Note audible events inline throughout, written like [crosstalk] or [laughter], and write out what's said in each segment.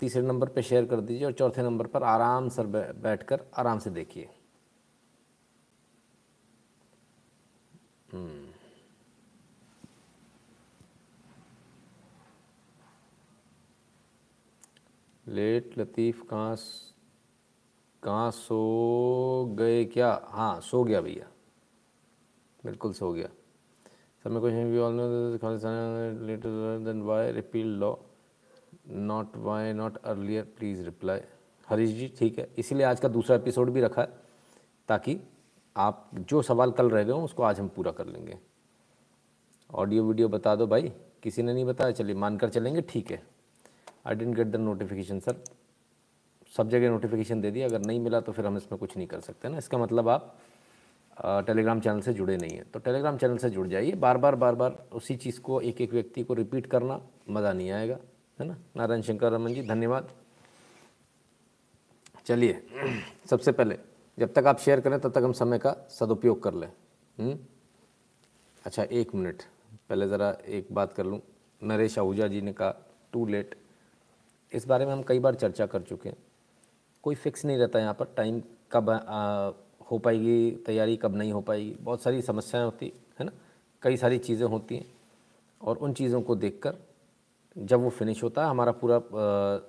तीसरे नंबर पे शेयर कर दीजिए और चौथे नंबर पर आराम से बैठकर आराम से देखिए। हम्म। लेट लतीफ़ कहाँ कहाँ सो गए क्या? हाँ सो गया भैया। बिल्कुल सो गया। समय question we all later law. Not why not earlier please reply Harish ji ठीक है। इसीलिए आज का दूसरा एपिसोड भी रखा है, ताकि आप जो सवाल कल रह गए हों, उसको आज हम पूरा कर लेंगे। ऑडियो वीडियो बता दो भाई। किसी ने नहीं बताया? चलिए, मानकर चलेंगे। ठीक है। I didn't get the notification sir सब जगह नोटिफिकेशन दे दिया। अगर नहीं मिला तो फिर हम इसमें कुछ नहीं कर सकते ना। इसका मतलब आप टेलीग्राम चैनल से जुड़े नहीं हैं। तो टेलीग्राम चैनल से जुड़ जाइए। बार बार बार बार उसी चीज़ को एक एक व्यक्ति को रिपीट करना, मज़ा नहीं आएगा। है ना? नारायण शंकर रमन जी धन्यवाद। चलिए सबसे पहले जब तक आप शेयर करें तब तक हम समय का सदुपयोग कर लें। हम्म? अच्छा एक मिनट पहले ज़रा एक बात कर लूँ। नरेश आहूजा जी ने कहा टू लेट इस बारे में हम कई बार चर्चा कर चुके हैं। कोई फिक्स नहीं रहता यहाँ पर। टाइम कब आ, हो पाएगी? तैयारी कब नहीं हो पाएगी? बहुत सारी समस्याएँ होती है ना? कई सारी चीज़ें होती हैं। और उन चीज़ों को देखकर जब वो फिनिश होता है हमारा पूरा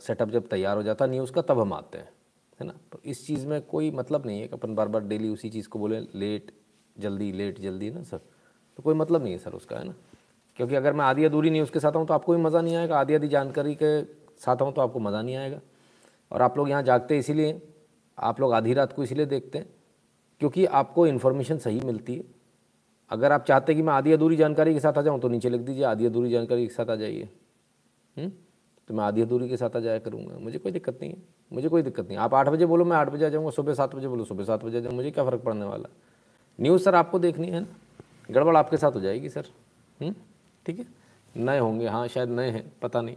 सेटअप जब तैयार हो जाता है न्यूज़ का, तब हम आते हैं, है ना? तो इस चीज़ में कोई मतलब नहीं है कि अपन बार बार डेली उसी चीज़ को बोले लेट जल्दी लेट जल्दी ना सर तो कोई मतलब नहीं है सर उसका, है ना? क्योंकि अगर मैं आधी अधूरी न्यूज़ के साथ हूँ तो आपको भी मज़ा नहीं आएगा, आधी आधी जानकारी के साथ हूँ तो आपको मज़ा नहीं आएगा। और आप लोग यहाँ जागते इसीलिए, आप लोग आधी रात को इसीलिए देखते हैं, क्योंकि आपको इन्फॉर्मेशन सही मिलती है। अगर आप चाहते हैं कि मैं आधी अधूरी जानकारी के साथ आ जाऊँ तो नीचे लिख दीजिए, आधी अधूरी जानकारी के साथ आ जाइए? तो मैं आधी अधूरी के साथ आ जाया करूँगा। मुझे कोई दिक्कत नहीं है। मुझे कोई दिक्कत नहीं आप आठ बजे बोलो, मैं आठ बजे आ जाऊँगा। सुबह सात बजे बोलो, सुबह सात बजे आ जाऊँ मुझे क्या फ़र्क पड़ने वाला? न्यूज़ सर, आपको देखनी है ना? गड़बड़ आपके साथ हो जाएगी सर। हम्म? ठीक है? नए होंगे। हाँ शायद नए हैं। पता नहीं।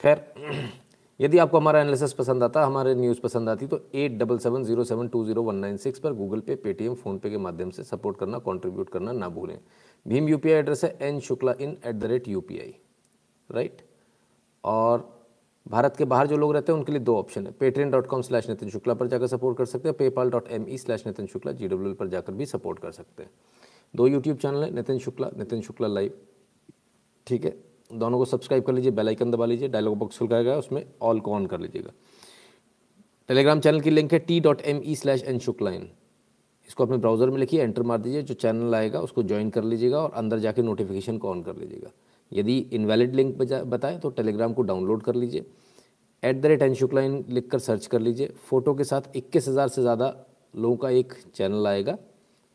खैर, [clears throat] यदि आपको हमारा एनालिसिस पसंद आता, हमारे न्यूज़ पसंद आती तो at double seven zero seven two zero one nine six पर गूगल पे पेटीएम फ़ोनपे के माध्यम से सपोर्ट करना कंट्रीब्यूट करना ना भूलें। भीम यूपीआई एड्रेस है N Shukla in at the rate you right और भारत के बाहर जो लोग रहते हैं, उनके लिए दो ऑप्शन है। Patreon dot com slash Nitin Shukla पर जाकर सपोर्ट कर सकते हैं PayPal dot M E slash Nitin Shukla G W पर जाकर भी सपोर्ट कर सकते हैं। दो यूट्यूब चैनल है नितिन शुक्ला नितिन शुक्ला लाइव ठीक है? दोनों को सब्सक्राइब कर लीजिए बेल आइकन दबा लीजिए डायलॉग बॉक्स खुल गया उसमें ऑल को ऑन कर लीजिएगा। टेलीग्राम चैनल की लिंक है T dot M E slash N Shukla in इसको अपने ब्राउज़र में लिखिए एंटर मार दीजिए, जो चैनल आएगा, उसको ज्वाइन कर लीजिएगा और अंदर जाके नोटिफिकेशन को ऑन कर लीजिएगा। यदि इनवैलिड लिंक बताए तो टेलीग्राम को डाउनलोड कर लीजिए। At the rate N Shukla in लिख कर सर्च कर लीजिए। फ़ोटो के साथ इक्कीस हज़ार से ज़्यादा लोगों का एक चैनल आएगा।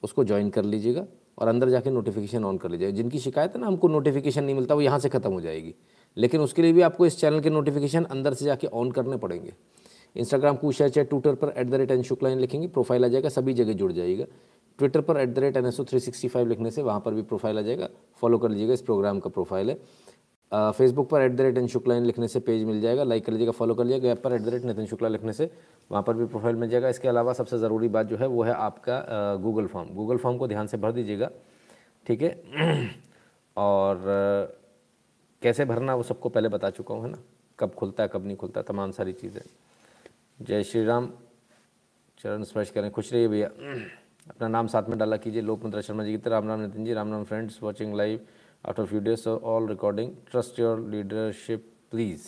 उसको ज्वाइन कर लीजिएगा और अंदर जाके नोटिफिकेशन ऑन कर लीजिएगा। जिनकी शिकायत है ना, हमको नोटिफिकेशन नहीं मिलता, वो यहाँ से ख़त्म हो जाएगी। लेकिन उसके लिए भी आपको इस चैनल के नोटिफिकेशन अंदर से जाके ऑन करने पड़ेंगे। इंस्टाग्राम है चाहे ट्विटर पर at the rate N Shukla in लिखेंगे प्रोफ़ाइल आ जाएगा, सभी जगह जुड़ जाएगा ट्विटर पर at the rate N S O three sixty five लिखने से वहाँ पर भी प्रोफ़ाइल आ जाएगा। फॉलो कर लीजिएगा इस प्रोग्राम का प्रोफ़ाइल है। फेसबुक पर at the rate N Shukla लिखने से पेज मिल जाएगा। लाइक कर लीजिएगा फॉलो कर लीजिएगा। ऐप पर at the rate Nitin Shukla लिखने से वहाँ पर भी प्रोफ़ाइल मिल जाएगा। इसके अलावा सबसे ज़रूरी बात जो है वो है आपका गूगल फॉर्म गूगल फॉर्म को ध्यान से भर दीजिएगा। ठीक है? [clears throat] और कैसे भरना वो सबको पहले बता चुका हूँ, है ना? कब खुलता है, कब नहीं खुलता, तमाम सारी चीज़ें। जय श्री राम। चरण स्पर्श करें। खुश रहिए भैया। [clears throat] अपना नाम साथ में डाला कीजिए। लोक मंत्रा शर्मा जी की तरह। Ram Ram Nitin ji, Ram Ram friends watching live after few days all recording trust your leadership please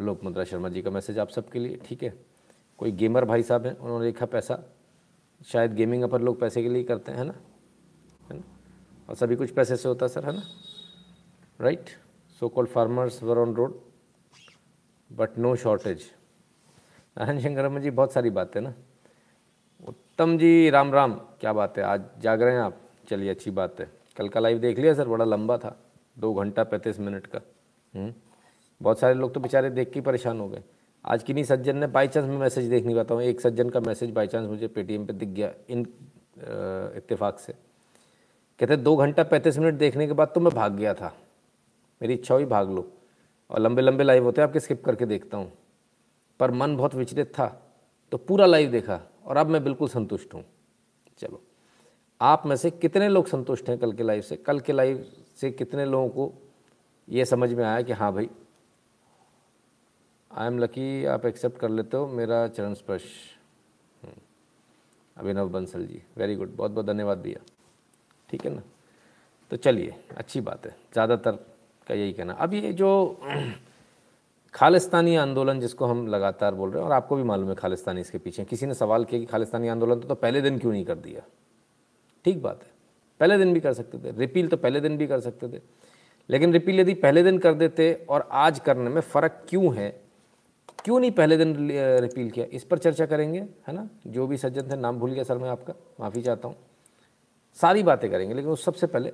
Lok Mantra Sharma जी का मैसेज आप सबके लिए, ठीक है? कोई गेमर भाई साहब हैं, उन्होंने लिखा पैसा? शायद गेमिंग अपन लोग पैसे के लिए करते हैं ना? है ना? और सभी कुछ पैसे से होता सर है ना? Right so call farmers were on road but no shortage Narayan Shankar ji, बहुत सारी बातें, ना? उत्तम जी, राम राम। क्या बात है? आज जाग रहे हैं आप। चलिए, अच्छी बात है। कल का लाइव देख लिया सर? बड़ा लंबा था। दो घंटा पैंतीस मिनट का। हम्म। बहुत सारे लोग तो बेचारे देख के परेशान हो गए। आज किन्हीं सज्जन ने बाई चांस मैं मैसेज देख नहीं पाता हूँ। एक सज्जन का मैसेज बाई चांस मुझे पेटीएम पे दिख गया इन इत्तेफाक से। कहते, दो घंटा पैंतीस मिनट देखने के बाद तो मैं भाग गया था। मेरी इच्छा हुई भाग लो। और लंबे लंबे लाइव होते हैं, आपके स्किप करके देखता हूँ। पर मन बहुत विचलित था। तो पूरा लाइव देखा। और अब मैं बिल्कुल संतुष्ट हूँ। चलो, आप में से कितने लोग संतुष्ट हैं कल के लाइव से? कल के लाइव से कितने लोगों को ये समझ में आया कि हाँ भाई आई एम लकी आप एक्सेप्ट कर लेते हो मेरा चरण स्पर्श। हम्म। अभिनव बंसल जी वेरी गुड बहुत बहुत धन्यवाद भैया। ठीक है ना? तो चलिए, अच्छी बात है, ज़्यादातर का यही कहना। अब ये जो खालिस्तानी आंदोलन जिसको हम लगातार बोल रहे हैं और आपको भी मालूम है खालिस्तानी इसके पीछे किसी ने सवाल किया कि खालिस्तानी आंदोलन तो, तो पहले दिन क्यों नहीं कर दिया? ठीक बात है। पहले दिन भी कर सकते थे। रिपील तो पहले दिन भी कर सकते थे। लेकिन रिपील यदि पहले दिन कर देते और आज करने में फ़र्क क्यों है? क्यों नहीं पहले दिन रिपील किया? इस पर चर्चा करेंगे है ना? जो भी सज्जन थे नाम भूल गया सर मैं आपका माफ़ी चाहता हूँ। सारी बातें करेंगे लेकिन उस सबसे पहले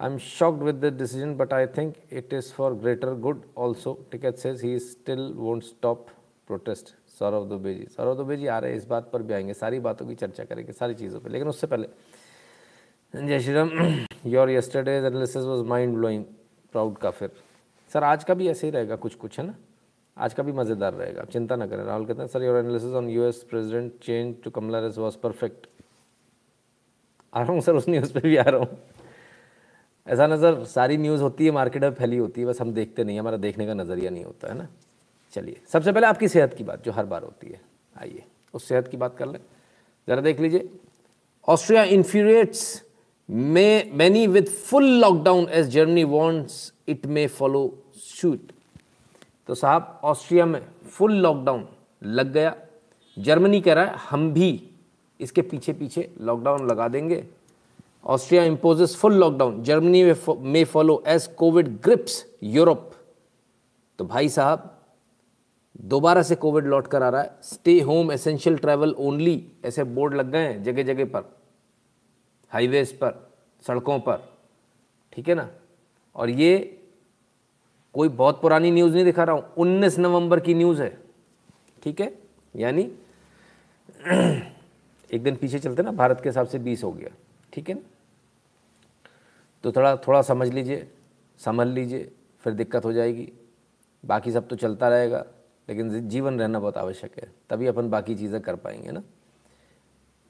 I am shocked with the decision but I think it is for greater good also Tikait says he still won't stop protest Saurabh Dubey ji Saurabh Dubey ji आ रहे हैं, इस बात पर भी आएँगे। सारी बातों की चर्चा करेंगे, सारी चीज़ों पर लेकिन उससे पहले, जय Shri Ram your yesterday analysis was mind blowing proud का फिर सर आज का भी ऐसे ही रहेगा कुछ कुछ है ना? आज का भी मज़ेदार रहेगा। आप चिंता ना करें। राहुल कहते हैं sir your analysis on US president change to Kamala race was perfect आ रहा हूँ, सर, उस न्यूज़ पे भी आ रहा हूँ। ऐसा नज़र, सारी न्यूज़ होती है मार्केट में फैली होती है, बस हम देखते नहीं हमारा देखने का नज़रिया नहीं होता, है ना? चलिए, सबसे पहले आपकी सेहत की बात, जो हर बार होती है, आइए, उस सेहत की बात कर लें। ज़रा देख लीजिए Austria infuriates may many with full lockdown as Germany wants it may follow suit तो साहब ऑस्ट्रिया में फुल लॉकडाउन लग गया। जर्मनी कह रहा है, हम भी इसके पीछे पीछे लॉकडाउन लगा देंगे। Austria imposes full lockdown Germany may follow as COVID grips Europe तो भाई साहब, दोबारा से कोविड लौट कर आ रहा है। Stay home essential travel only ऐसे बोर्ड लग गए हैं जगह जगह पर हाईवेज पर, सड़कों पर, ठीक है ना? और ये कोई बहुत पुरानी न्यूज़ नहीं दिखा रहा हूँ। 19 नवंबर की न्यूज़ है, ठीक है? यानी [clears throat] एक दिन पीछे चलते ना, भारत के हिसाब से 20 हो गया। ठीक है तो थोड़ा थोड़ा समझ लीजिए समझ लीजिए, फिर दिक्कत हो जाएगी। बाकी सब तो चलता रहेगा, लेकिन जीवन रहना बहुत आवश्यक है। तभी अपन बाकी चीज़ें कर पाएँगे ना?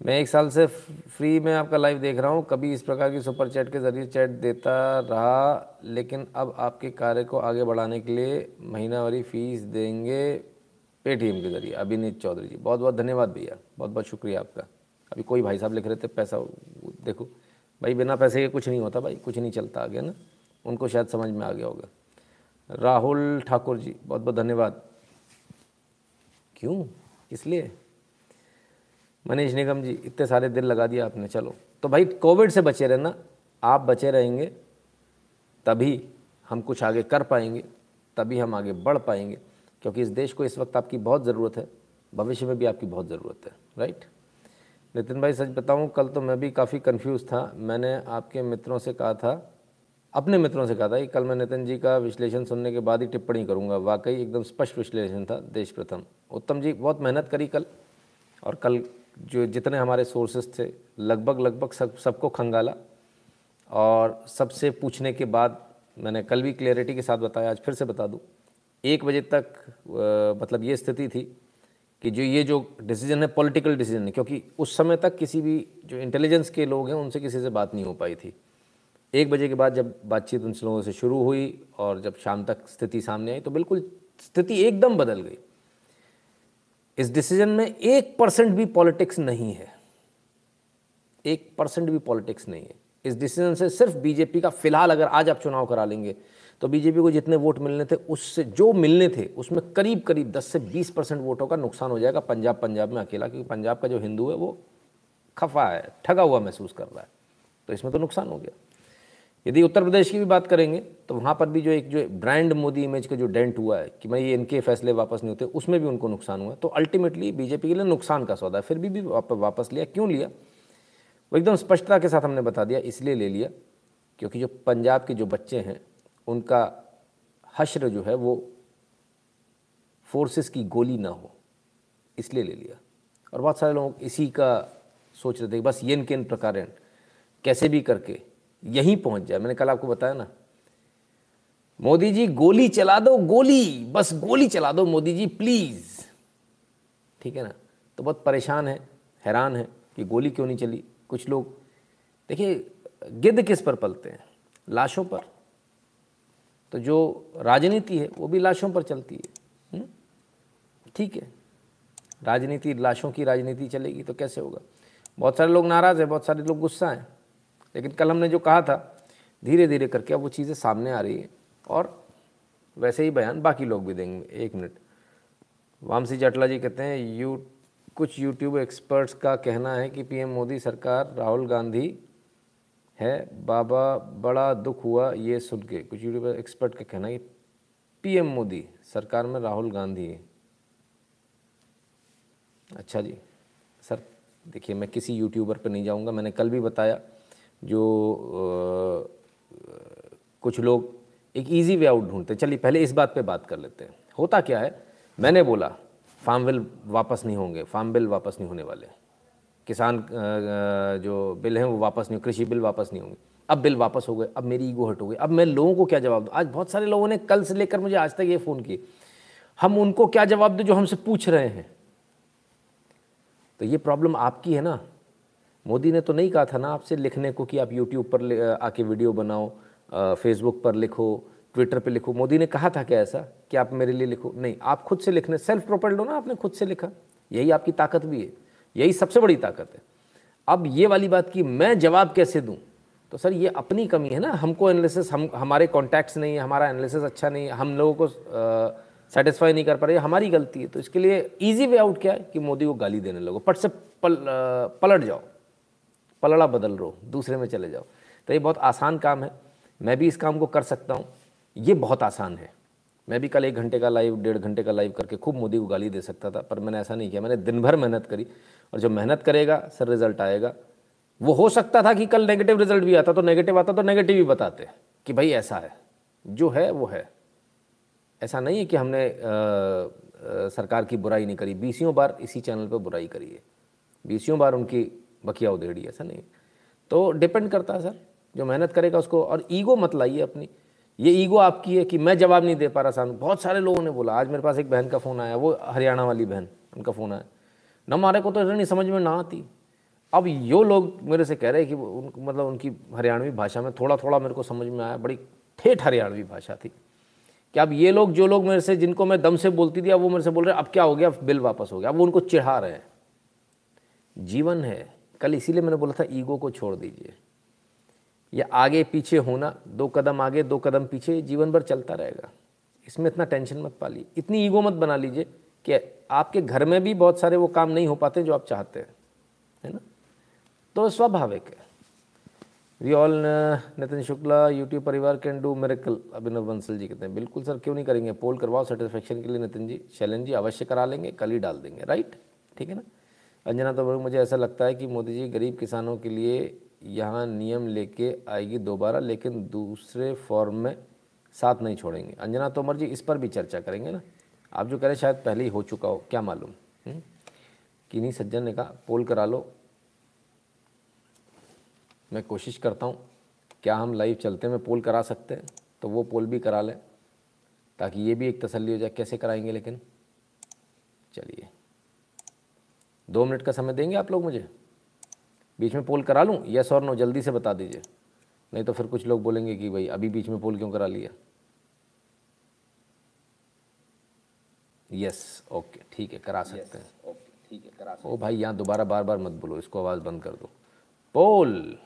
मैं एक साल से फ्री में आपका लाइव देख रहा हूँ। कभी इस प्रकार की सुपर चैट के ज़रिए चैट देता रहा, लेकिन अब आपके कार्य को आगे बढ़ाने के लिए महीनावारी फ़ीस देंगे पेटीएम के ज़रिए। अभिनीत चौधरी जी बहुत बहुत धन्यवाद भैया। बहुत बहुत शुक्रिया आपका। अभी कोई भाई साहब लिख रहे थे, पैसा देखो। भाई, बिना पैसे के कुछ नहीं होता भाई, कुछ नहीं चलता आगे ना? उनको शायद समझ में आ गया होगा। राहुल ठाकुर जी, बहुत बहुत धन्यवाद। क्यों? किस लिए मनीष निगम जी, इतने सारे दिल लगा दिया आपने, चलो। तो भाई, कोविड से बचे रहना, आप बचे रहेंगे, तभी हम कुछ आगे कर पाएँगे, तभी हम आगे बढ़ पाएँगे, क्योंकि इस देश को इस वक्त आपकी बहुत ज़रूरत है, भविष्य में भी आपकी बहुत ज़रूरत है राइट नितिन भाई, सच बताऊँ, कल तो मैं भी काफ़ी कंफ्यूज था। मैंने आपके मित्रों से कहा था, अपने मित्रों से कहा था कि कल मैं नितिन जी का विश्लेषण सुनने के बाद ही टिप्पणी करूँगा। वाकई एकदम स्पष्ट विश्लेषण था, देश प्रथम। उत्तम जी, बहुत मेहनत करी कल, और कल जो जितने हमारे सोर्सेज थे, लगभग लगभग सब, सबको खंगाला। और सबसे पूछने के बाद मैंने कल भी क्लियरिटी के साथ बताया, आज फिर से बता दूँ, एक बजे तक मतलब ये स्थिति थी कि जो ये जो डिसीज़न है पॉलिटिकल डिसीज़न है, क्योंकि उस समय तक किसी भी जो इंटेलिजेंस के लोग हैं, उनसे किसी से बात नहीं हो पाई थी। एक बजे के बाद जब बातचीत उन लोगों से शुरू हुई और जब शाम तक स्थिति सामने आई तो बिल्कुल स्थिति एकदम बदल गई। इस डिसीज़न में एक परसेंट भी पॉलिटिक्स नहीं है। एक परसेंट भी पॉलिटिक्स नहीं है। इस डिसीज़न से सिर्फ़ बीजेपी का फ़िलहाल अगर आज आप चुनाव करा लेंगे तो बीजेपी को जितने वोट मिलने थे उससे जो मिलने थे उसमें करीब करीब 10 से 20 परसेंट वोटों का नुकसान हो जाएगा पंजाब पंजाब में अकेला क्योंकि पंजाब का जो हिंदू है वो खफा है ठगा हुआ महसूस कर रहा है। तो इसमें तो नुकसान हो गया। यदि उत्तर प्रदेश की भी बात करेंगे तो वहाँ पर भी जो एक जो ब्रांड मोदी इमेज का जो डेंट हुआ है कि भाई इनके फैसले वापस नहीं होते उसमें भी उनको नुकसान हुआ तो अल्टीमेटली बीजेपी के लिए नुकसान का सौदा है। फिर भी, भी वापस लिया। क्यों लिया? वो एकदम स्पष्टता के साथ हमने बता दिया इसलिए ले लिया क्योंकि जो पंजाब के जो बच्चे हैं उनका हश्र जो है वो फोर्सेस की गोली ना हो। इसलिए ले लिया। और बहुत सारे लोग इसी का सोच रहे थे बस ये किन प्रकार कैसे भी करके यहीं पहुँच जाए। मैंने कल आपको बताया ना। मोदी जी, गोली चला दो, गोली। बस गोली चला दो मोदी जी प्लीज़ ठीक है ना? तो बहुत परेशान है, हैरान है कि गोली क्यों नहीं चली? कुछ लोग, देखिए, गिद्ध किस पर पलते हैं? लाशों पर। तो जो राजनीति है, वो भी लाशों पर चलती है। ठीक है। राजनीति, लाशों की राजनीति चलेगी तो कैसे होगा? बहुत सारे लोग नाराज़ हैं, बहुत सारे लोग गुस्सा हैं। लेकिन कल हमने जो कहा था धीरे धीरे करके अब वो चीज़ें सामने आ रही हैं। और वैसे ही बयान बाकी लोग भी देंगे। एक मिनट। वामसी जाटला जी कहते हैं, यू, कुछ यूट्यूब एक्सपर्ट्स का कहना है कि पीएम मोदी सरकार, राहुल गांधी है बाबा बड़ा दुख हुआ ये सुन के। कुछ यूट्यूब एक्सपर्ट का कहना है पीएम मोदी सरकार में राहुल गांधी। है अच्छा जी सर देखिए मैं किसी यूट्यूबर पर नहीं जाऊँगा मैंने कल भी बताया जो आ, कुछ लोग एक इजी वे आउट ढूंढते हैं। चलिए पहले इस बात पे बात कर लेते हैं। होता क्या है? मैंने बोला फार्म बिल वापस नहीं होंगे फार्म बिल वापस नहीं होने वाले। किसान जो बिल हैं वो वापस नहीं, कृषि बिल वापस नहीं होंगे। अब बिल वापस हो गए, अब मेरी ईगो हट हो गई। अब मैं लोगों को क्या जवाब दूँ? आज बहुत सारे लोगों ने कल से लेकर मुझे आज तक ये फ़ोन किए। हम उनको क्या जवाब दें जो हमसे पूछ रहे हैं? तो ये प्रॉब्लम आपकी है ना? मोदी ने तो नहीं कहा था ना आपसे लिखने को कि आप यूट्यूब पर आके वीडियो बनाओ फेसबुक पर लिखो ट्विटर पे लिखो। मोदी ने कहा था क्या ऐसा? कि आप मेरे लिए लिखो? नहीं, आप खुद से लिखने सेल्फ प्रोपेल्ड हो ना आपने खुद से लिखा? यही आपकी ताकत भी है। यही सबसे बड़ी ताकत है। अब ये वाली बात की मैं जवाब कैसे दूँ? तो सर, ये अपनी कमी है ना। हमको एनालिसिस हम, हमारे कॉन्टैक्ट्स नहीं है, हमारा एनालिसिस अच्छा नहीं है, हम लोगों को सेटिस्फाई नहीं कर पा रहे हमारी गलती है। तो इसके लिए ईजी वे आउट क्या है कि मोदी को गाली देने लगो। पट से पल पलट जाओ। पलड़ा बदल रो दूसरे में चले जाओ। तो ये बहुत आसान काम है। मैं भी इस काम को कर सकता हूँ। ये बहुत आसान है। मैं भी कल एक घंटे का लाइव डेढ़ घंटे का लाइव करके खूब मोदी को गाली दे सकता था पर मैंने ऐसा नहीं किया। मैंने दिन भर मेहनत करी और जो मेहनत करेगा सर रिज़ल्ट आएगा। वो हो सकता था कि कल नेगेटिव रिज़ल्ट भी आता तो नेगेटिव आता तो नेगेटिव ही बताते कि भाई ऐसा है। जो है वो है। ऐसा नहीं है कि हमने आ, आ, सरकार की बुराई नहीं करी। बीसियों बार इसी चैनल पर बुराई करी है। बीसियों बार उनकी बखिया उधेड़ी ऐसा नहीं। तो डिपेंड करता है सर। जो मेहनत करेगा उसको और ईगो मत लाइए अपनी। ये ईगो आपकी है कि मैं जवाब नहीं दे पा रहा सामने बहुत सारे लोगों ने बोला, आज मेरे पास एक बहन का फ़ोन आया, वो हरियाणा वाली बहन, उनका फ़ोन आया। न हमारे को तो नहीं समझ में ना आती। अब यो लोग मेरे से कह रहे हैं कि उन मतलब उनकी हरियाणवी भाषा में थोड़ा थोड़ा मेरे को समझ में आया, बड़ी ठेठ हरियाणवी भाषा थी। कि अब ये लोग, जो लोग मेरे से, जिनको मैं दम से बोलती थी, अब वो मेरे से बोल रहे अब क्या हो गया? बिल वापस हो गया। अब वो उनको चिढ़ा रहे हैं। जीवन है। कल इसीलिए मैंने बोला था, ईगो को छोड़ दीजिए। या आगे पीछे होना, दो कदम आगे, दो कदम पीछे जीवन भर चलता रहेगा। इसमें इतना टेंशन मत पालिए। इतनी ईगो मत बना लीजिए कि आपके घर में भी बहुत सारे वो काम नहीं हो पाते जो आप चाहते हैं, है ना? तो स्वाभाविक है। We all Nitin Shukla YouTube parivar can do miracle Abhinav Bansal ji कहते हैं, बिल्कुल सर, क्यों नहीं करेंगे? पोल करवाओ सेटिस्फेक्शन के लिए नितिन जी। शैलन जी अवश्य करा लेंगे, कल ही डाल देंगे राइट ठीक है ना? अंजना तो मुझे ऐसा लगता है कि मोदी जी गरीब किसानों के लिए यहाँ नियम लेके आएगी दोबारा, लेकिन दूसरे फॉर्म में साथ नहीं छोड़ेंगे। अंजना तोमर जी, इस पर भी चर्चा करेंगे ना? आप जो कह रहे शायद पहले ही हो चुका हो, क्या मालूम? हम्म? किन्हीं सज्जन ने कहा, पोल करा लो। मैं कोशिश करता हूँ, क्या हम लाइव चलते में पोल करा सकते हैं? तो वो पोल भी करा लें, ताकि ये भी एक तसल्ली हो जाए, कैसे कराएँगे लेकिन? चलिए। दो मिनट का समय देंगे आप लोग मुझे? बीच में पोल करा लूँ? यस और नो जल्दी से बता दीजिए। नहीं तो फिर कुछ लोग बोलेंगे कि भाई अभी बीच में पोल क्यों करा लिया? यस ओके ठीक है करा सकते हैं। ओके ठीक है करा ओ भाई यहाँ दोबारा बार बार मत बोलो इसको आवाज़ बंद कर दो। पोल!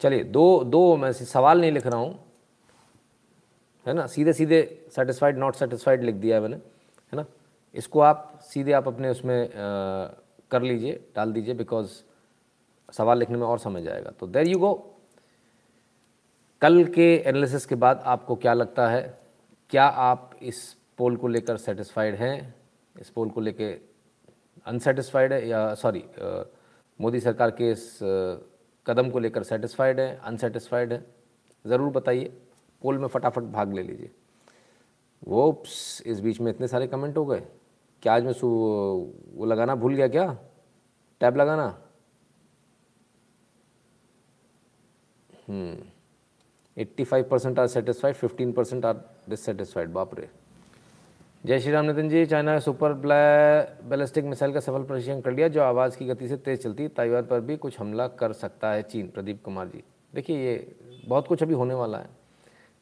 चलिए दो दो मैं सवाल नहीं लिख रहा हूँ। है ना? सीधे सीधे सेटिस्फाइड नॉट सेटिस्फाइड लिख दिया है मैंने। है ना? इसको आप सीधे आप अपने उसमें आ, कर लीजिए डाल दीजिए बिकॉज़ सवाल लिखने में और समझ आएगा तो देर यू गो कल के एनालिसिस के बाद आपको क्या लगता है? क्या आप इस पोल को लेकर सेटिस्फाइड हैं? इस पोल को लेकर अनसेटिस्फाइड है या सॉरी मोदी सरकार के इस कदम को लेकर सेटिस्फाइड है? अनसेटिस्फाइड है? ज़रूर बताइए। पोल में फटाफट भाग ले लीजिए। वो इस बीच में इतने सारे कमेंट हो गए। क्या आज मैं वो लगाना भूल गया क्या? टैब लगाना? हम्म। 85 percent are satisfied 15 percent are dissatisfied बाप रे। जय श्री राम नितिन जी, चाइना ने सुपर बैलिस्टिक मिसाइल का सफल परीक्षण कर लिया, जो आवाज़ की गति से तेज़ चलती। है ताइवान पर भी कुछ हमला कर सकता है चीन, प्रदीप कुमार जी। देखिए, ये बहुत कुछ अभी होने वाला है।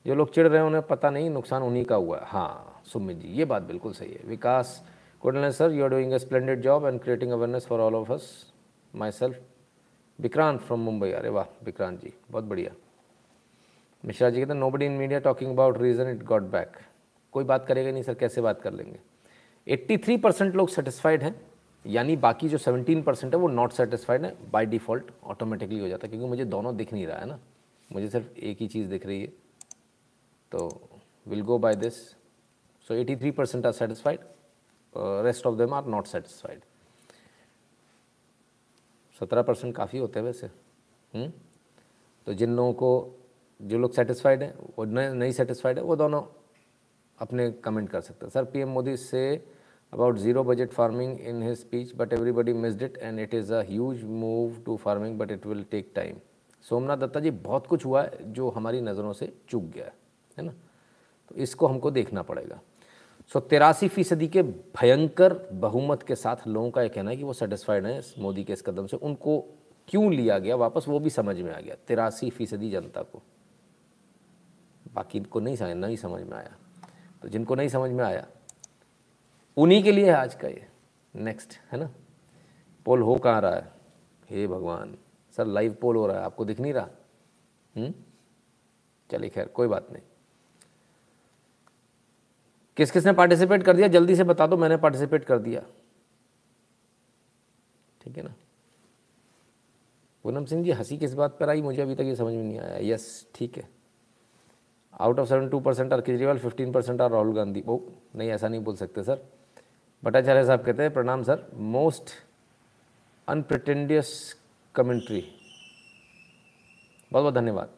जो लोग चिड़ रहे हैं, उन्हें पता नहीं, नुकसान उन्हीं का हुआ है। हाँ सुमित जी, ये बात बिल्कुल सही है। Vikas Kodal sir you are doing a splendid job and creating awareness for all of us my self Vikrant from Mumbai अरे वाह विक्रांत जी, बहुत बढ़िया। मिश्रा जी कहते हैं nobody in media talking about reason it got back कोई बात करेगा नहीं, सर, कैसे बात कर लेंगे? 83 परसेंट लोग सेटिस्फाइड हैं, यानी बाकी जो 17 परसेंट है, वो नॉट सेटिस्फाइड है बाय डिफ़ॉल्ट ऑटोमेटिकली हो जाता है, क्योंकि मुझे दोनों दिख नहीं रहा है ना। मुझे सिर्फ़ एक ही चीज़ दिख रही है। तो will go by this so 83 percent are satisfied rest of them are not satisfied सत्रह परसेंट काफ़ी होते हैं वैसे। हुँ? हम्म? तो जिन लोगों को जो लोग सेटिस्फाइड हैं, वो नहीं सेटिस्फाइड है, वो दोनों अपने कमेंट कर सकते हैं। सर पीएम मोदी से about zero budget farming in his speech but everybody missed it and it is a huge move to farming but it will take time Somnath Dutta ji, बहुत कुछ हुआ है जो हमारी नज़रों से चूक गया है है ना? तो इसको हमको देखना पड़ेगा। सो, तिरासी फ़ीसदी के भयंकर बहुमत के साथ लोगों का यह कहना है कि वो सेटिस्फाइड हैं मोदी के इस कदम से। उनको क्यों लिया गया? वापस वो भी समझ में आ गया, तिरासी फ़ीसदी जनता को। बाकी को नहीं समझ नहीं समझ में आया। तो जिनको नहीं समझ में आया, उन्हीं के लिए आज का ये नेक्स्ट है ना? पोल हो कहाँ रहा है? हे भगवान, सर लाइव पोल हो रहा है, आपको दिख नहीं रहा? हम्म? चलिए खैर, कोई बात नहीं। किस किसने पार्टिसिपेट कर दिया? जल्दी से बता दो, मैंने पार्टिसिपेट कर दिया। ठीक है ना? पूनम सिंह जी, हँसी किस बात पर आई? मुझे अभी तक ये समझ में नहीं आया। यस ठीक है। Out of seven two percent are Kejriwal fifteen percent are Rahul Gandhi. वो नहीं, ऐसा नहीं बोल सकते, सर। भट्टाचार्य साहब कहते हैं, प्रणाम, सर। Most अनप्रटेंडियस commentary. बहुत बहुत धन्यवाद।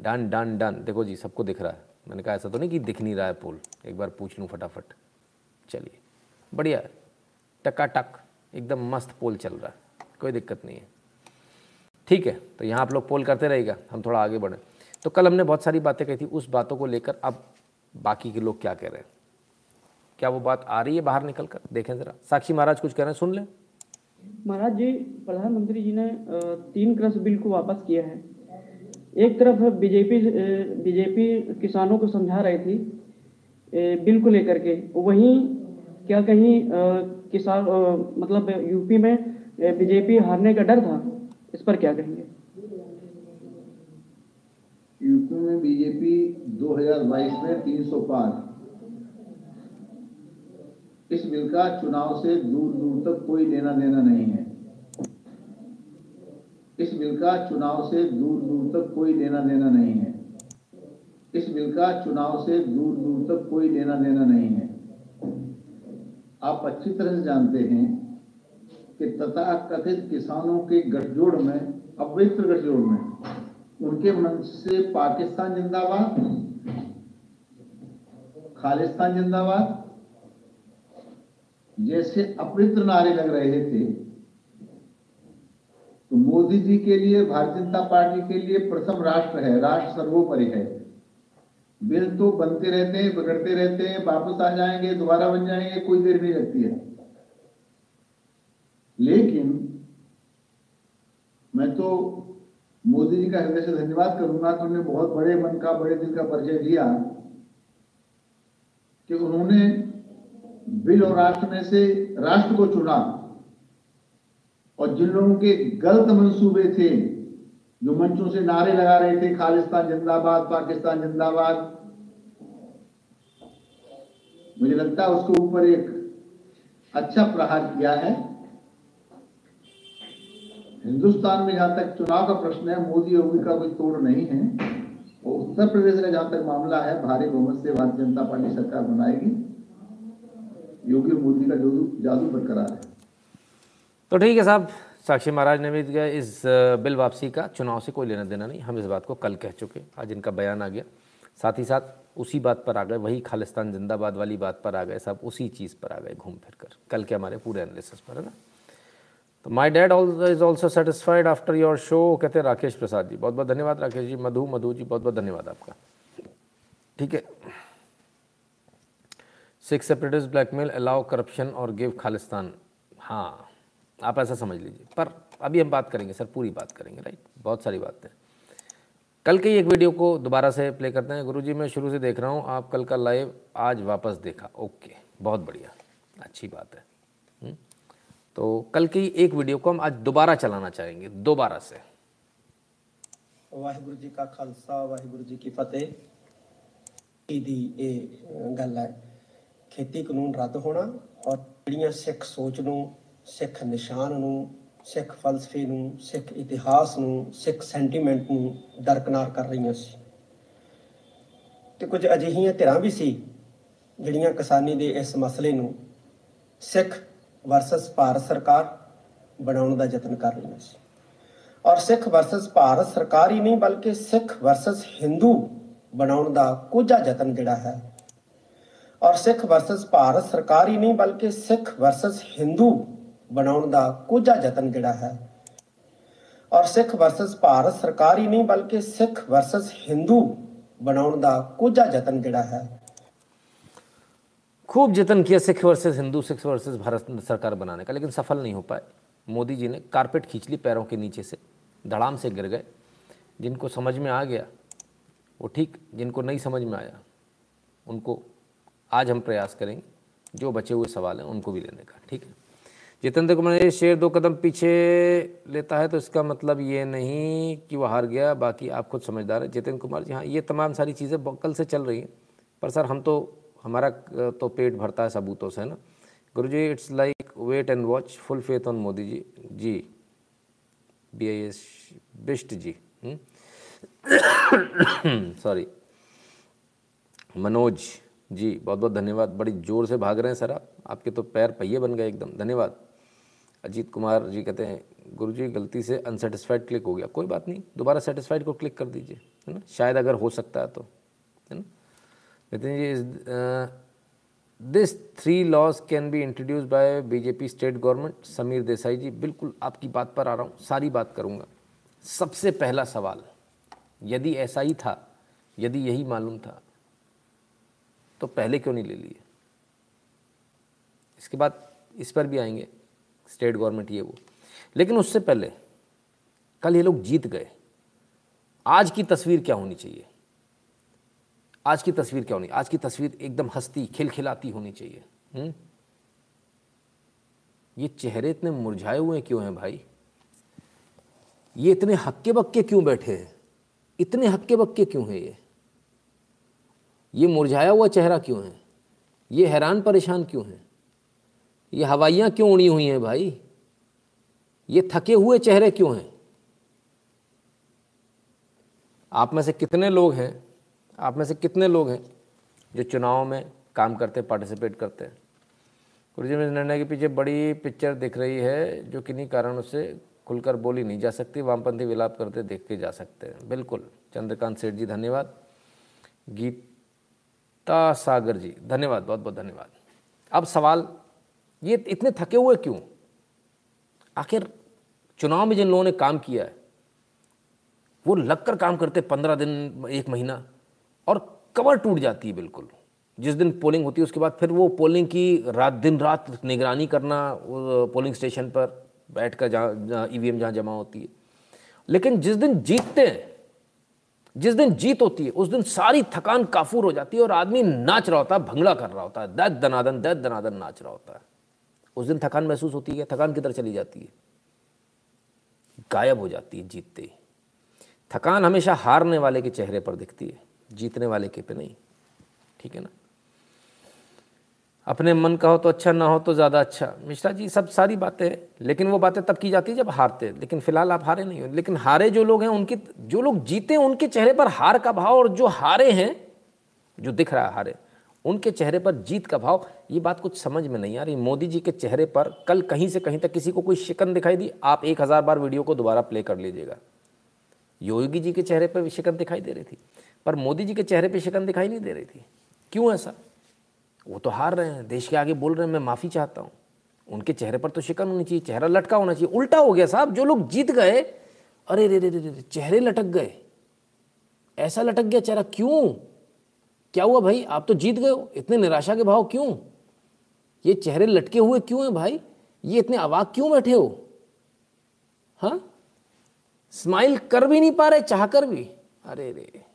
Done done done. देखो जी, सबको दिख रहा है। मैंने कहा, ऐसा तो नहीं कि दिख नहीं रहा है पोल। एक बार पूछ लूँ फटाफट। चलिए, बढ़िया। टका टक एकदम मस्त पोल चल रहा है। कोई दिक्कत नहीं है। ठीक है तो यहाँ आप लोग पोल करते रहेगा हम थोड़ा आगे बढ़ें। तो कल हमने बहुत सारी बातें कही थी, उस बातों को लेकर अब बाकी के लोग क्या कह रहे हैं? क्या वो बात आ रही है बाहर निकल कर देखें ज़रा। साक्षी महाराज कुछ कह रहे हैं, सुन लें। महाराज जी, प्रधानमंत्री जी ने तीन कृषि बिल को वापस किया है। एक तरफ़ बीजेपी बीजेपी किसानों को समझा रही थी बिल को लेकर के। वहीं क्या कहीं किसान मतलब यूपी में बीजेपी हारने का डर था? इस पर क्या कहेंगे? यूपी में बीजेपी 2022 में 300 पार इस बिल का चुनाव से दूर दूर तक कोई लेना देना नहीं है। इस बिल का चुनाव से दूर दूर तक कोई लेना देना नहीं है। इस बिल का चुनाव से दूर दूर तक कोई लेना देना नहीं है। आप अच्छी तरह से जानते हैं कि तथा कथित किसानों के गठजोड़ में अवैध गठजोड़ में उनके मन से पाकिस्तान जिंदाबाद, खालिस्तान जिंदाबाद, जैसे अपवित्र नारे लग रहे थे तो मोदी जी के लिए, भारतीय जनता पार्टी के लिए प्रथम राष्ट्र है, राष्ट्र सर्वोपरि है। बिल तो बनते रहते हैं, बिगड़ते रहते हैं, वापस आ जाएँगे, दोबारा बन जाएँगे, कोई देर नहीं लगती है। लेकिन, मैं तो मोदी जी का हृदय से धन्यवाद करूँगा कि उन्होंने बहुत बड़े मन का, बड़े दिल का परिचय दिया कि उन्होंने बिल और राष्ट्र में से राष्ट्र को चुना। और जिन लोगों के गलत मंसूबे थे, जो मंचों से नारे लगा रहे थे, खालिस्तान जिंदाबाद, पाकिस्तान जिंदाबाद, मुझे लगता है उसके ऊपर एक अच्छा प्रहार किया है। हिंदुस्तान में जहाँ तक चुनाव का प्रश्न है, मोदी योगी का कोई तोड़ नहीं है। और उत्तर प्रदेश का जहाँ तक मामला है, भारी बहुमत से भारतीय जनता पार्टी सरकार बनाएगी। योगी मोदी का जादू जादू बरकरार है। तो ठीक है साहब, साक्षी महाराज ने भी इस बिल वापसी का। चुनाव से कोई लेना देना नहीं। हम इस बात को कल कह चुके आज इनका बयान आ गया। साथ ही साथ उसी बात पर आ गए, वही खालिस्तान जिंदाबाद वाली बात पर आ गए सब उसी चीज़ पर आ गए घूम फिर कर। कल के हमारे पूरे एनालिसिस पर, है ना? तो my dad is also satisfied after your show कहते हैं राकेश प्रसाद जी बहुत बहुत धन्यवाद राकेश जी, मधु मधु जी बहुत बहुत धन्यवाद आपका। ठीक है। Sikhs separatists blackmail allow corruption और गिव खालिस्तान। हाँ आप ऐसा समझ लीजिए। पर अभी हम बात करेंगे, सर, पूरी बात करेंगे राइट बहुत सारी बातें कल के एक वीडियो को दोबारा से प्ले करते हैं। गुरुजी, मैं शुरू से देख रहा हूँ, आप कल का लाइव आज वापस देखा। ओके बहुत बढ़िया। अच्छी बात हुँ? हम्म? तो कल की एक वीडियो को हम आज दोबारा चलाना चाहेंगे दोबारा से ਵਾਹਿਗੁਰੂ ਜੀ ਕਾ ਖਾਲਸਾ ਵਾਹਿਗੁਰੂ ਜੀ ਕੀ ਫਤਿਹ ਦੀ ਇਹ ਗੱਲ ਹੈ ਖੇਤੀ ਕਾਨੂੰਨ ਰੱਦ ਹੋਣਾ ਔਰ ਜਿਹੜੀਆਂ ਸਿੱਖ ਸੋਚ ਨੂੰ ਸਿੱਖ ਨਿਸ਼ਾਨ ਨੂੰ ਸਿੱਖ ਫਲਸਫੇ ਨੂੰ ਸਿੱਖ ਇਤਿਹਾਸ ਨੂੰ ਸਿੱਖ ਸੈਂਟੀਮੈਂਟ ਨੂੰ ਦਰਕਨਾਰ ਕਰ ਰਹੀਆਂ ਸੀ ਤੇ ਕੁਝ ਅਜਿਹੀਆਂ ਧਿਰਾਂ ਵੀ ਸੀ ਜਿਹੜੀਆਂ ਕਿਸਾਨੀ ਦੇ ਇਸ ਮਸਲੇ ਨੂੰ ਸਿੱਖ ਵਰਸਸ ਭਾਰਤ ਸਰਕਾਰ ਬਣਾਉਣ ਦਾ ਯਤਨ ਕਰ ਰਹੀਆਂ ਸੀ ਔਰ ਸਿੱਖ ਵਰਸਸ ਭਾਰਤ ਸਰਕਾਰ ਹੀ ਨਹੀਂ, ਬਲਕਿ ਸਿੱਖ ਵਰਸਸ ਹਿੰਦੂ ਬਣਾਉਣ ਦਾ ਕੋਝਾ ਯਤਨ ਜਿਹੜਾ ਹੈ। ਔਰ ਸਿੱਖ ਵਰਸਸ ਭਾਰਤ ਸਰਕਾਰ ਹੀ ਨਹੀਂ, ਬਲਕਿ ਸਿੱਖ ਵਰਸਸ ਹਿੰਦੂ ਬਣਾਉਣ ਦਾ ਕੋਝਾ ਯਤਨ ਜਿਹੜਾ ਹੈ। ਔਰ ਸਿੱਖ ਵਰਸਸ ਭਾਰਤ ਸਰਕਾਰ ਹੀ ਨਹੀਂ, ਬਲਕਿ ਸਿੱਖ ਵਰਸਸ ਹਿੰਦੂ ਬਣਾਉਣ ਦਾ ਕੋਝਾ ਯਤਨ ਜਿਹੜਾ ਹੈ। खूब जतन किया सिख वर्सेस हिंदू, सिख वर्सेस भारत सरकार बनाने का, लेकिन सफल नहीं हो पाए। मोदी जी ने कारपेट खींच ली पैरों के नीचे से, धड़ाम से गिर गए। जिनको समझ में आ गया, वो ठीक, जिनको नहीं समझ में आया, उनको आज हम प्रयास करेंगे। जो बचे हुए सवाल हैं, उनको भी लेने का, ठीक है? जितेंद्र कुमार शेर दो कदम पीछे लेता है तो इसका मतलब ये नहीं कि वो हार गया, बाकी आप खुद समझदार है। जितेंद्र कुमार जी हाँ ये तमाम सारी चीज़ें कल से चल रही हैं। पर सर, हम तो हमारा तो पेट भरता है सबूतों से ना। Guru ji it's like wait and watch full faith on Modi ji. Ji. B I S Bisht ji. Sorry hmm? [coughs] Manoj ji बहुत बहुत धन्यवाद। बड़ी ज़ोर से भाग रहे हैं सर आप। आपके तो पैर पहिए बन गए एकदम। धन्यवाद। अजीत कुमार जी कहते हैं गुरु जी गलती से अनसेटिस्फाइड क्लिक हो गया। कोई बात नहीं, दोबारा सेटिस्फाइड को क्लिक कर दीजिए, है ना? शायद अगर हो सकता है तो है ना? Nitin ji this three laws can be introduce by BJP state government Sameer Desai ji बिल्कुल आपकी बात पर आ रहा हूँ सारी बात करूँगा सबसे पहला सवाल यदि ऐसा ही था यदि यही मालूम था तो पहले क्यों नहीं ले लिए इसके बाद इस पर भी आएँगे स्टेट गवर्नमेंट ये वो लेकिन उससे पहले कल ये लोग जीत गए आज की तस्वीर क्या होनी चाहिए आज की तस्वीर क्या होनी? आज की तस्वीर एकदम हस्ती, खिलखिलाती होनी चाहिए? हम्म? ये चेहरे इतने मुरझाए हुए क्यों हैं भाई? ये इतने हक्के बक्के क्यों बैठे हैं? इतने हक्के बक्के क्यों हैं ये? ये मुरझाया हुआ चेहरा क्यों है? ये हैरान परेशान क्यों है? ये हवाइयाँ क्यों उड़ी हुई हैं भाई? ये थके हुए चेहरे क्यों हैं? आप में से कितने लोग हैं आप में से कितने लोग हैं जो चुनाव में काम करते हैं पार्टिसिपेट करते हैं? गुरु जी मेरे निर्णय के पीछे बड़ी पिक्चर दिख रही है, जो किन्हीं कारणों से खुलकर बोली नहीं जा सकती, वामपंथी विलाप करते देख जा सकते हैं। बिल्कुल, चंद्रकांत सेठ जी, धन्यवाद। गीता सागर जी, धन्यवाद, बहुत बहुत धन्यवाद। अब सवाल, ये इतने थके हुए क्यों? आखिर चुनाव में जिन लोगों ने काम किया है, वो लगकर काम करते पंद्रह दिन, एक महीना? और कवर टूट जाती है बिल्कुल। जिस दिन पोलिंग होती है, उसके बाद फिर वो पोलिंग की रात, दिन रात निगरानी करना पोलिंग स्टेशन पर बैठ कर जहाँ ई वी जहाँ जमा होती है। लेकिन जिस दिन जीतते हैं, जिस दिन जीत होती है, उस दिन सारी थकान काफूर हो जाती है और आदमी नाच रहा होता है, भंगड़ा कर रहा होता है, दैत दनादन दैत दनादन नाच रहा होता है। उस दिन थकान महसूस होती है, थकान किधर चली जाती है? गायब हो जाती है जीतते ही। थकान हमेशा हारने वाले के चेहरे पर दिखती है। जीतने वाले के पे नहीं। ठीक है ना? अपने मन का हो तो अच्छा ना हो तो ज़्यादा अच्छा। मिश्रा जी, सब सारी बातें, लेकिन वो बातें तब की जाती है जब हारते हैं। लेकिन फ़िलहाल आप हारे नहीं हो। लेकिन हारे जो लोग हैं, उनके, जो लोग जीते उनके चेहरे पर हार का भाव और जो हारे हैं, जो दिख रहा है हारे, उनके चेहरे पर जीत का भाव, ये बात कुछ समझ में नहीं आ रही। मोदी जी के चेहरे पर कल कहीं से कहीं तक किसी को कोई शिकन दिखाई दी, आप एक हज़ार बार वीडियो को दोबारा प्ले कर लीजिएगा। योगी जी के चेहरे पर भी शिकन दिखाई दे रही थी। पर मोदी जी के चेहरे पर शिकन दिखाई नहीं दे रही थी। क्यों ऐसा? वो तो हार रहे हैं, देश के आगे बोल रहे हैं, मैं माफ़ी चाहता हूँ। उनके चेहरे पर तो शिकन होनी चाहिए, चेहरा लटका होना चाहिए। उल्टा हो गया साहब, जो लोग जीत गए, अरे रे रे रे रे, चेहरे लटक गए। ऐसा लटक गया चेहरा क्यों? क्या हुआ भाई? आप तो जीत गए हो। इतने निराशा के भाव क्यों? ये चेहरे लटके हुए क्यों हैं भाई? ये इतने अवाक क्यों बैठे हो? हाँ? स्माइल कर भी नहीं पा रहे, चाह कर भी। अरे रे।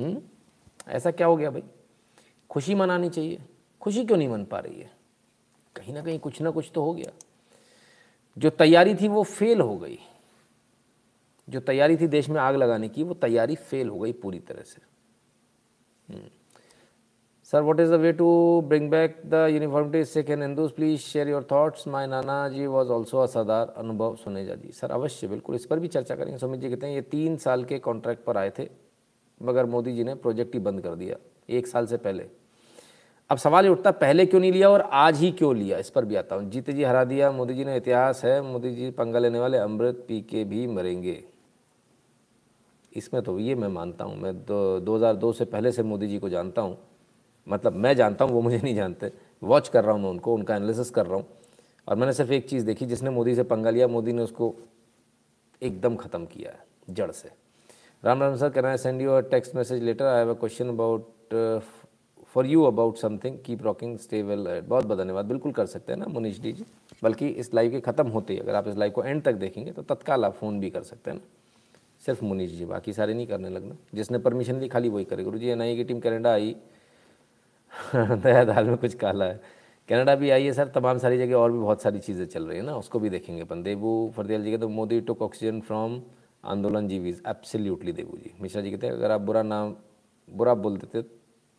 हम्म? ऐसा क्या हो गया भाई? खुशी मनानी चाहिए। खुशी क्यों नहीं मन पा रही है? कहीं ना कहीं कुछ ना कुछ तो हो गया। जो तैयारी थी वो फेल हो गई। जो तैयारी थी देश में आग लगाने की, वो तैयारी फेल हो गई पूरी तरह से। Sir what is the way to bring back the uniformity Sikh and Hindus please share your thoughts my नाना जी वाज आल्सो अ अनुभव सुनेजा जी सर अवश्य, बिल्कुल, इस पर भी चर्चा करेंगे। सुमित जी कहते हैं ये तीन साल के कॉन्ट्रैक्ट पर आए थे। मगर मोदी जी ने प्रोजेक्ट ही बंद कर दिया, एक साल से पहले। अब सवाल ये उठता, पहले क्यों नहीं लिया और आज ही क्यों लिया? इस पर भी आता हूँ। जीते जी हरा दिया, मोदी जी ने इतिहास है, मोदी जी पंगा लेने वाले अमृत पी के भी मरेंगे। इसमें तो ये मैं मानता हूँ, मैं दो दो से पहले से मोदी जी को जानता हूँ। मतलब मैं जानता हूँ, वो मुझे नहीं जानते। वॉच कर रहा हूँ मैं उनको, उनका एनालिसिस कर रहा हूँ। और मैंने सिर्फ़ एक चीज़ देखी, जिसने मोदी से पंगा लिया, मोदी ने उसको एकदम ख़त्म किया है, जड़ से। Ram Ram sir can I send you a text message later I have a question about for you about something keep rocking stay well बहुत बहुत धन्यवाद। बिल्कुल कर सकते हैं ना मुनीश डी जी। बल्कि इस लाइव के ख़त्म होते ही अगर आप इस लाइव को एंड तक देखेंगे तो तत्काल आप फ़ोन भी कर सकते हैं ना। सिर्फ़ मुनीश जी, बाकी सारे नहीं करने लगना। जिसने परमिशन ली, खाली वही करे। गुरु जी एन की टीम कनाडा आई। [laughs] दया दाल में कुछ काला है। कनाडा भी आई है सर। तमाम सारी जगह और भी बहुत सारी चीज़ें चल रही है ना। उसको भी देखेंगे अपन। देबू फरदेल जी के तो मोदी टुक ऑक्सीजन फ्रॉम आंदोलन जीवीज एब्सोल्युटली देबू जी। मिश्रा जी कहते हैं अगर आप बुरा नाम बुरा बोल देते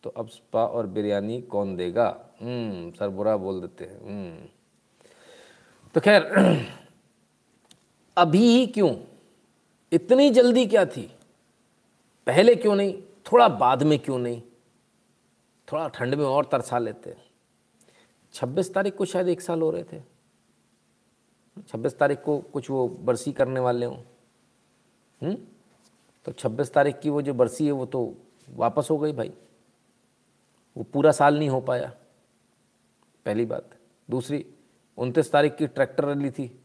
तो अब स्पा और बिरयानी कौन देगा? हम्म, सर बुरा बोल देते हैं हम्म। तो खैर [clears throat] अभी ही क्यों? इतनी जल्दी क्या थी? पहले क्यों नहीं? थोड़ा बाद में क्यों नहीं? थोड़ा ठंड में और तरसा लेते छब्बीस तारीख को शायद एक साल हो रहे थे। छब्बीस तारीख को कुछ वो बरसी करने वाले हों। हम्म? तो छब्बीस तारीख की वो जो बरसी है, वो तो वापस हो गई भाई। वो पूरा साल नहीं हो पाया। पहली बात। दूसरी, उनतीस तारीख की ट्रैक्टर रैली थी।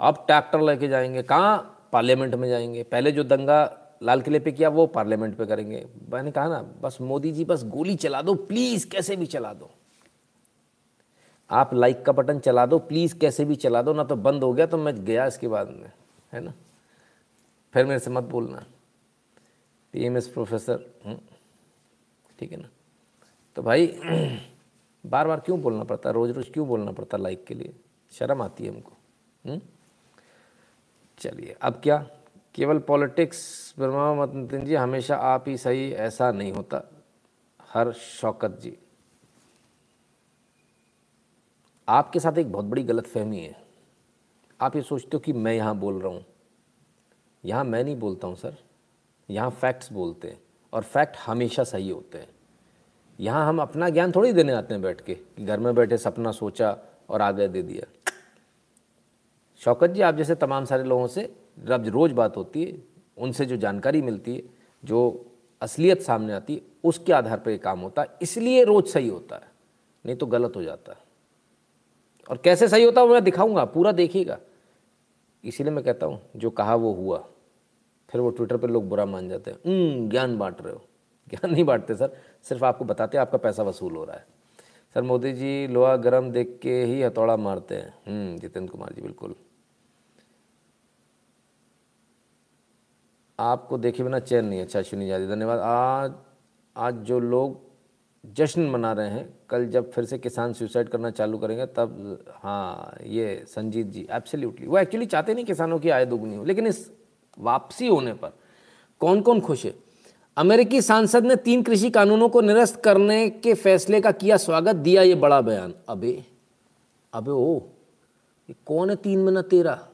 अब ट्रैक्टर लेके जाएँगे। कहाँ? पार्लियामेंट में जाएँगे। पहले जो दंगा लाल किले पे किया, वो पार्लियामेंट पे करेंगे। मैंने कहा ना, बस मोदी जी, बस गोली चला दो, प्लीज़ कैसे भी चला दो। आप लाइक का बटन चला दो, प्लीज़ कैसे भी चला दो, ना तो बंद हो गया तो मैं गया इसके बाद में, है ना? फिर मेरे से मत बोलना। पी एम एस प्रोफेसर ठीक है ना? तो भाई [clears throat] बार बार क्यों बोलना पड़ता? है रोज़ रोज़ क्यों बोलना पड़ता लाइक के लिए? शर्म आती है हमको हम्म? चलिए, अब क्या? केवल पॉलिटिक्स ब्रह्मा मत नितिन जी, हमेशा आप ही सही, ऐसा नहीं होता। हर शौकत जी। आपके साथ एक बहुत बड़ी गलत फहमी है। आप ये सोचते हो कि मैं यहाँ बोल रहा हूँ। यहाँ मैं नहीं बोलता हूँ, सर। यहाँ फैक्ट्स बोलते हैं और फैक्ट हमेशा सही होते हैं। यहाँ हम अपना ज्ञान थोड़ी देने आते हैं बैठ के कि घर में बैठे सपना सोचा और आगे दे दिया। शौकत जी, आप जैसे तमाम सारे लोगों से रब रोज़ बात होती है, उनसे जो जानकारी मिलती है, जो असलियत सामने आती है, उसके आधार पर ये काम होता है। इसलिए रोज़ सही होता है, नहीं तो गलत हो जाता है। और कैसे सही होता है वो मैं दिखाऊँगा, पूरा देखिएगा। इसीलिए मैं कहता हूँ, जो कहा वो हुआ, फिर वो ट्विटर पर लोग बुरा मान जाते हैं। ज्ञान बांट रहे हो। [laughs] ज्ञान नहीं बांटते सर, सिर्फ़ आपको बताते हैं, आपका पैसा वसूल हो रहा है। सर मोदी जी लोहा गरम देख के ही हथौड़ा मारते हैं। जितेंद्र कुमार जी, बिल्कुल। आपको देखे बिना चैन नहीं अच्छा अश्विनी जादी धन्यवाद। आज आज जो लोग जश्न मना रहे हैं। कल जब फिर से किसान सुसाइड करना चालू करेंगे, तब हाँ ये संजीत जी एब्सोल्युटली वो एक्चुअली चाहते नहीं किसानों की आय दोगुनी हो, लेकिन इस वापसी होने पर कौन कौन खुश है? अमेरिकी सांसद ने तीन कृषि कानूनों को निरस्त करने के फैसले का किया स्वागत, दिया ये बड़ा बयान। अबे अबे ओ, ये कौन है तीन महीना तेरा?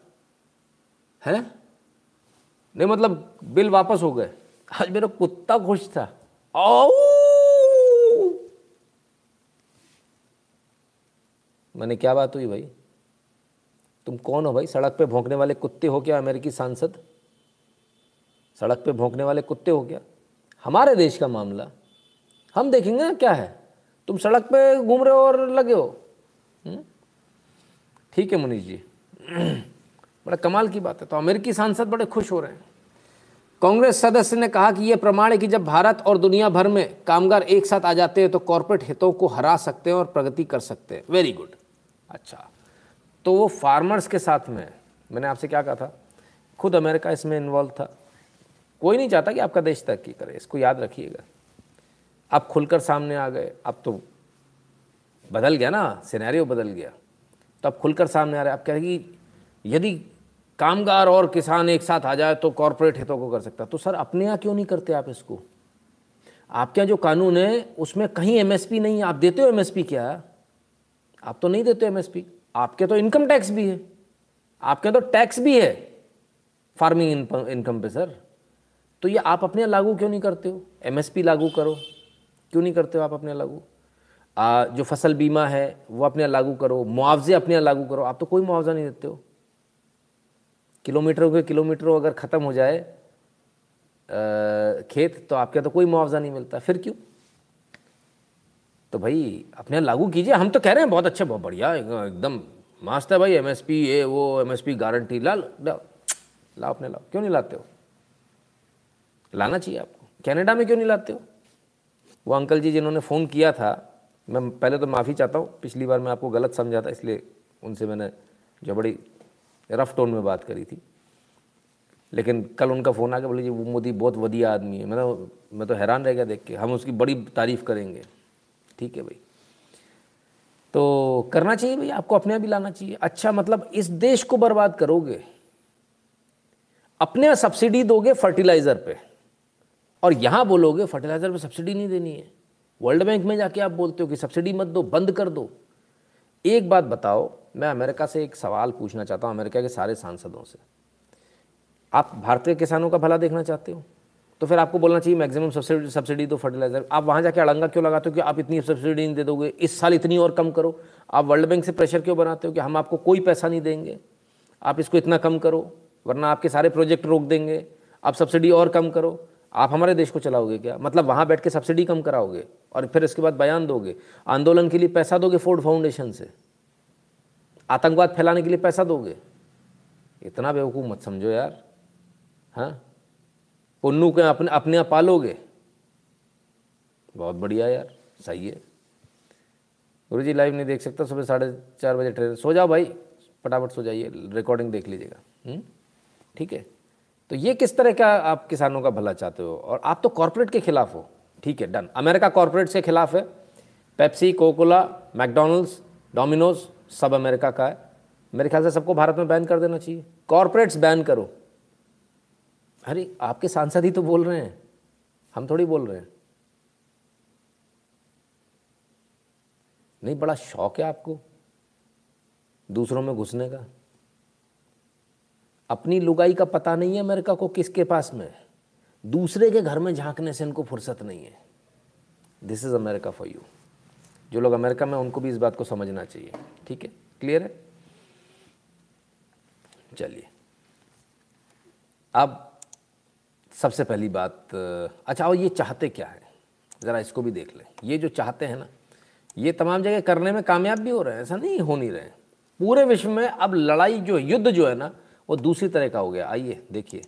है? नहीं मतलब बिल वापस हो गए। आज मेरा कुत्ता खुश था। आओ! मैंने क्या बात हुई भाई? तुम कौन हो भाई? सड़क पे भोंकने वाले कुत्ते हो क्या अमेरिकी सांसद? सड़क पे भोंकने वाले कुत्ते हो क्या? हमारे देश का मामला। हम देखेंगे ना क्या है। तुम सड़क पे घूम रहे हो और लगे हो। हम्म? ठीक है मुनीष जी। [clears throat] बड़ा कमाल की बात है। तो अमेरिकी सांसद बड़े खुश हो रहे हैं। कांग्रेस सदस्य ने कहा कि यह प्रमाण है कि जब भारत और दुनिया भर में कामगार एक साथ आ जाते हैं तो कॉरपोरेट हितों को हरा सकते हैं और प्रगति कर सकते हैं। वेरी गुड अच्छा। तो वो फार्मर्स के साथ में, मैंने आपसे क्या कहा था? खुद अमेरिका इसमें इन्वॉल्व था। कोई नहीं चाहता कि आपका देश तरक्की करे, इसको याद रखिएगा। आप खुलकर सामने आ गए, अब तो बदल गया ना सिनेरियो बदल गया। तो अब खुलकर सामने आ रहे आप कह रहे कि यदि कामगार और किसान एक साथ आ जाए तो कॉरपोरेट हितों को कर सकता। तो सर, अपने यहाँ क्यों नहीं करते आप इसको? आपके यहाँ जो कानून है, उसमें कहीं एमएसपी नहीं है। आप देते हो एमएसपी क्या? आप तो नहीं देते एमएसपी आपके तो इनकम टैक्स भी है। आपके तो टैक्स भी है फ़ार्मिंग इनकम पे सर तो ये आप अपने लागू क्यों नहीं करते हो? एमएसपी लागू करो। क्यों नहीं करते हो आप अपने लागू? आ, जो फ़सल बीमा है वो अपने लागू करो। मुआवजे अपने लागू करो। आप तो कोई मुआवजा नहीं देते हो। किलोमीटरों के किलोमीटरों अगर ख़त्म हो जाए आ, खेत तो आपके तो कोई मुआवजा नहीं मिलता। फिर क्यों? तो भाई अपने लागू कीजिए। हम तो कह रहे हैं बहुत अच्छा बहुत बढ़िया एकदम मस्त है भाई एमएसपी ये, वो एमएसपी गारंटी ला ला लाओ अपने, लाओ, क्यों नहीं लाते हो? लाना चाहिए आपको। कनाडा में क्यों नहीं लाते हो? वो अंकल जी जिन्होंने फ़ोन किया था, मैं पहले तो माफ़ी चाहता हूँ, पिछली बार मैं आपको गलत समझा था, इसलिए उनसे मैंने जो बड़ी रफ टोन में बात करी थी। लेकिन कल उनका फ़ोन आ गया बोले, जी, वो मोदी बहुत वधिया आदमी है। मैं तो मैं तो हैरान रह गया देख के। हम उसकी बड़ी तारीफ़ करेंगे। ठीक है भाई। तो करना चाहिए भाई, आपको अपने भी लाना चाहिए। अच्छा मतलब इस देश को बर्बाद करोगे, अपने सब्सिडी दोगे फर्टिलाइज़र पे, और यहाँ बोलोगे फर्टिलाइज़र पे सब्सिडी नहीं देनी है। वर्ल्ड बैंक में जाके आप बोलते हो कि सब्सिडी मत दो, बंद कर दो। एक बात बताओ, मैं अमेरिका से एक सवाल पूछना चाहता हूँ, अमेरिका के सारे सांसदों से। आप भारतीय किसानों का भला देखना चाहते हो? तो फिर आपको बोलना चाहिए, मैक्सिमम सब्सिडी सब्सिडी तो फर्टिलाइज़र आप वहाँ जाके अड़ंगा क्यों लगाते हो कि आप इतनी सब्सिडी नहीं दे दोगे? इस साल इतनी और कम करो। आप वर्ल्ड बैंक से प्रेशर क्यों बनाते हो कि हम आपको कोई पैसा नहीं देंगे? आप इसको इतना कम करो, वरना आपके सारे प्रोजेक्ट रोक देंगे। आप सब्सिडी और कम करो। आप हमारे देश को चलाओगे क्या? मतलब वहाँ बैठ के सब्सिडी कम कराओगे और फिर इसके बाद बयान दोगे? आंदोलन के लिए पैसा दोगे फोर्ड फाउंडेशन से? आतंकवाद फैलाने के लिए पैसा दोगे? इतना बेवकूफ़ मत समझो यार। हाँ? पुन्नू के अपने अपने आप पालोगे? बहुत बढ़िया यार, सही है। गुरु जी लाइव नहीं देख सकता, सुबह साढ़े चार बजे ट्रेन सो जाओ भाई, फटाफट सो जाइए रिकॉर्डिंग देख लीजिएगा हम्म? ठीक है? तो ये किस तरह का आप किसानों का भला चाहते हो? और आप तो कॉरपोरेट के खिलाफ हो। ठीक है डन अमेरिका कॉरपोरेट से खिलाफ है। Pepsi Coca Cola McDonald's Domino's सब अमेरिका का है। मेरे ख्याल से सबको भारत में बैन कर देना चाहिए। कॉरपोरेट्स बैन करो। अरे, आपके सांसद ही तो बोल रहे हैं। हम थोड़ी बोल रहे हैं। नहीं, बड़ा शौक है आपको दूसरों में घुसने का। अपनी लुगाई का पता नहीं है अमेरिका को किसके पास में। दूसरे के घर में झांकने से इनको फुर्सत नहीं है। This is America for you जो लोग अमेरिका में उनको भी इस बात को समझना चाहिए। ठीक है? क्लियर है? चलिए। अब सबसे पहली बात अच्छा और ये चाहते क्या है? ज़रा इसको भी देख लें। ये जो चाहते हैं ना, ये तमाम जगह करने में कामयाब भी हो रहे हैं, ऐसा नहीं, हो नहीं रहे पूरे विश्व में अब लड़ाई जो युद्ध जो है ना, वो दूसरी तरह का हो गया। आइए, देखिए।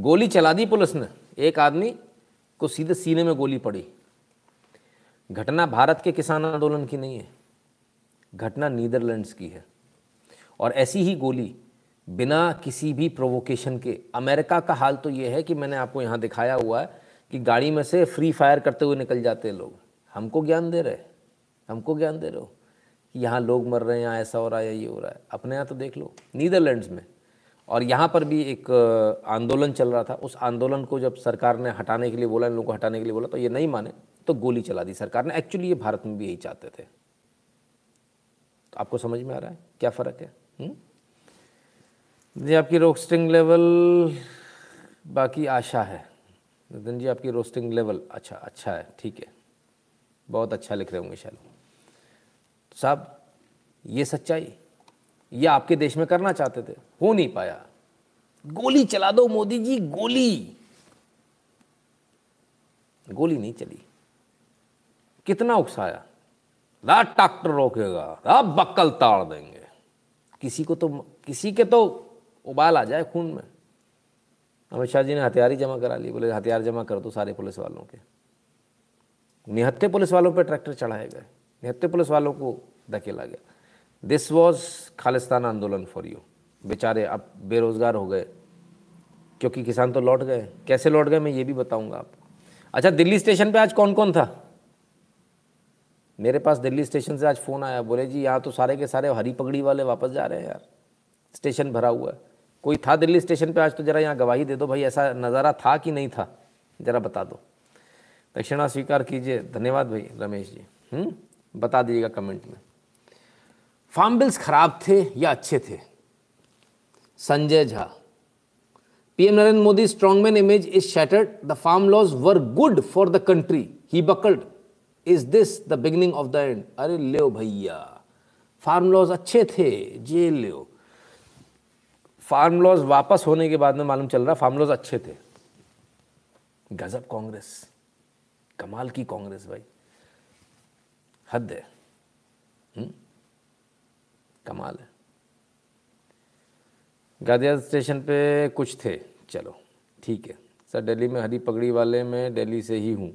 गोली चला दी पुलिस ने। एक आदमी को सीधे सीने में गोली पड़ी। घटना भारत के किसान आंदोलन की नहीं है। घटना नीदरलैंड्स की है। और ऐसी ही गोली बिना किसी भी प्रोवोकेशन के। अमेरिका का हाल तो ये है कि मैंने आपको यहाँ दिखाया हुआ है कि गाड़ी में से फ्री फायर करते हुए निकल जाते हैं लोग। हमको ज्ञान दे रहे हमको ज्ञान दे रहे हो कि यहाँ लोग मर रहे हैं, यहाँ ऐसा हो रहा है या ये हो रहा है। अपने यहाँ तो देख लो। नीदरलैंड्स में। और यहाँ पर भी एक आंदोलन चल रहा था। उस आंदोलन को जब सरकार ने हटाने के लिए बोला, इन लोगों को हटाने के लिए बोला तो ये नहीं माने तो गोली चला दी सरकार ने। एक्चुअली ये भारत में भी यही चाहते थे। तो आपको समझ में आ रहा है? क्या फ़र्क है? जी, आपकी रोस्टिंग लेवल बाकी आशा है। नितिन जी, आपकी रोस्टिंग लेवल अच्छा अच्छा है, ठीक है। बहुत अच्छा लिख रहे होंगे शायद। साहब, ये सच्चाई ये आपके देश में करना चाहते थे। हो नहीं पाया। गोली चला दो मोदी जी, गोली। गोली नहीं चली। कितना उकसाया। रात ट्रैक्टर रोकेगा, रात बक्कल ताड़ देंगे। किसी को तो किसी के तो उबाल आ जाए खून में। अमित शाह जी ने हथियार ही जमा करा लिए। बोले, हथियार जमा कर दो सारे पुलिस वालों के। निहत्ते पुलिस वालों पे ट्रैक्टर चढ़ाए गए। निहत्ते पुलिस वालों को धकेला गया। दिस वॉज़ खालिस्तान आंदोलन फॉर यू बेचारे अब बेरोजगार हो गए। क्योंकि किसान तो लौट गए। कैसे लौट गए मैं ये भी बताऊँगा आपको। अच्छा दिल्ली स्टेशन पे आज कौन कौन था? मेरे पास दिल्ली स्टेशन से आज फ़ोन आया। बोले, जी, यहाँ तो सारे के सारे हरी पगड़ी वाले वापस जा रहे हैं यार। स्टेशन भरा हुआ है। कोई था दिल्ली स्टेशन पे? आज तो ज़रा यहाँ गवाही दे दो भाई, ऐसा नज़ारा था कि नहीं था? ज़रा बता दो। दक्षिणा स्वीकार कीजिए। धन्यवाद भाई, रमेश जी। हम्म बता दीजिएगा कमेंट में। फार्म बिल्स खराब थे या अच्छे थे? Sanjay Jha. PM Narendra Modi strongman image is shattered the farm laws were good for the country he buckled is this the beginning of the end अरे ले भैया। फार्म लॉज अच्छे थे। जे ले फार्म लॉज वापस होने के बाद में मालूम चल रहा फार्म लॉज अच्छे थे। गजब कांग्रेस। कमाल की कांग्रेस भाई। हद है। हुँ? कमाल है। गाजियाबाद स्टेशन पे कुछ थे, चलो, ठीक है। सर, दिल्ली में हरी पगड़ी वाले में दिल्ली से ही हूँ।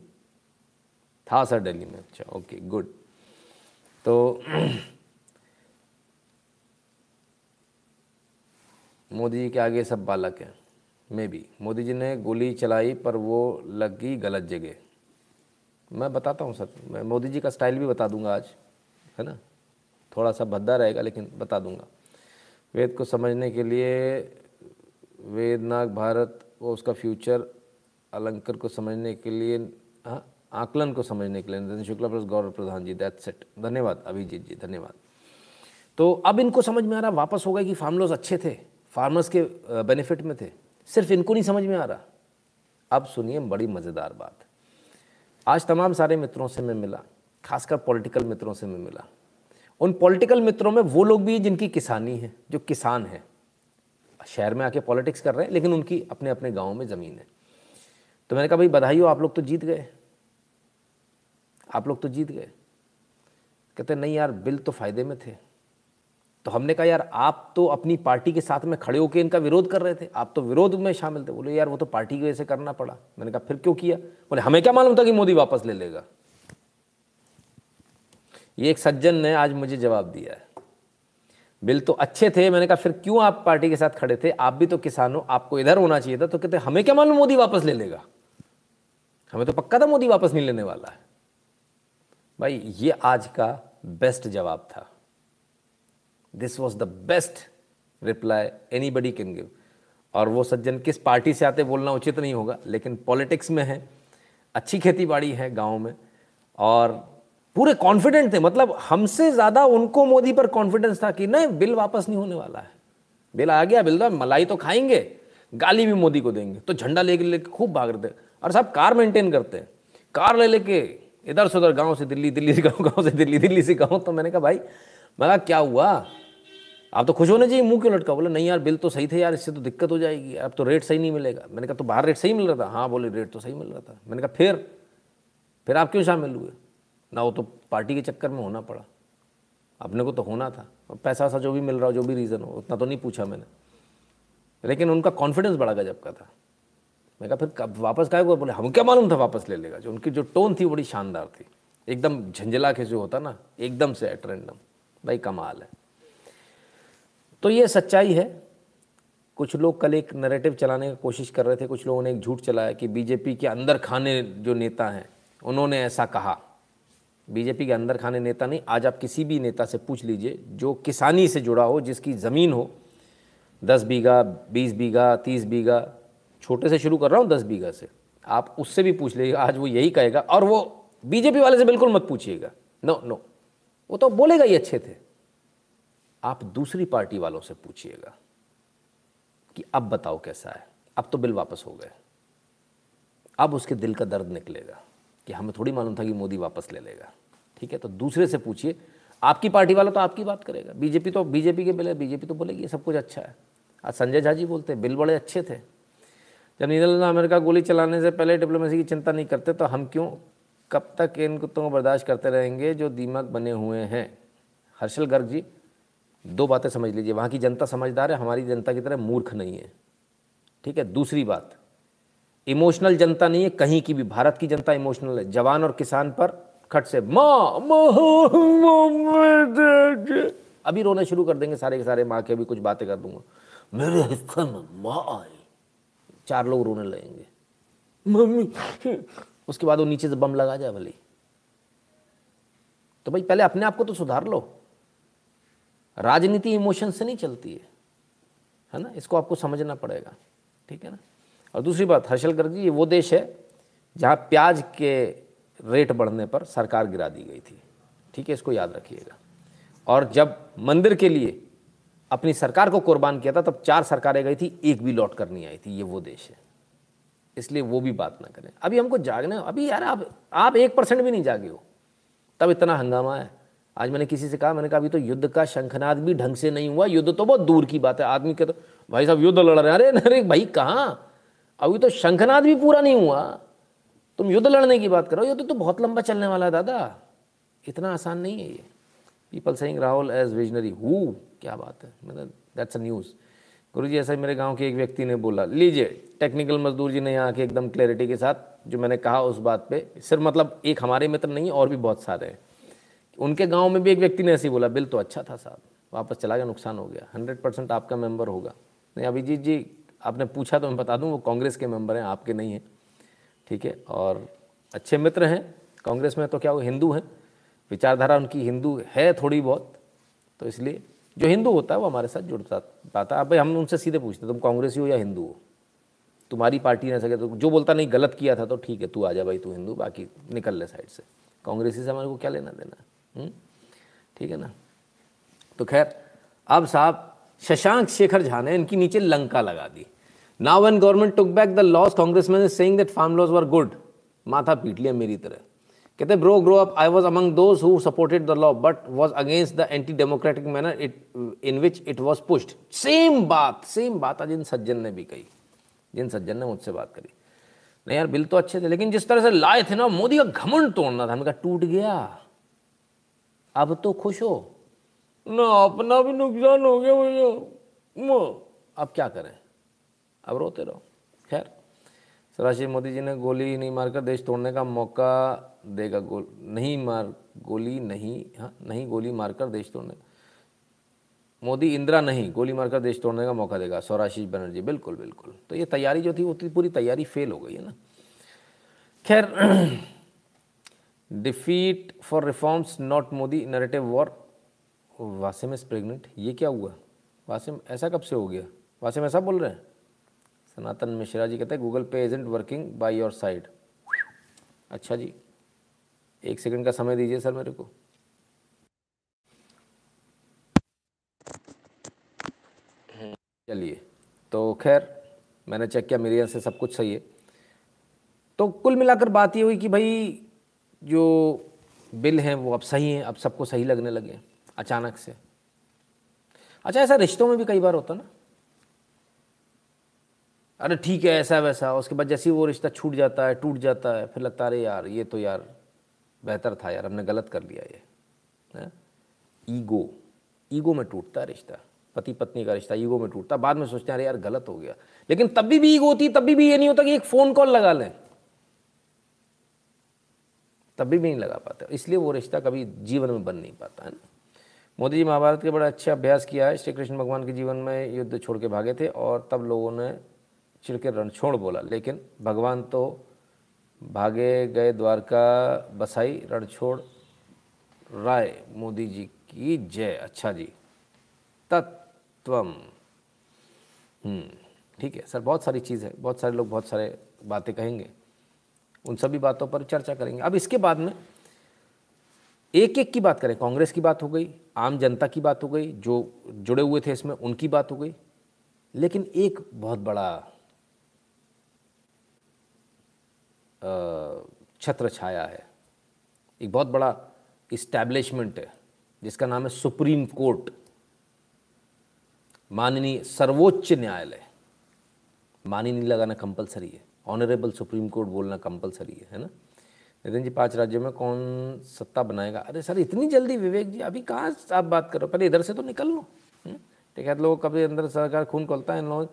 था सर दिल्ली में अच्छा ओके गुड तो [clears throat] मोदी जी के आगे सब बालक हैं, मे भी। मोदी जी ने गोली चलाई, पर वो लगी गलत जगह। मैं बताता हूँ सर, मैं मोदी जी का स्टाइल भी बता दूँगा आज, है ना? थोड़ा सा भद्दा रहेगा, लेकिन बता दूँगा। वेद को समझने के लिए वेदनाग भारत और उसका फ्यूचर अलंकर को समझने के लिए हाँ आकलन को समझने के लिए Nitin Shukla plus Gaurav Pradhan ji that set धन्यवाद, अभिजीत जी, धन्यवाद। तो अब इनको समझ में आ रहा, वापस हो गया कि फार्म अच्छे थे फार्मर्स के बेनिफिट में थे। सिर्फ़ इनको नहीं समझ में आ रहा। अब सुनिए बड़ी मज़ेदार बात। आज तमाम सारे मित्रों से मैं मिला, खासकर पॉलिटिकल मित्रों से मैं मिला। उन पॉलिटिकल मित्रों में वो लोग भी जिनकी किसानी है, जो किसान है। शहर में आके पॉलिटिक्स कर रहे हैं, लेकिन उनकी अपने अपने गाँव में ज़मीन है। तो मैंने कहा, भाई बधाई हो आप लोग तो जीत गए। आप लोग तो जीत गए। कहते नहीं यार, बिल तो फ़ायदे में थे। तो हमने कहा, यार, आप तो अपनी पार्टी के साथ में खड़े होकर इनका विरोध कर रहे थे। आप तो विरोध में शामिल थे। बोले, यार, वो तो पार्टी की वजह से करना पड़ा। मैंने कहा, फिर क्यों किया? बोले, हमें क्या मालूम था कि मोदी वापस ले लेगा? ये एक सज्जन ने आज मुझे जवाब दिया है। बिल तो अच्छे थे, मैंने कहा, फिर क्यों आप पार्टी के साथ खड़े थे? आप भी तो किसान आपको इधर होना चाहिए था। तो कहते, हमें क्या मालूम मोदी वापस ले लेगा? हमें तो पक्का था मोदी वापस नहीं लेने वाला है। भाई, ये आज का बेस्ट जवाब था। This was the best reply anybody can give और वो सज्जन किस पार्टी से आते बोलना उचित नहीं होगा, लेकिन पॉलिटिक्स में है, अच्छी खेती बाड़ी है गाँव में, और पूरे कॉन्फिडेंट थे। मतलब हमसे ज़्यादा उनको मोदी पर कॉन्फिडेंस था कि नहीं, बिल वापस नहीं होने वाला है। बिल आ गया, बिल मलाई तो खाएँगे, गाली भी मोदी को देंगे। तो झंडा लेके लेके खूब भाग रहे थे। और साहब कार मेंटेन करते हैं। कार ले लेके इधर से उधर गाँव से दिल्ली दिल्ली से गाँव गाँव से दिल्ली दिल्ली से गाँव। तो मैंने कहा, भाई, मैं क्या हुआ? आप तो खुश होने चाहिए मुँह क्यों लटका? बोले, नहीं यार, बिल तो सही थे यार, इससे तो दिक्कत हो जाएगी अब तो रेट सही नहीं मिलेगा। मैंने कहा तो बाहर रेट सही मिल रहा था? हाँ बोले रेट तो सही मिल रहा था। मैंने कहा, फिर फिर आप क्यों शामिल हुए? ना वो तो पार्टी के चक्कर में होना पड़ा। अपने को तो होना था। पैसा सा जो भी मिल रहा हो, जो भी रीज़न हो, उतना तो नहीं पूछा मैंने। लेकिन उनका कॉन्फिडेंस बड़ा गजब का था। मैं कहा, फिर कब वापस का बोले हम क्या मालूम था वापस ले लेगा? जो उनकी जो टोन थी बड़ी शानदार थी। एकदम झंझला के जो होता ना, एकदम से एट भाई कमाल है। तो ये सच्चाई है। कुछ लोग कल एक नरेटिव चलाने की कोशिश कर रहे थे। कुछ लोगों ने एक झूठ चलाया कि बीजेपी के अंदर खाने जो नेता हैं, उन्होंने ऐसा कहा। बीजेपी के अंदर खाने नेता नहीं, आज आप किसी भी नेता से पूछ लीजिए, जो किसानी से जुड़ा हो, जिसकी ज़मीन हो, दस बीघा, बीस बीघा, तीस बीघा, छोटे से शुरू कर रहा हूँ, दस बीघा से, आप उससे भी पूछ लीजिएगा, आज वो यही कहेगा, और वो बीजेपी वाले से बिल्कुल मत पूछिएगा। नो नो वो तो बोलेगा ही अच्छे थे। आप दूसरी पार्टी वालों से पूछिएगा कि अब बताओ कैसा है। अब तो बिल वापस हो गए। अब उसके दिल का दर्द निकलेगा। कि हमें थोड़ी मालूम था कि मोदी वापस ले लेगा। ठीक है? तो दूसरे से पूछिए, आपकी पार्टी वाला तो आपकी बात करेगा। बीजेपी तो बीजेपी के बिल बीजेपी तो बोलेगी सब कुछ अच्छा है। आज संजय झा जी बोलते हैं, बिल बड़े अच्छे थे। जब नीदरलैंड अमेरिका गोली चलाने से पहले डिप्लोमेसी की चिंता नहीं करते तो हम क्यों, कब तक इन कुत्तों को बर्दाश्त करते रहेंगे जो दीमक बने हुए हैं? हर्षल गर्ग जी, दो बातें समझ लीजिए। वहाँ की जनता समझदार है, हमारी जनता की तरह मूर्ख नहीं है। ठीक है? दूसरी बात इमोशनल जनता नहीं है, कहीं की भी, भारत की जनता इमोशनल है। जवान और किसान पर खट से माँ अभी रोने शुरू कर देंगे सारे के सारे, माँ के भी कुछ बातें कर दूँगा। मेरे हिस्से में माँ आई। चार लोग रोने लगेंगे। मम्मी, उसके बाद वो नीचे से बम लगा जाए भले। तो भाई, पहले अपने आप को तो सुधार लो। राजनीति इमोशन से नहीं चलती है। है ना? इसको आपको समझना पड़ेगा। ठीक है ना? और दूसरी बात, हर्षल गर्ग ये वो देश है जहाँ प्याज के रेट बढ़ने पर सरकार गिरा दी गई थी। ठीक है, इसको याद रखिएगा। और जब मंदिर के लिए अपनी सरकार को कुर्बान किया था, तब चार सरकारें गई थी, एक भी लौट कर नहीं आई थी। ये वो देश है। इसलिए वो भी बात ना करें। अभी हमको जागना अभी यार आप आप एक परसेंट भी नहीं जागे हो। तब इतना हंगामा है। आज मैंने किसी से कहा, मैंने कहा, अभी तो युद्ध का शंखनाद भी ढंग से नहीं हुआ। युद्ध तो बहुत दूर की बात है। आदमी के तो भाई साहब, युद्ध लड़ रहे हैं। अरे अरे, भाई, कहाँ? अभी तो शंखनाद भी पूरा नहीं हुआ। तुम युद्ध लड़ने की बात करो युद्ध तो बहुत लंबा चलने वाला है दादा। इतना आसान नहीं है ये। People saying Rahul as visionary who क्या बात है? मतलब दैट्स अ न्यूज़ गुरु जी ऐसा मेरे गाँव के एक व्यक्ति ने बोला, लीजिए टेक्निकल मजदूर जी ने यहाँ के एकदम क्लैरिटी के साथ जो मैंने कहा उस बात पे, सिर्फ़ मतलब एक हमारे मित्र नहीं, और भी बहुत सारे हैं। उनके गाँव में भी एक व्यक्ति ने ऐसे बोला, बिल तो अच्छा था साहब, वापस चला गया, नुकसान हो गया हंड्रेड परसेंट आपका मेंबर होगा। नहीं, अभिजीत जी आपने पूछा तो मैं बता दूँ, वो कांग्रेस के मेंबर हैं, आपके नहीं हैं, ठीक है? और अच्छे मित्र हैं, कांग्रेस में तो क्या वो हिंदू हैं? विचारधारा उनकी हिंदू है थोड़ी बहुत तो इसलिए जो हिंदू होता है वो हमारे साथ जुड़ता पाता अब भाई, हम उनसे सीधे पूछते तुम कांग्रेसी हो या हिंदू हो? तुम्हारी पार्टी ने सके तो जो बोलता नहीं, गलत किया था तो ठीक है, तू आ जा भाई, तू हिंदू, बाकी निकल ले साइड से। कांग्रेसी से हमारे को क्या लेना देना हम्म? ठीक है ना? तो खैर, अब साहब, शशांक शेखर झा ने इनकी नीचे लंका लगा दी। Now one government took back the laws Congress man saying that farm laws were good माथा पीट लिया मेरी तरह। कहते bro grow up I was among those who supported the law but was against the anti democratic manner it in which it was pushed same बात same बात आज इन सज्जन ने भी कही। जिन सज्जन ने मुझसे बात करी। नहीं यार, बिल तो अच्छे थे, लेकिन जिस तरह से लाए थे ना, मोदी का घमंड तोड़ना था। हमने कहा, टूट गया। अब तो खुश हो। ना, अपना भी नुकसान हो गया भैया। अब क्या करें? अब रोते रहो। खैर सराशी मोदी जी ने गोली नहीं मारकर देश तोड़ने का मौका देगा। गोल, नहीं मार, गोली नहीं हाँ नहीं गोली मारकर देश तोड़ने। मोदी इंदिरा नहीं, गोली मारकर देश तोड़ने का मौका देगा सौराशीष बनर्जी। बिल्कुल बिल्कुल। तो ये तैयारी जो थी, वो पूरी तैयारी फेल हो गई है ना। खैर defeat for reforms not Modi narrative war Wasim is pregnant. ये क्या हुआ? वासिम, ऐसा कब से हो गया? वासिम, ऐसा बोल रहे हैं? सनातन मिश्रा जी कहते हैं, गूगल पे isn't working by your side अच्छा जी, एक सेकंड का समय दीजिए सर मेरे को। चलिए तो खैर, मैंने चेक किया, मेरे यहाँ से सब कुछ सही है। तो कुल मिलाकर बात ये हुई कि भाई, जो बिल हैं, वो अब सही हैं, अब सबको सही लगने लगे अचानक से। अच्छा ऐसा रिश्तों में भी कई बार होता ना अरे ठीक है, ऐसा वैसा। उसके बाद जैसे ही वो रिश्ता छूट जाता है, टूट जाता है, फिर लगता अरे यार, ये तो यार बेहतर था यार, हमने गलत कर लिया ये। है? ईगो ईगो में टूटता है रिश्ता। पति पत्नी का रिश्ता ईगो में टूटता। बाद में सोचते हैं, अरे यार, गलत हो गया। लेकिन तब भी ईगो होती तभी भी ये नहीं होता कि एक फ़ोन कॉल लगा लें। तभी भी नहीं लगा पाते। इसलिए वो रिश्ता कभी जीवन में बन नहीं पाता, है ना? मोदी जी महाभारत के बड़ा अच्छा अभ्यास किया है। श्री कृष्ण भगवान के जीवन में युद्ध छोड़ के भागे थे और तब लोगों ने चिड़के रणछोड़ बोला, लेकिन भगवान तो भागे गए द्वारका बसाई रणछोड़। राय, मोदी जी की जय। अच्छा जी। तत्वम ठीक है, सर, बहुत सारी चीज़ है, बहुत सारे लोग बहुत सारे बातें कहेंगे, उन सभी बातों पर चर्चा करेंगे। अब इसके बाद में एक एक की बात करें। कांग्रेस की बात हो गई, आम जनता की बात हो गई, जो जुड़े हुए थे इसमें, उनकी बात हो गई, लेकिन एक बहुत बड़ा छत्र छाया है। एक बहुत बड़ा इस्टेब्लिशमेंट है, जिसका नाम है सुप्रीम कोर्ट, माननीय सर्वोच्च न्यायालय। माननीय लगाना कंपलसरी है। ऑनरेबल सुप्रीम कोर्ट बोलना कंपलसरी है है ना? नितिन जी, पाँच राज्यों में कौन सत्ता बनाएगा? अरे सर, इतनी जल्दी विवेक जी, अभी कहाँ आप बात करो पहले इधर से तो निकल लो। हम्म? ठीक है लोग कभी अंदर सरकार खून खोलता है इन लोगों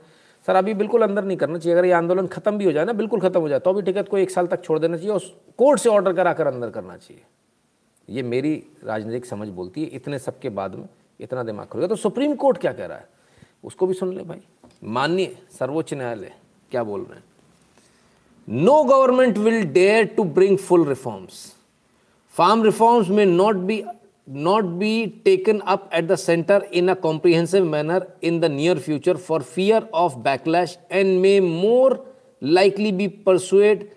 सर, अभी बिल्कुल अंदर नहीं करना चाहिए। अगर ये आंदोलन खत्म भी हो जाए ना, बिल्कुल खत्म हो जाए तो भी टिकट को एक साल तक छोड़ देना चाहिए और कोर्ट से ऑर्डर कराकर अंदर करना चाहिए। ये मेरी राजनीतिक समझ बोलती है, इतने सबके बाद में इतना दिमाग खुलेगा। तो सुप्रीम कोर्ट क्या कह रहा है? उसको भी सुन ले भाई। माननीय सर्वोच्च न्यायालय क्या बोल रहे हैं? No government will dare to bring full reforms farm reforms में not be not be taken up at the center in a comprehensive manner in the near future for fear of backlash and may more likely be pursued,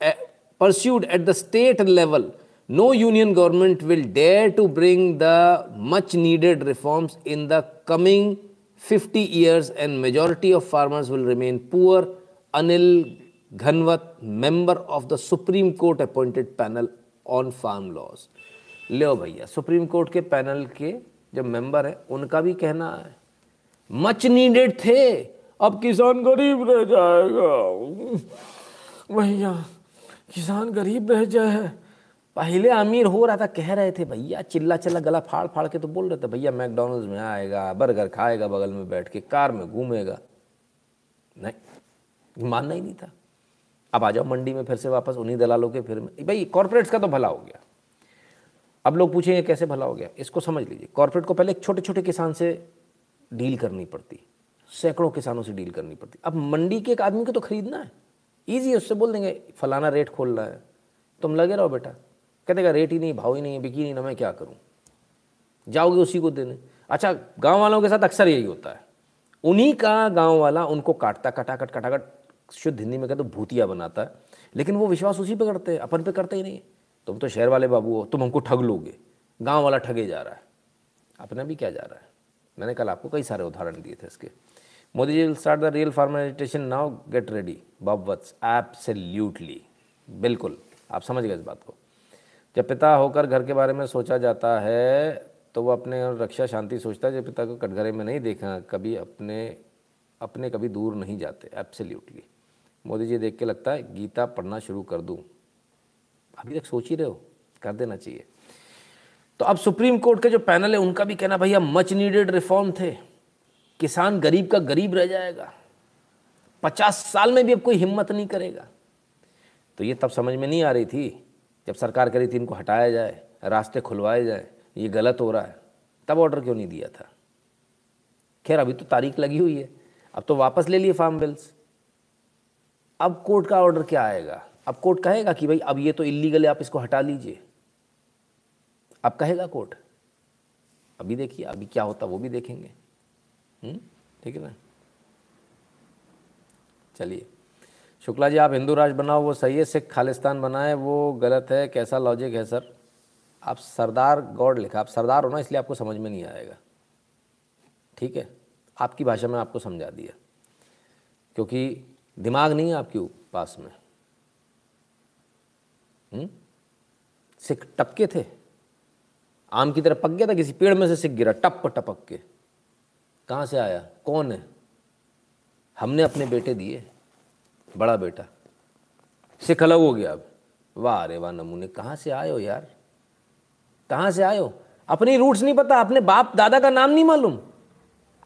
uh, pursued at the state level. No union government will dare to bring the much needed reforms in the coming 50 years and majority of farmers will remain poor. Anil Ghanwat, member of the Supreme Court appointed panel on farm laws. लो भैया, supreme court के panel के जो member है, उनका भी कहना है। मच नीडेड थे, अब किसान गरीब रह जाएगा। भैया, किसान गरीब रह जाए। पहले अमीर हो रहा था, कह रहे थे, भैया, चिल्ला चिल्ला, गला फाड़ फाड़ के तो बोल रहे थे, भैया, मैकडोनल्ड्स में आएगा, बर्गर खाएगा बगल में बैठ के, कार में घूमेगा। नहीं मानना ही नहीं था। अब आ जाओ मंडी में फिर से वापस, उन्हीं दलालों के फिर में। भाई कॉर्पोरेट्स का तो भला हो गया। अब लोग पूछेंगे, कैसे भला हो गया? इसको समझ लीजिए। कॉर्पोरेट को पहले छोटे छोटे किसान से डील करनी पड़ती। सैकड़ों किसानों से डील करनी पड़ती। अब मंडी के एक आदमी को तो खरीदना है। ईजी उससे बोल देंगे, फलाना रेट खोल रहा है। तुम लगे रहो बेटा। कहते का रेट ही नहीं, भाव ही नहीं बिकी नहीं, ना मैं क्या करूँ? जाओगे उसी को देने। अच्छा गाँव वालों के साथ अक्सर यही होता है। उन्हीं का गाँव वाला उनको काटता, कटाकट कटाकट, शुद्ध हिंदी में कहते भूतिया बनाता है। लेकिन वो विश्वास उसी पे करते हैं, अपन पे करते ही नहीं तुम तो शहर वाले बाबू हो, तुम हमको ठग लोगे। गाँव वाला ठगे जा रहा है। अपना भी क्या जा रहा है? मैंने कल आपको कई सारे उदाहरण दिए थे इसके। Modi ji will start the real formation now get ready Bob Vats absolutely बिल्कुल। आप समझ गए इस बात को। जब पिता होकर घर के बारे में सोचा जाता है तो वो अपने रक्षा शांति सोचता है, जब पिता को कटघरे में नहीं देखा, कभी अपने अपने कभी दूर नहीं जाते। एब्सोल्यूटली मोदी जी देख के लगता है, गीता पढ़ना शुरू कर दूँ। अभी तक सोच ही रहे हो? कर देना चाहिए। तो अब सुप्रीम कोर्ट के जो पैनल है, उनका भी कहना, भैया मच नीडेड रिफॉर्म थे। किसान गरीब का गरीब रह जाएगा। पचास साल में भी अब कोई हिम्मत नहीं करेगा। तो ये तब समझ में नहीं आ रही थी, जब सरकार कह रही थी, इनको हटाया जाए, रास्ते खुलवाए जाए, ये गलत हो रहा है। तब ऑर्डर क्यों नहीं दिया था? खैर, अभी तो तारीख लगी हुई है। अब तो वापस ले लिए फार्म बिल्स अब कोर्ट का ऑर्डर क्या आएगा? अब कोर्ट कहेगा कि भाई, अब ये तो इलीगल है, आप इसको हटा लीजिए। अब कहेगा कोर्ट, अभी देखिए, अभी क्या होता वो भी देखेंगे। हम्म? ठीक है ना? चलिए। शुक्ला जी, आप हिंदू राज बनाओ, वो सही है, सिख खालिस्तान बनाए, वो गलत है, कैसा लॉजिक है सर? आप सरदार गॉड लिखा, आप सरदार हो ना, इसलिए आपको समझ में नहीं आएगा। ठीक है? आपकी भाषा में आपको समझा दिया। क्योंकि दिमाग नहीं है आपके पास में? सिख टपके थे। आम की तरह पक गया था, किसी पेड़ में से सिख गिरा, टप, टपक के। कहाँ से आया? कौन है? हमने अपने बेटे दिए। बड़ा बेटा। सिख अलग हो गया अब। वाह अरे वाह, नमूने, कहाँ से आए हो यार? कहाँ से आए हो? अपनी रूट्स नहीं पता, अपने बाप, दादा का नाम नहीं मालूम।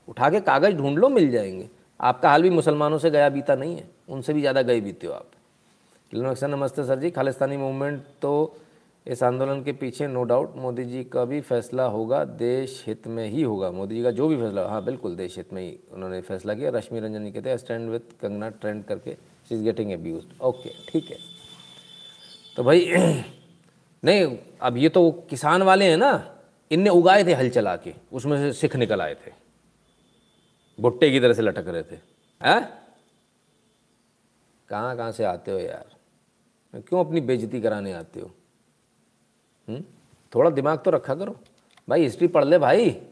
उठा के कागज़ ढूंढ लो, मिल जाएँगे। आपका हाल भी मुसलमानों से गया बीता नहीं है। उनसे भी ज़्यादा गए बीते हो आप। सर नमस्ते सर जी। खालिस्तानी मूवमेंट तो इस आंदोलन के पीछे नो डाउट मोदी जी का भी फैसला होगा, देश हित में ही होगा। मोदी जी का जो भी फैसला हाँ बिल्कुल, देश हित में ही उन्होंने फैसला किया। रश्मि रंजन जी कहते हैं स्टैंड विथ कंगना ट्रेंड करके she is getting abuse okay ठीक है। तो भाई, [clears throat] नहीं, अब ये तो किसान वाले हैं ना, इनने उगाए थे हल चला के, उसमें से सिख निकल आए थे। भुट्टे की तरह से लटक रहे थे। हैं? कहाँ कहाँ से आते हो यार? क्यों अपनी बेजती कराने आते हो? हुँ? हम्म? थोड़ा दिमाग तो रखा करो। भाई, हिस्ट्री पढ़ ले भाई।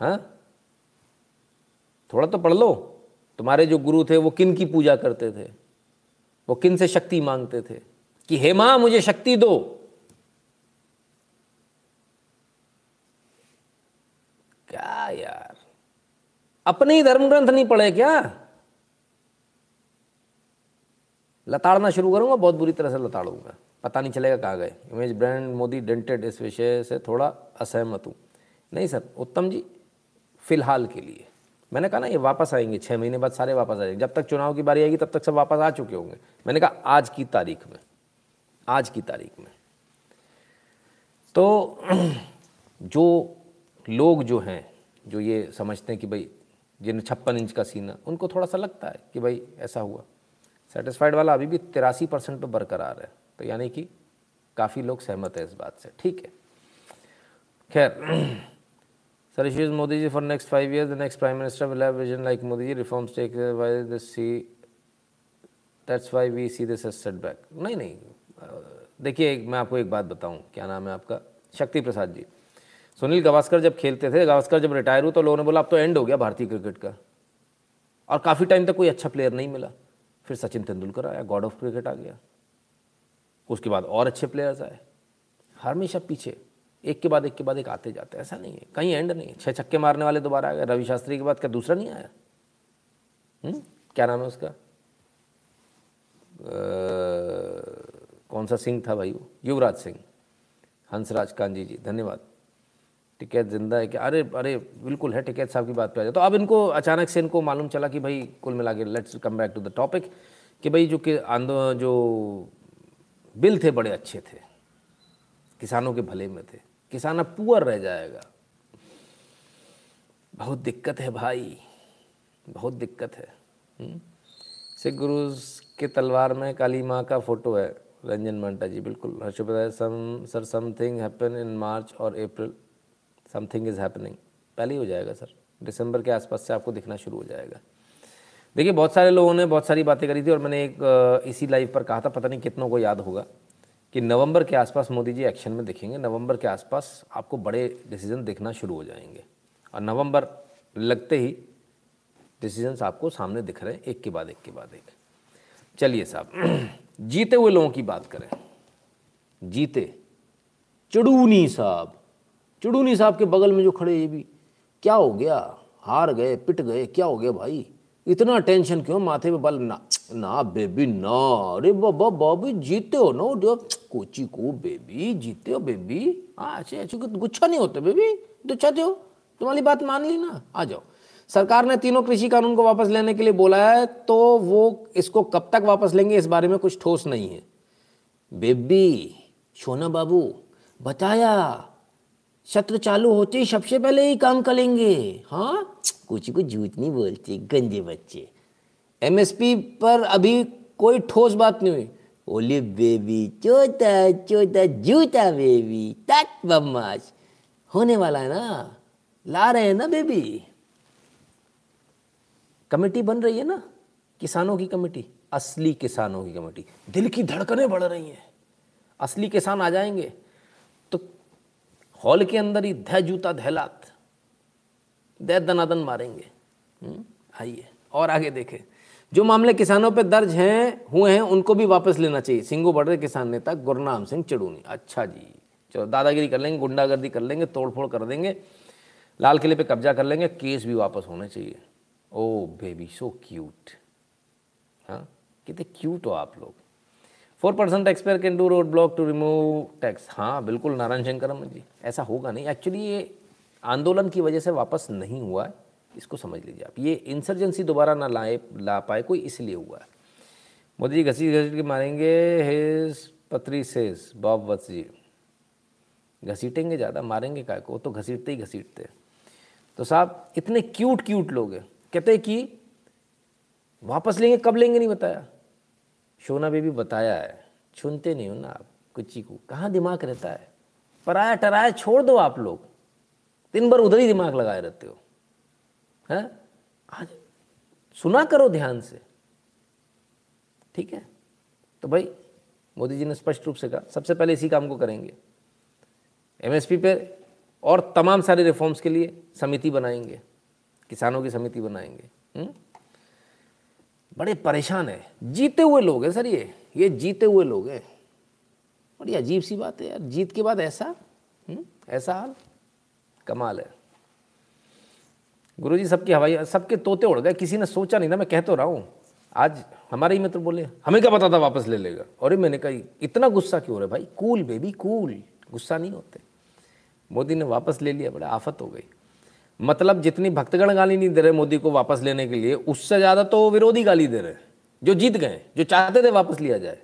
हाँ? थोड़ा तो पढ़ लो। तुम्हारे जो गुरु थे, वो किन की पूजा करते थे? वो किन से शक्ति मांगते थे? कि, हे माँ, मुझे शक्ति दो। क्या यार? अपने ही धर्म ग्रंथ नहीं पढ़े क्या? लताड़ना शुरू करूँगा, बहुत बुरी तरह से लताड़ूँगा। पता नहीं चलेगा कहाँ गए। इमेज ब्रांड मोदी डेंटेड इस विषय से थोड़ा असहमत हूँ। नहीं सर, उत्तम जी, फ़िलहाल के लिए। मैंने कहा ना, ये वापस आएँगे छः महीने बाद सारे वापस आएँगे जब तक चुनाव की बारी आएगी, तब तक सब वापस आ चुके होंगे। मैंने कहा, आज की तारीख में, आज की तारीख में। तो [clears throat] जो लोग जो हैं, जो ये समझते हैं कि भाई, जिन छप्पन इंच का सीना उनको थोड़ा सा लगता है कि भाई, ऐसा हुआ। सेटिस्फाइड वाला अभी भी तिरासी परसेंट पर बरकरार है। तो यानी कि काफ़ी लोग सहमत है इस बात से। ठीक है। खैर, [clears throat] sir is Modi ji for next five years the next prime minister will have vision like Modi ji reforms take by the see that's why we see this setback नहीं नहीं। देखिए मैं आपको एक बात बताऊँ। क्या नाम है आपका? शक्ति प्रसाद जी। सुनील गावस्कर जब खेलते थे, गावस्कर जब रिटायर हुआ तो लोगों ने बोला, अब तो एंड हो गया भारतीय क्रिकेट का। और काफ़ी टाइम तक कोई अच्छा प्लेयर नहीं मिला। फिर सचिन तेंदुलकर आया गॉड ऑफ़ क्रिकेट आ गया। उसके बाद और अच्छे प्लेयर्स आए। हमेशा पीछे एक के बाद एक के बाद एक आते जाते ऐसा नहीं है कहीं एंड नहीं छः छक्के मारने वाले दोबारा आ गए। रवि शास्त्री के बाद क्या दूसरा नहीं आया? हुँ? हम्म? क्या नाम है उसका? आ, कौन सा सिंह था भाई वो? युवराज सिंह। हंसराज कांजी जी धन्यवाद। टिकैत ज़िंदा है कि अरे अरे, बिल्कुल है टिकैत साहब की बात पे आ जाए तो अब इनको अचानक से इनको मालूम चला कि भाई कुल मिला के let's come back to the topic कि भाई जो कि आंदोलन जो बिल थे बड़े अच्छे थे, किसानों के भले में थे, किसान अब पुअर रह जाएगा। बहुत दिक्कत है भाई, बहुत दिक्कत है। हम्म? सिख गुरु के तलवार में काली माँ का फ़ोटो है, रंजन मंटा जी, बिल्कुल। हर्ष बताया some, sir something happen in March और अप्रैल समथिंग इज़ हैपनिंग पहले ही हो जाएगा, सर। दिसंबर के आसपास से आपको दिखना शुरू हो जाएगा। देखिए, बहुत सारे लोगों ने बहुत सारी बातें करी थी और मैंने एक इसी लाइव पर कहा था, पता नहीं कितनों को याद होगा, कि नवंबर के आसपास मोदी जी एक्शन में दिखेंगे। नवंबर के आसपास आपको बड़े डिसीज़न दिखना शुरू हो जाएँगे। और नवंबर लगते ही डिसीजंस आपको सामने दिख रहे हैं, एक के बाद एक के बाद एक। चलिए साहब, [clears throat] जीते हुए लोगों की बात करें। जीते। चड़ूनी साहब। चड़ूनी साहब के बगल में जो खड़े ये भी, क्या हो गया? हार गए, पिट गए, क्या हो गया भाई? इतना टेंशन क्यों? माथे पे बल ना ना बेबी, ना। अरे बाबा, बाबी जीते हो ना जो कोची को बेबी जीते हो, बेबी। हाँ अच्छे अच्छे गुच्छा नहीं होते बेबी। दुच्छाते हो? तुम्हारी बात मान ली ना? आ जाओ। सरकार ने तीनों कृषि कानून को वापस लेने के लिए बोला है तो वो इसको कब तक वापस लेंगे, इस बारे में कुछ ठोस नहीं है। बेबी, सोना बाबू, बताया। सत्र चालू होते ही सबसे पहले ही काम करेंगे। हाँ? कुछ कुछ झूठ नहीं बोलते, गंदे बच्चे। एमएसपी पर अभी कोई ठोस बात नहीं हुई। ओले बेबी, चोता चोता, जूता बेबी तट बदमाश। होने वाला है ना? ला रहे हैं ना बेबी? कमेटी बन रही है ना? किसानों की कमेटी, असली किसानों की कमेटी। दिल की धड़कनें बढ़ रही हैं। असली किसान आ जाएँगे। हॉल के अंदर ही धै जूता धैलात। दै दनादन मारेंगे। हम्म, आइए और आगे देखें। जो मामले किसानों पर दर्ज हैं हुए हैं उनको भी वापस लेना चाहिए। सिंगू बड़े किसान नेता गुरनाम सिंह चड़ूनी। अच्छा जी। चलो दादागिरी कर लेंगे गुंडागर्दी कर लेंगे तोड़फोड़ कर देंगे। लाल किले पे कब्जा कर लेंगे केस भी वापस होने चाहिए। ओ बेबी सो क्यूट हाँ कितने क्यूट हो आप लोग। Four percent tax payer can do road block to remove tax हाँ बिल्कुल नारायण शंकरम जी, ऐसा होगा नहीं। एक्चुअली ये आंदोलन की वजह से वापस नहीं हुआ है। इसको समझ लीजिए आप। ये इंसर्जेंसी दोबारा ना लाए, ला पाए, कोई इसलिए हुआ है। मोदी जी घसीट घसीट के मारेंगे, हेज पत्री सेज बॉब वत्स जी। घसीटेंगे ज़्यादा, मारेंगे काय को? तो घसीटते ही घसीटते तो साहब, इतने क्यूट क्यूट लोग हैं। कहते कि वापस लेंगे, कब लेंगे नहीं बताया? शोना बेबी बताया है? सुनते नहीं हो ना आप कुची को? कहाँ दिमाग रहता है? पराया, टराया छोड़ दो आप लोग। दिन भर उधर ही दिमाग लगाए रहते हो। है? आज सुना करो ध्यान से। ठीक है? तो भाई, मोदी जी ने स्पष्ट रूप से कहा, सबसे पहले इसी काम को करेंगे। एमएसपी पे और तमाम सारे रिफॉर्म्स के लिए समिति बनाएँगे। किसानों की समिति बनाएँगे। हुँ? हम्म? बड़े परेशान है। जीते हुए लोग हैं सर ये। ये जीते हुए लोग हैं। बड़ी अजीब सी बात है यार। जीत के बाद ऐसा हुँ? ऐसा हाल। कमाल है। गुरुजी, सबके हवाई, सबके तोते उड़ गए। किसी ने सोचा नहीं ना मैं कह तो रहा हूँ। आज हमारे ही मित्र बोले, हमें क्या पता था वापस ले लेगा? और मैंने कहा, इतना गुस्सा क्यों हो रहा है भाई? Cool, baby, cool. गुस्सा नहीं होते। मोदी ने वापस ले लिया, बड़ा आफत हो गई। मतलब जितनी भक्तगण गाली नहीं दे रहे मोदी को वापस लेने के लिए, उससे ज़्यादा तो विरोधी गाली दे रहे हैं, जो जीत गए, जो चाहते थे वापस लिया जाए,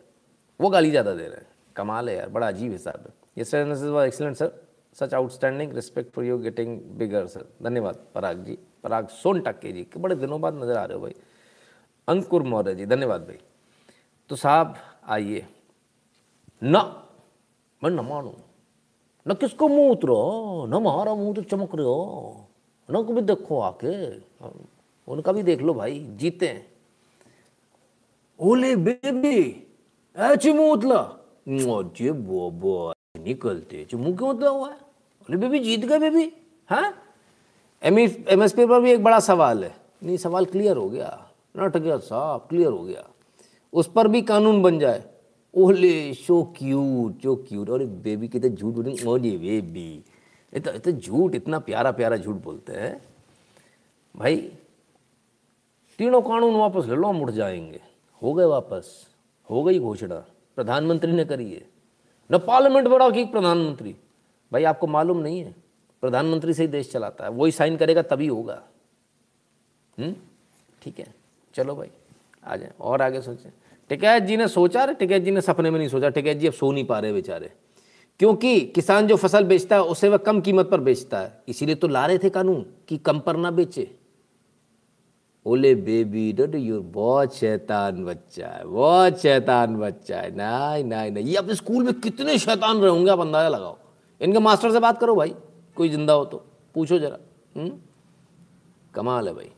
वो गाली ज़्यादा दे रहे हैं। कमाल है यार, बड़ा अजीब हिसाब है। ये sir excellent sir such outstanding respect for you getting bigger sir धन्यवाद, पराग जी। पराग सोन टक्के जी, के बड़े दिनों बाद नज़र आ रहे हो भाई। अंकुर मौर्य जी, धन्यवाद भाई। तो साहब, आइए। न, मैं न मानू, न किसको मुँह उतरो, न हमारा मुँह तो चमक रहे हो। न भी देखो आके। उनका भी देख लो भाई, जीते हैं। ओले बेबी ऐची मुँह उतला। जे बोबो निकलते मुँह क्यों उतला हुआ है? ओले बेबी जीत गए बेबी हाँ? एम एम एस पी पर भी एक बड़ा सवाल है। नहीं, सवाल क्लियर हो गया। नट गया साहब क्लियर हो गया। उस पर भी कानून बन जाए। ओले, शो क्यूट जो क्यूट। और बेबी कितने झूठ बोलेंगे ओले बेबी। इतना इतना झूठ, इतना प्यारा प्यारा झूठ बोलते हैं। भाई, तीनों कानून वापस ले लो, हम उठ जाएँगे। हो गए वापस। हो गई घोषणा। प्रधानमंत्री ने करी है। न पार्लियामेंट बड़ा की प्रधानमंत्री। भाई, आपको मालूम नहीं है। प्रधानमंत्री से ही देश चलाता है। वही साइन करेगा, तभी होगा। ठीक है। चलो भाई, आ जाए। और आगे सोचें। टिकैत जी ने सोचा? रे टिकैत जी ने सपने में नहीं सोचा। टिकैत जी अब सो नहीं पा रहे बेचारे। क्योंकि किसान जो फ़सल बेचता है, उसे वह कम कीमत पर बेचता है। इसीलिए तो ला रहे थे कानून कि कम पर ना बेचे। ओले बेबी, डोट यू, बहुत शैतान बच्चा है, बहुत शैतान बच्चा है। नहीं नहीं नहीं, ये अपने स्कूल में कितने शैतान रहे होंगे, आप अंदाज़ा लगाओ। इनके मास्टर से बात करो भाई, कोई ज़िंदा हो तो। पूछो जरा? हम्म? कमाल है भाई।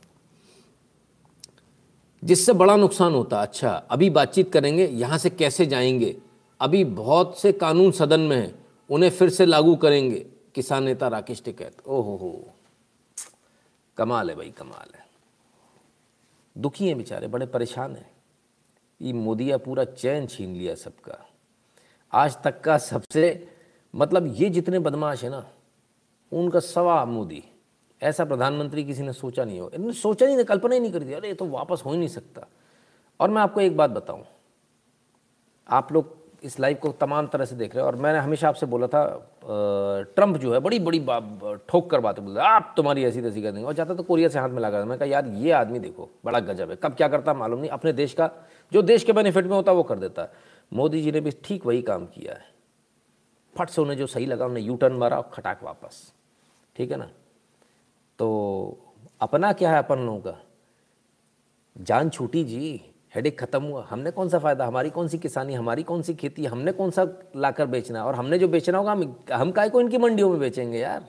जिससे बड़ा नुकसान होता अच्छा अभी बातचीत करेंगे, यहाँ से कैसे जाएँगे? अभी बहुत से कानून सदन में हैं, उन्हें फिर से लागू करेंगे, किसान नेता राकेश टिकैत। ओहो हो कमाल है भाई, कमाल है। दुखी हैं बेचारे, बड़े परेशान हैं। ये मोदिया पूरा चैन छीन लिया सबका। आज तक का सबसे मतलब ये जितने बदमाश है ना, उनका सवा मोदी। ऐसा प्रधानमंत्री किसी ने सोचा नहीं हो। इन्होंने सोचा नहीं कल्पना ही नहीं करी थी। अरे, ये तो वापस हो ही नहीं सकता। और मैं आपको एक बात बताऊँ। आप लोग इस लाइव को तमाम तरह से देख रहे हैं। और मैंने हमेशा आपसे बोला था ट्रंप जो है, बड़ी बड़ी ठोक कर बातें बोलते आप तुम्हारी ऐसी तैसी कर देंगे और जाता तो कोरिया से हाथ में लगा मैं कहा, यार, ये आदमी देखो, बड़ा गजब है। कब क्या करता मालूम नहीं। अपने देश का, जो देश के बेनिफिट में होता है, वो कर देता है। मोदी जी ने भी ठीक वही काम किया है। फट से उन्हें जो सही लगा, उन्हें यू टर्न मारा और खटाक वापस। ठीक है ना? तो अपना क्या है अपन लोगों का? जान छूटी जी। हेडेक खत्म हुआ। हमने कौन सा फ़ायदा? हमारी कौन सी किसानी? हमारी कौन सी खेती? हमने कौन सा लाकर बेचना? और हमने जो बेचना होगा, हम हम काय को इनकी मंडियों में बेचेंगे यार?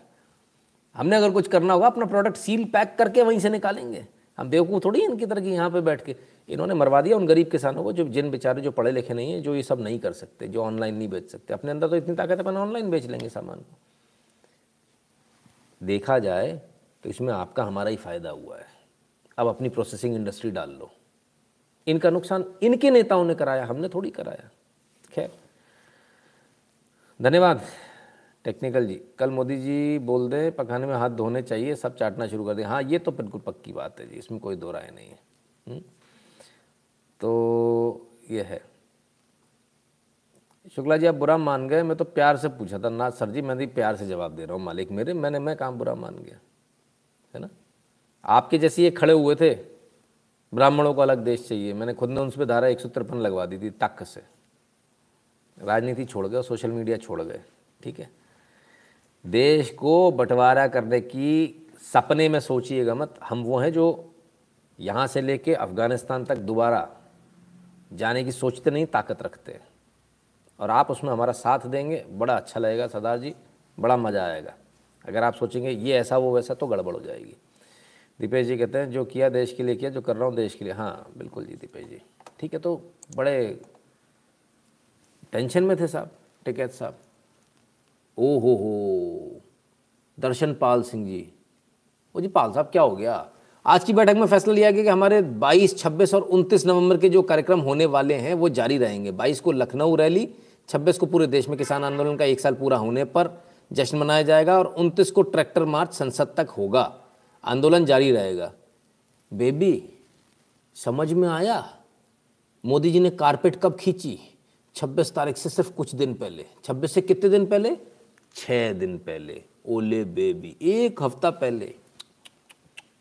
हमने अगर कुछ करना होगा, अपना प्रोडक्ट सील पैक करके वहीं से निकालेंगे। हम बेवकूफ़ थोड़ी इनकी तरह की यहाँ पे बैठ के। इन्होंने मरवा दिया उन गरीब किसानों को जो, जिन बेचारे जो पढ़े लिखे नहीं हैं, जो ये सब नहीं कर सकते, जो ऑनलाइन नहीं बेच सकते। अपने अंदर तो इतनी ताकत है, अपन ऑनलाइन बेच लेंगे सामान को। देखा जाए तो इसमें आपका हमारा ही फ़ायदा हुआ है। अब अपनी प्रोसेसिंग इंडस्ट्री डाल लो। इनका नुकसान इनके नेताओं ने कराया, हमने थोड़ी कराया। खैर, धन्यवाद। टेक्निकल जी, कल मोदी जी बोल दें, पखाने में हाथ धोने चाहिए, सब चाटना शुरू कर दें। हाँ ये तो बिल्कुल पक्की बात है जी, इसमें कोई दो राय नहीं है। हम्म? तो ये है। शुक्ला जी, आप बुरा मान गए, मैं तो प्यार से पूछा था। ना सर जी, मैं भी प्यार से जवाब दे रहा हूँ, मालिक मेरे, मैंने, मैं काम बुरा मान गया, है ना? आपके जैसे ये खड़े हुए थे ब्राह्मणों को अलग देश चाहिए। मैंने खुद ने उन पर धारा एक लगवा दी थी, तक से। राजनीति छोड़ गए सोशल मीडिया छोड़ गए, ठीक है? देश को बंटवारा करने की सपने में सोचिएगा मत। हम वो हैं जो यहाँ से लेके अफ़गानिस्तान तक दोबारा जाने की सोचते नहीं, ताकत रखते और आप उसमें हमारा साथ देंगे, बड़ा अच्छा लगेगा सरदार जी, बड़ा मज़ा आएगा। अगर आप सोचेंगे, ये ऐसा, वो वैसा तो गड़बड़ हो जाएगी। दीपेश जी कहते हैं जो किया देश के लिए किया जो कर रहा हूँ देश के लिए। हाँ बिल्कुल जी दीपेश जी। ठीक है तो बड़े टेंशन में थे साहब टिकैत साहब। ओ हो हो दर्शन पाल सिंह जी। ओ जी पाल साहब क्या हो गया? आज की बैठक में फैसला लिया गया कि हमारे 22, 26 और 29 नवंबर के जो कार्यक्रम होने वाले हैं वो जारी रहेंगे। 22 को लखनऊ रैली छब्बीस को पूरे देश में किसान आंदोलन का एक साल पूरा होने पर जश्न मनाया जाएगा और उनतीस को ट्रैक्टर मार्च संसद तक होगा। आंदोलन जारी रहेगा। बेबी, समझ में आया? मोदी जी ने कारपेट कब खींची? 26 तारीख से सिर्फ़ कुछ दिन पहले। 26 से कितने दिन पहले? छः दिन पहले। ओले बेबी, एक हफ़्ता पहले।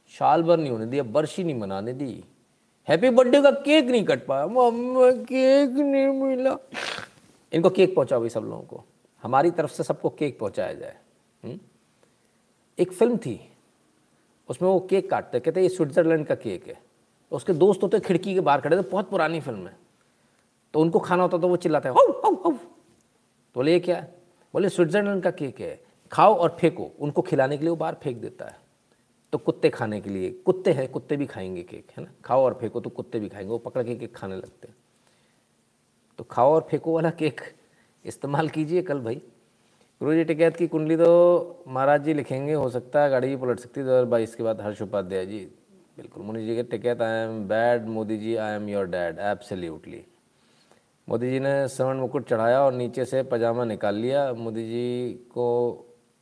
साल भर नहीं होने दिया ही नहीं मनाने दी। हैप्पी बर्थडे का केक नहीं कट पाया। मम्मा, केक नहीं मिला। इनको केक पहुंचाओ भाई सब लोगों को। हमारी तरफ़ से सबको केक पहुँचाया जाए। हुँ? एक फ़िल्म थी। उसमें वो केक काटते, कहते, ये स्विट्जरलैंड का केक है। तो उसके दोस्त होते खिड़की के बाहर खड़े थे, बहुत पुरानी फ़िल्म है। तो उनको खाना होता तो वो चिल्लाते हैं तो बोले, ये क्या है? बोले, स्विट्जरलैंड का केक है। खाओ और फेंको। उनको खिलाने के लिए वो बाहर फेंक देता है। तो कुत्ते खाने के लिए, कुत्ते हैं, कुत्ते भी खाएँगे केक, है ना? खाओ और फेंको तो कुत्ते भी खाएँगे, वो पकड़ के केक खाने लगते हैं। तो खाओ और फेंको वाला केक, इस्तेमाल कीजिए कल भाई। गुरु जी टिकैत की कुंडली तो महाराज जी लिखेंगे, हो सकता है गाड़ी भी पलट सकती है दो हज़ार बाईस के बाद हर्ष उपाध्याय जी। बिल्कुल मुनि जी के Tikait I am bad Modi ji I am your dad absolutely Modi ji ने स्वर्ण मुकुट चढ़ाया और नीचे से पजामा निकाल लिया। मोदी जी को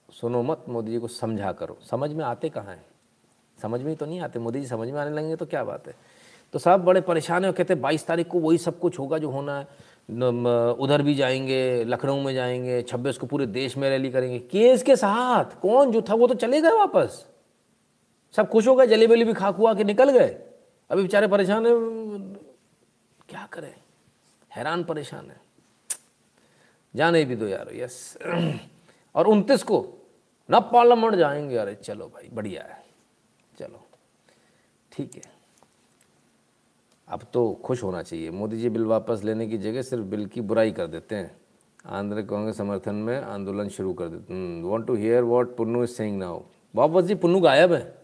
सुनो मत, मोदी जी को समझा करो। समझ में आते कहाँ हैं? समझ में तो नहीं आते। मोदी जी समझ में आने लगेंगे तो क्या बात है? तो सब बड़े परेशान है कहते बाईस तारीख को वही सब कुछ होगा जो होना है। उधर भी जाएँगे, लखनऊ में जाएँगे, छब्बीस को पूरे देश में रैली करेंगे। केस के साथ, कौन जो था वो तो चले गए वापस। सब खुश हो गए जली बली भी खाक हुआ के निकल गए। अभी बेचारे परेशान है, क्या करें? हैरान परेशान है। जाने भी दो यार, यस। [clears throat] और उनतीस को न पार्लियामेंट जाएँगे। अरे चलो भाई, बढ़िया है। चलो, ठीक है। अब तो खुश होना चाहिए। मोदी जी बिल वापस लेने की जगह सिर्फ़ बिल की बुराई कर देते हैं। आंध्र कांग्रेस समर्थन में आंदोलन शुरू कर देते हैं। Want to hear what Punnu is saying now वापस जी पुन्नू गायब है।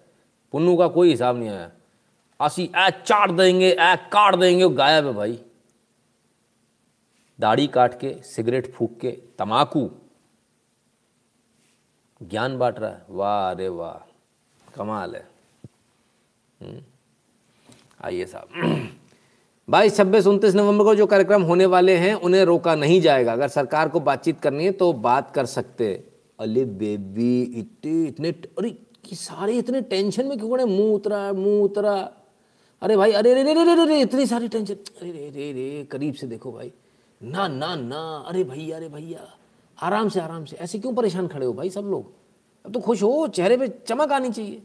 पुन्नू का कोई हिसाब नहीं आया। आसी ए चाट देंगे ए काट देंगे गायब है भाई। दाढ़ी काट के, सिगरेट फूक के, तमाकू। ज्ञान बांट रहा है। वाह अरे वाह, कमाल है। हम्म। आइए साहब। [clears throat] बाईस, छब्बीस, उनतीस नवंबर को जो कार्यक्रम होने वाले हैं, उन्हें रोका नहीं जाएगा। अगर सरकार को बातचीत करनी है तो बात कर सकते अले बेबी इतने इतने अरे कि सारे इतने टेंशन में क्यों मुँह उतरा मुँह उतरा। अरे भाई, अरे रे रे रे रे रे इतनी सारी टेंशन। अरे रे रे रे करीब से देखो भाई। ना ना ना, अरे भैया अरे भैया। आराम से आराम से। ऐसे क्यों परेशान खड़े हो भाई सब लोग? अब तो खुश हो, चेहरे पे चमक आनी चाहिए।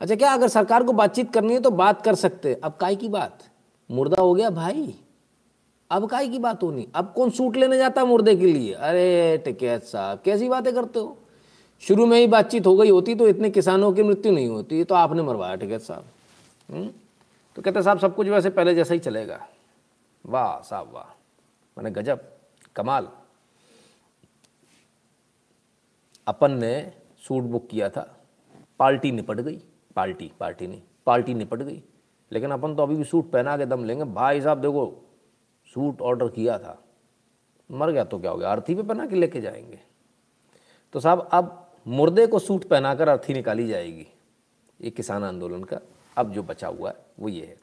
अच्छा क्या अगर सरकार को बातचीत करनी है तो बात कर सकते अब काय की बात? मुर्दा हो गया भाई। अब काय की बात होनी? अब कौन सूट लेने जाता मुर्दे के लिए? अरे टिकैत साहब, कैसी बातें करते हो? शुरू में ही बातचीत हो गई होती तो इतने किसानों की मृत्यु नहीं होती तो आपने मरवाया टिकैत साहब। हम्म? तो कहते साहब, सब कुछ वैसे पहले जैसा ही चलेगा। वाह साहब, वाह। मैंने गजब, कमाल। अपन ने सूट बुक किया था पार्टी निपट गई। पार्टी पार्टी नहीं, पार्टी निपट गई। लेकिन अपन तो अभी भी सूट पहना के दम लेंगे। भाई साहब, देखो, सूट ऑर्डर किया था। मर गया तो क्या हो गया? अर्थी पे पहना के लेके जाएँगे। तो साहब, अब मुर्दे को सूट पहनाकर अर्थी निकाली जाएगी। ये किसान आंदोलन का अब जो बचा हुआ है, वो ये है।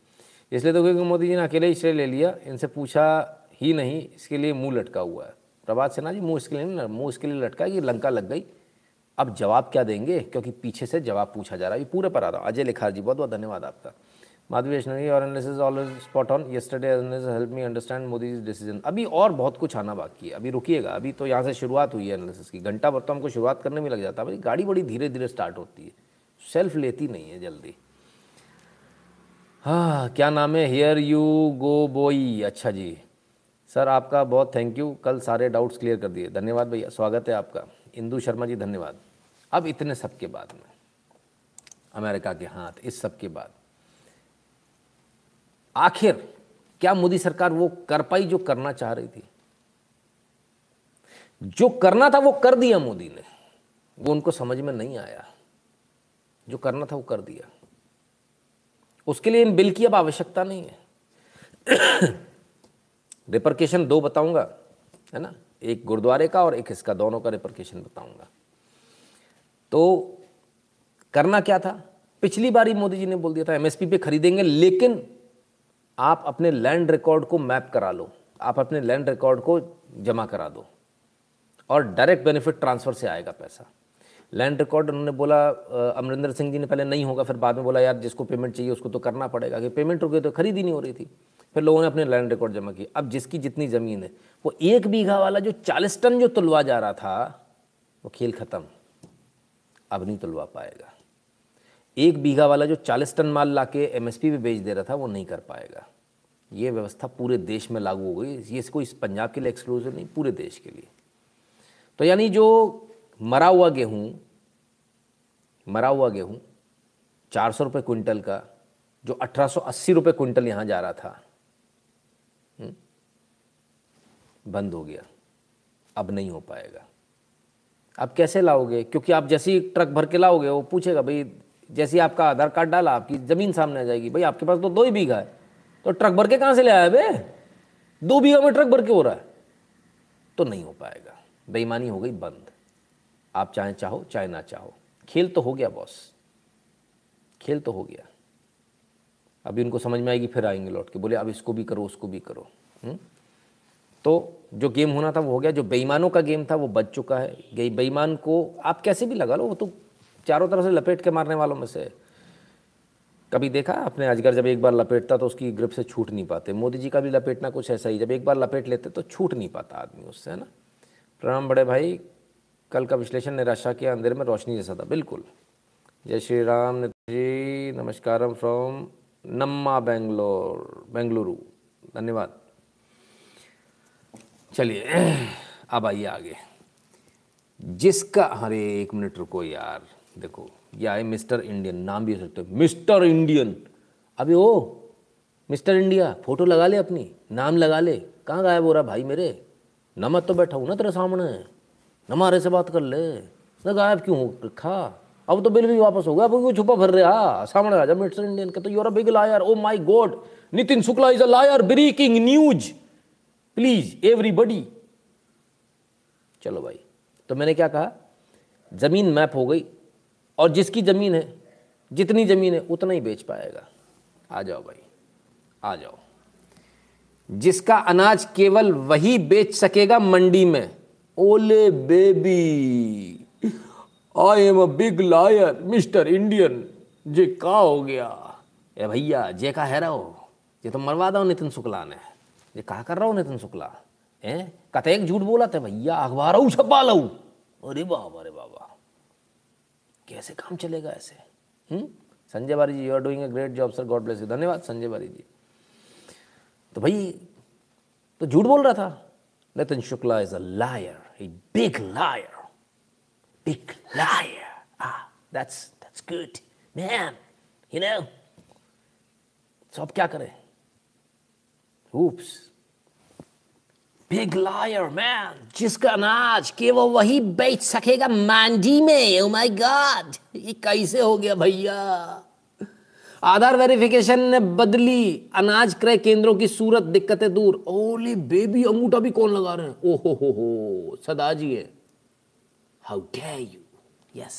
इसलिए तो क्योंकि मोदी जी ने अकेले ही श्रेय ले लिया, इनसे पूछा ही नहीं, इसके लिए मुँह लटका हुआ है। प्रभात सिन्हा जी, मुँह इसके लिए नहीं, मुँह इसके लिए लटका कि लंका लग गई। अब जवाब क्या देंगे? क्योंकि पीछे से जवाब पूछा जा रहा है। ये पूरे पर आ रहा अजय लिखार जी, बहुत बहुत धन्यवाद आपका। माधवी वैष्णवी और analysis always spot on yesterday help me understand Modi decision अभी और बहुत कुछ आना बाकी है। अभी रुकिएगा। अभी तो यहाँ से शुरुआत हुई है एनालिसिस की। घंटा भर तो हमको शुरुआत करने में लग जाता है। भाई गाड़ी बड़ी धीरे धीरे स्टार्ट होती है। सेल्फ लेती नहीं है जल्दी। हाँ क्या नाम है? हेयर यू गो बोई अच्छा जी। सर, आपका बहुत थैंक यू कल सारे डाउट्स क्लियर कर दिए। धन्यवाद भैया। स्वागत है आपका। इंदू शर्मा जी, धन्यवाद। अब इतने सब के बाद में, अमेरिका के हाथ, इस सब के बाद। आखिर क्या मोदी सरकार वो कर पाई जो करना चाह रही थी? जो करना था वो कर दिया मोदी ने। वो उनको समझ में नहीं आया। जो करना था वो कर दिया। उसके लिए इन बिल की अब आवश्यकता नहीं है। [coughs] रिपरकेशन दो बताऊँगा, है ना? एक गुरुद्वारे का और एक इसका, दोनों का रिपरकेशन बताऊँगा। तो करना क्या था? पिछली बार ही मोदी जी ने बोल दिया था एमएसपी पे खरीदेंगे, लेकिन आप अपने लैंड रिकॉर्ड को मैप करा लो। आप अपने लैंड रिकॉर्ड को जमा करा दो। और डायरेक्ट बेनिफिट ट्रांसफ़र से आएगा पैसा। लैंड रिकॉर्ड उन्होंने बोला अमरिंदर सिंह जी ने पहले नहीं होगा, फिर बाद में बोला, यार, जिसको पेमेंट चाहिए, उसको तो करना पड़ेगा। कि पेमेंट रुके तो खरीद ही नहीं हो रही थी। फिर लोगों ने अपने लैंड रिकॉर्ड जमा किए। अब जिसकी जितनी ज़मीन है, वो एक बीघा वाला जो चालीस टन जो तुलवा जा रहा था, वो खेल ख़त्म। अब नहीं तुलवा पाएगा। एक बीघा वाला जो चालीस टन माल ला के एम पे बेच दे रहा था, वो नहीं कर पाएगा। ये व्यवस्था पूरे देश में लागू हो गई। ये कोई पंजाब के लिए एक्सक्लूसिव नहीं, पूरे देश के लिए। तो यानी जो मरा हुआ गेहूँ, मरा हुआ गेहूँ, चार सौ रुपये क्विंटल का, जो अठारह सौ अस्सी रुपये क्विंटल यहाँ जा रहा था हुँ? बंद हो गया। अब नहीं हो पाएगा। अब कैसे लाओगे? क्योंकि आप जैसे ही ट्रक भर के लाओगे, वो पूछेगा, भाई, जैसे आपका आधार कार्ड डाला, आपकी ज़मीन सामने आ जाएगी। भाई, आपके पास तो दो ही बीघा है। तो ट्रक भर के कहाँ से ले आया बे? दो बीघा में ट्रक भर के हो रहा है। तो नहीं हो पाएगा। बेईमानी हो गई, बंद। आप चाहे चाहो, चाहे ना चाहो। खेल तो हो गया, बॉस। खेल तो हो गया। अभी उनको समझ में आएगी, फिर आएँगे लौट के। बोले, अब इसको भी करो, उसको भी करो। हुँ? तो जो गेम होना था वो हो गया, जो बेईमानों का गेम था वो बच चुका है। गई बेईमान को आप कैसे भी लगा लो, वो तो चारों तरफ़ से लपेट के मारने वालों में से। कभी देखा आपने, अजगर जब एक बार लपेटता तो उसकी ग्रिप से छूट नहीं पाते। मोदी जी का भी लपेटना कुछ ऐसा ही, जब एक बार लपेट लेते तो छूट नहीं पाता आदमी उससे, है ना? प्रणाम बड़े भाई, कल का विश्लेषण निराशा के अंधेरे में रोशनी जैसा था, बिल्कुल। जय श्री राम जी नमस्कारम फ्रॉम नम्मा बेंगलोर, बेंगलुरु, धन्यवाद। चलिए, [clears throat] अब आइए आगे। जिसका, अरे, एक मिनट रुको यार, देखो, ये आए मिस्टर इंडियन, नाम भी हो सकते मिस्टर इंडियन। अभी ओ, मिस्टर इंडिया, फ़ोटो लगा ले अपनी, नाम लगा ले। कहाँ गायब हो रहा भाई मेरे? नमत तो बैठा हूँ ना तेरे सामने। नमारे से बात कर ले। ना गायब क्यों हो रखा? अब तो बिल भी वापस हो गया, अब वो छुपा भर रहा? सामने आ जा मिस्टर इंडियन का तो you're big liar oh my god Nitin Shukla is a liar breaking news please everybody चलो भाई। तो मैंने क्या कहा? ज़मीन मैप हो गई। और जिसकी ज़मीन है, जितनी ज़मीन है, उतना ही बेच पाएगा। आ जाओ भाई। आ जाओ। जिसका अनाज केवल वही बेच सकेगा मंडी में। ओले baby. I am a big liar mister Indian जे का हो गया? ए भैया, जे का है रहो। ये तो मरवा दो, नितिन शुक्ला ने ये कहा कर रहा हूँ नितिन शुक्ला? है? कते एक झूठ बोला था भैया अखबार छपा लो। अरे बाबा अरे बाबा कैसे काम चलेगा ऐसे? हम्म? Sanjay Bari ji you are doing a great job sir God bless you धन्यवाद, संजय बारी जी। तो भाई तो झूठ बोल रहा था। Nitin Shukla is a liar a big liar big liar ah that's that's good. Man, you know, so अब क्या करें? Oops. बिग लायर मैन जिसका अनाज केवल वही बेच सकेगा मंडी में। ओ माय गॉड ये कैसे हो गया भैया? आधार वेरिफिकेशन ने बदली अनाज क्रय केंद्रों की सूरत, दिक्कतें दूर। ओले बेबी अंगूठा भी कौन लगा रहे हैं? ओहो हो हो सदा जी है। हाउ डे यू यस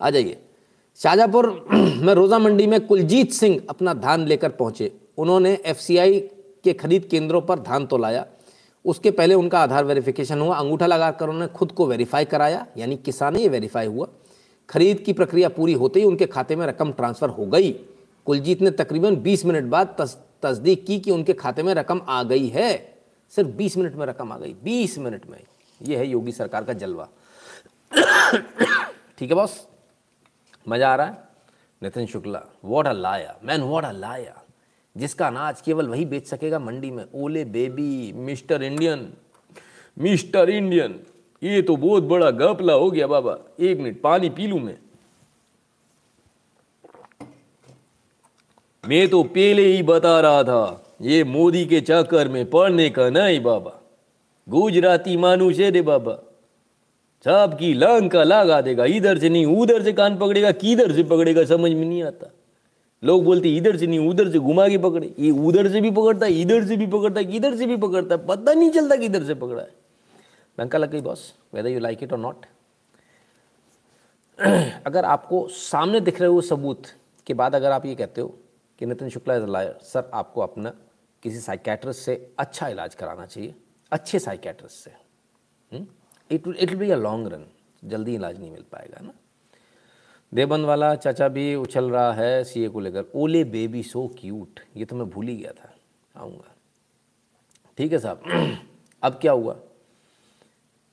आ जाइए। शाजापुर [clears throat] में रोजा मंडी में कुलजीत सिंह अपना धान लेकर पहुँचे। उन्होंने एफसीआई के खरीद केंद्रों पर धान तो लाया। उसके पहले उनका आधार वेरिफिकेशन हुआ। अंगूठा लगाकर उन्होंने खुद को वेरीफाई कराया यानी किसान ये वेरीफाई हुआ। खरीद की प्रक्रिया पूरी होते ही उनके खाते में रकम ट्रांसफ़र हो गई। कुलजीत ने तकरीबन 20 मिनट बाद तस, तस्दीक की कि उनके खाते में रकम आ गई है। सिर्फ़ 20 मिनट में रकम आ गई। 20 मिनट में। ये है योगी सरकार का जलवा। ठीक है बॉस? मज़ा आ रहा है? नितिन शुक्ला वॉट अ लाया मैन वॉट अ लाया जिसका अनाज केवल वही बेच सकेगा मंडी में। ओले baby, mister Indian mister Indian, ये तो बहुत बड़ा गपला हो गया बाबा। एक मिनट, पानी पी लू मैं? मैं तो पहले ही बता रहा था, ये मोदी के चक्कर में पढ़ने का नहीं बाबा। गुजराती मानुष है रे बाबा। सबकी लंका लगा देगा, इधर से नहीं, उधर से कान पकड़ेगा, किधर से पकड़ेगा, समझ में नहीं आता। लोग बोलते, इधर से नहीं, उधर से घुमा के पकड़े। ये उधर से भी पकड़ता है इधर से भी पकड़ता है इधर से भी पकड़ता है पता नहीं चलता किधर से पकड़ा है। लंका लग गई boss whether you like it और नॉट अगर आपको सामने दिख रहे हो सबूत के बाद अगर आप ये कहते हो कि Nitin Shukla is liar sir, आपको अपना किसी साइकेट्रिस्ट से अच्छा इलाज कराना चाहिए, अच्छे साइकेट्रिस्ट से। It it will be a long run जल्दी इलाज नहीं मिल पाएगा ना? देवबंद वाला चाचा भी उछल रहा है सीए को लेकर। ओले बेबी सो क्यूट ये तो मैं भूल ही गया था। आऊँगा। ठीक है साहब। [clears throat] अब क्या हुआ?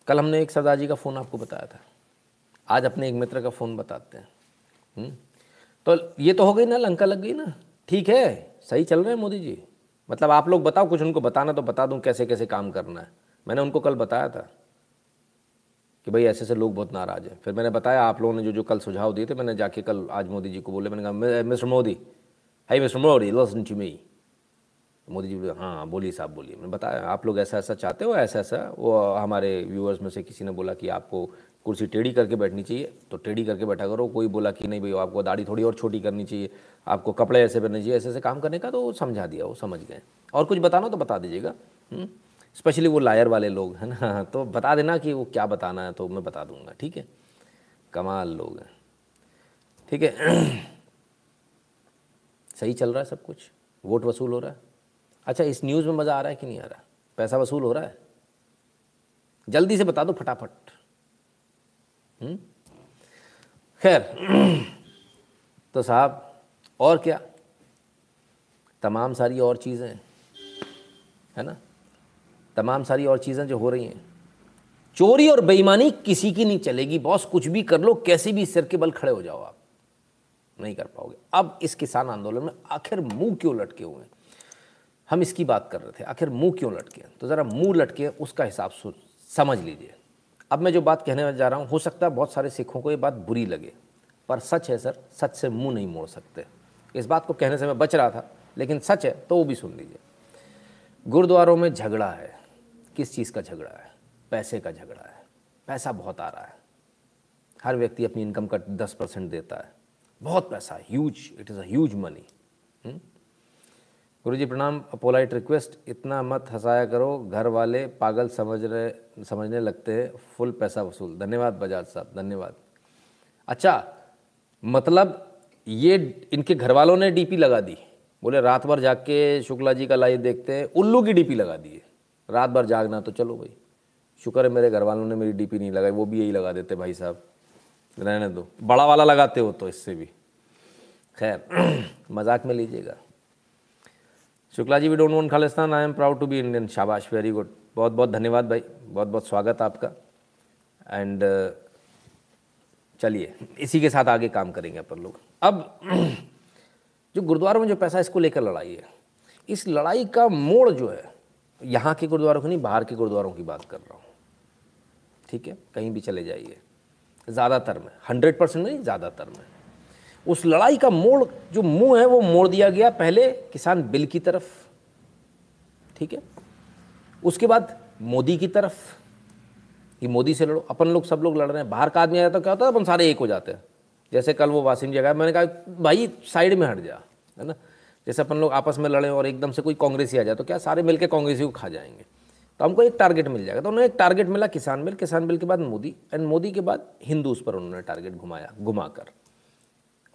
कल हमने एक सरदार जी का फ़ोन आपको बताया था। आज अपने एक मित्र का फ़ोन बताते हैं। हुँ? तो ये तो हो गई ना, लंका लग गई ना। ठीक है, सही चल रहे हैं मोदी जी। मतलब आप लोग बताओ, कुछ उनको बताना तो बता दूँ कैसे कैसे काम करना है। मैंने उनको कल बताया था। कि भाई ऐसे ऐसे लोग बहुत नाराज़ हैं। फिर मैंने बताया, आप लोगों ने जो जो कल सुझाव दिए थे, मैंने जाके कल आज मोदी जी को बोले, मैंने कहा मिस्टर मोदी है mister Modi listen to me Modi ji बोले हाँ बोलिए साहब, बोलिए। मैंने बताया, आप लोग ऐसा ऐसा चाहते हो, ऐसा ऐसा, वो हमारे व्यूअर्स में से किसी ने बोला कि आपको कुर्सी टेढ़ी करके बैठनी चाहिए तो टेढ़ी करके बैठा करो। कोई बोला कि नहीं, भाई, आपको दाढ़ी थोड़ी और छोटी करनी चाहिए, आपको कपड़े ऐसे पहनने चाहिए, ऐसे ऐसे काम करने का तो समझा दिया, वो समझ गए। और कुछ बताना तो बता दीजिएगा। स्पेशली वो लायर वाले लोग, हैं ना? [laughs] तो बता देना कि वो क्या बताना है तो मैं बता दूँगा, ठीक है? कमाल लोग हैं। ठीक है? [clears throat] सही चल रहा है सब कुछ? वोट वसूल हो रहा है? अच्छा इस न्यूज़ में मज़ा आ रहा है कि नहीं आ रहा? पैसा वसूल हो रहा है? जल्दी से बता दो फटाफट। हम्म? खैर [clears throat] तो साहब, और क्या? तमाम सारी और चीज़ें, है ना? तमाम सारी और चीज़ें जो हो रही हैं। चोरी और बेईमानी किसी की नहीं चलेगी, बॉस कुछ भी कर लो, कैसे भी सिर के बल खड़े हो जाओ आप। नहीं कर पाओगे। अब इस किसान आंदोलन में आखिर मुँह क्यों लटके हुए हैं? हम इसकी बात कर रहे थे, आखिर मुँह क्यों लटके तो ज़रा मुँह लटके उसका हिसाब समझ लीजिए। अब मैं जो बात कहने जा रहा हूँ, हो सकता है बहुत सारे सिखों को ये बात बुरी लगे, पर सच है सर, सच से मुँह नहीं मोड़ सकते। इस बात को कहने से मैं बच रहा था, लेकिन सच है तो वो भी सुन लीजिए। गुरुद्वारों में झगड़ा है। किस चीज़ का झगड़ा है? पैसे का झगड़ा है। पैसा बहुत आ रहा है। हर व्यक्ति अपनी इनकम का दस परसेंट देता है। बहुत पैसा huge it is a huge money Guru ji प्रणाम। पोलाइट रिक्वेस्ट इतना मत हंसाया करो। घर वाले पागल समझ रहे, समझने लगते हैं। फुल पैसा वसूल। धन्यवाद बजाज साहब, धन्यवाद। अच्छा मतलब ये इनके घर वालों ने डीपी लगा दी। बोले, रात भर जाके शुक्ला जी का लाइव देखते हैं। उल्लू की डीपी लगा दी है। रात भर जागना तो चलो भाई। शुक्र है मेरे घर वालों ने मेरी डीपी नहीं लगाई वो भी यही लगा देते भाई साहब। रहने दो। बड़ा वाला लगाते हो तो इससे भी। खैर [clears throat] मज़ाक में लीजिएगा। Shukla ji we don't want Khalistan I am proud to be Indian शाबाश वेरी गुड बहुत बहुत धन्यवाद भाई। बहुत बहुत स्वागत आपका। एंड uh, चलिए इसी के साथ आगे काम करेंगे अपन लोग। अब [clears throat] जो गुरुद्वारों में जो पैसा इसको लेकर लड़ाई है। इस लड़ाई का मोड़ जो है यहाँ के गुरुद्वारों की नहीं, बाहर के गुरुद्वारों की बात कर रहा हूँ। ठीक है? कहीं भी चले जाइए। ज़्यादातर में, हंड्रेड परसेंट नहीं, ज़्यादातर में। उस लड़ाई का मोड़, जो मुँह है, वो मोड़ दिया गया पहले किसान बिल की तरफ़। ठीक है? उसके बाद मोदी की तरफ़। कि मोदी से लड़ो। अपन लोग सब लोग लड़ रहे हैं। बाहर का आदमी आया तो क्या होता है? अपन सारे एक हो जाते हैं। जैसे कल वो वासिम जगह मैंने कहा, भाई, साइड में हट जा। है ना? जैसे अपन लोग आपस में लड़े और एकदम से कोई कांग्रेसी आ जाए तो क्या सारे मिलकर कांग्रेसी को खा जाएँगे? तो हमको एक टारगेट मिल जाएगा। तो उन्हें एक टारगेट मिला किसान बिल किसान बिल के बाद मोदी। एंड मोदी के बाद हिंदूज पर उन्होंने टारगेट घुमाया, घुमाकर।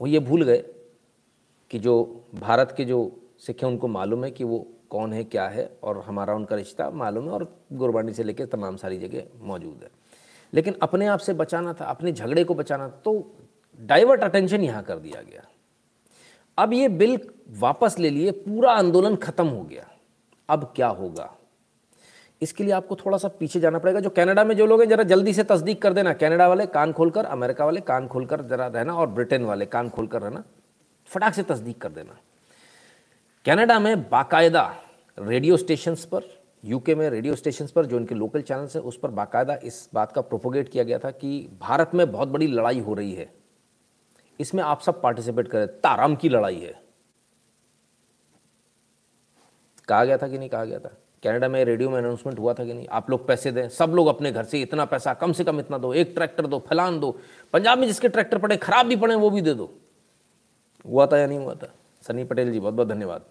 वो ये भूल गए कि जो भारत के जो सिख हैं, उनको मालूम है कि वो कौन है, क्या है, और हमारा उनका रिश्ता मालूम है और गुरबानी से लेकर तमाम सारी जगह मौजूद है। लेकिन अपने आप से बचाना था, अपने झगड़े को बचाना था तो डाइवर्ट अटेंशन यहाँ कर दिया गया। अब ये बिल वापस ले लिए, पूरा आंदोलन खत्म हो गया। अब क्या होगा? इसके लिए आपको थोड़ा सा पीछे जाना पड़ेगा। जो कनाडा में जो लोग हैं, जरा जल्दी से तस्दीक कर देना। कनाडा वाले कान खोलकर, अमेरिका वाले कान खोलकर जरा रहना और ब्रिटेन वाले कान खोलकर रहना। फटाक से तस्दीक कर देना। कनाडा में बाकायदा रेडियो स्टेशंस पर, यूके में रेडियो स्टेशंस पर, जो इनके लोकल चैनल्स हैं, उस पर बाकायदा इस बात का प्रोपोगेट किया गया था कि भारत में बहुत बड़ी लड़ाई हो रही है। इसमें आप सब पार्टिसिपेट करें। ताराम की लड़ाई है। कहा गया था कि नहीं कहा गया था? कनाडा में रेडियो में अनाउंसमेंट हुआ था कि नहीं? आप लोग पैसे दें, सब लोग अपने घर से इतना पैसा, कम से कम इतना दो, एक ट्रैक्टर दो, फलान दो, पंजाब में जिसके ट्रैक्टर पड़े, खराब भी पड़े, वो भी दे दो। हुआ था या नहीं हुआ था? सनी पटेल जी बहुत बहुत धन्यवाद?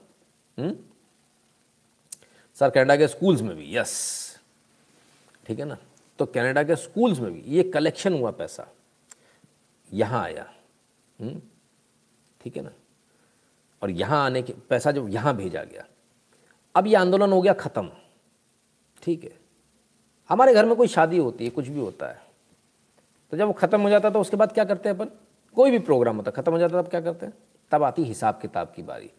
सर, कनाडा के स्कूल्स में भी यस ठीक है ना? तो कनाडा के स्कूल्स में भी, ये कलेक्शन हुआ पैसा। यहाँ आया? ठीक है ना? और यहाँ आने के, पैसा जब यहाँ भेजा गया अब ये आंदोलन हो गया ख़त्म। ठीक है। हमारे घर में कोई शादी होती है, कुछ भी होता है। तो जब वो ख़त्म हो जाता है तो उसके बाद क्या करते हैं अपन? कोई भी प्रोग्राम होता है, ख़त्म हो जाता है, तब क्या करते हैं? तब आती हिसाब किताब की बारी।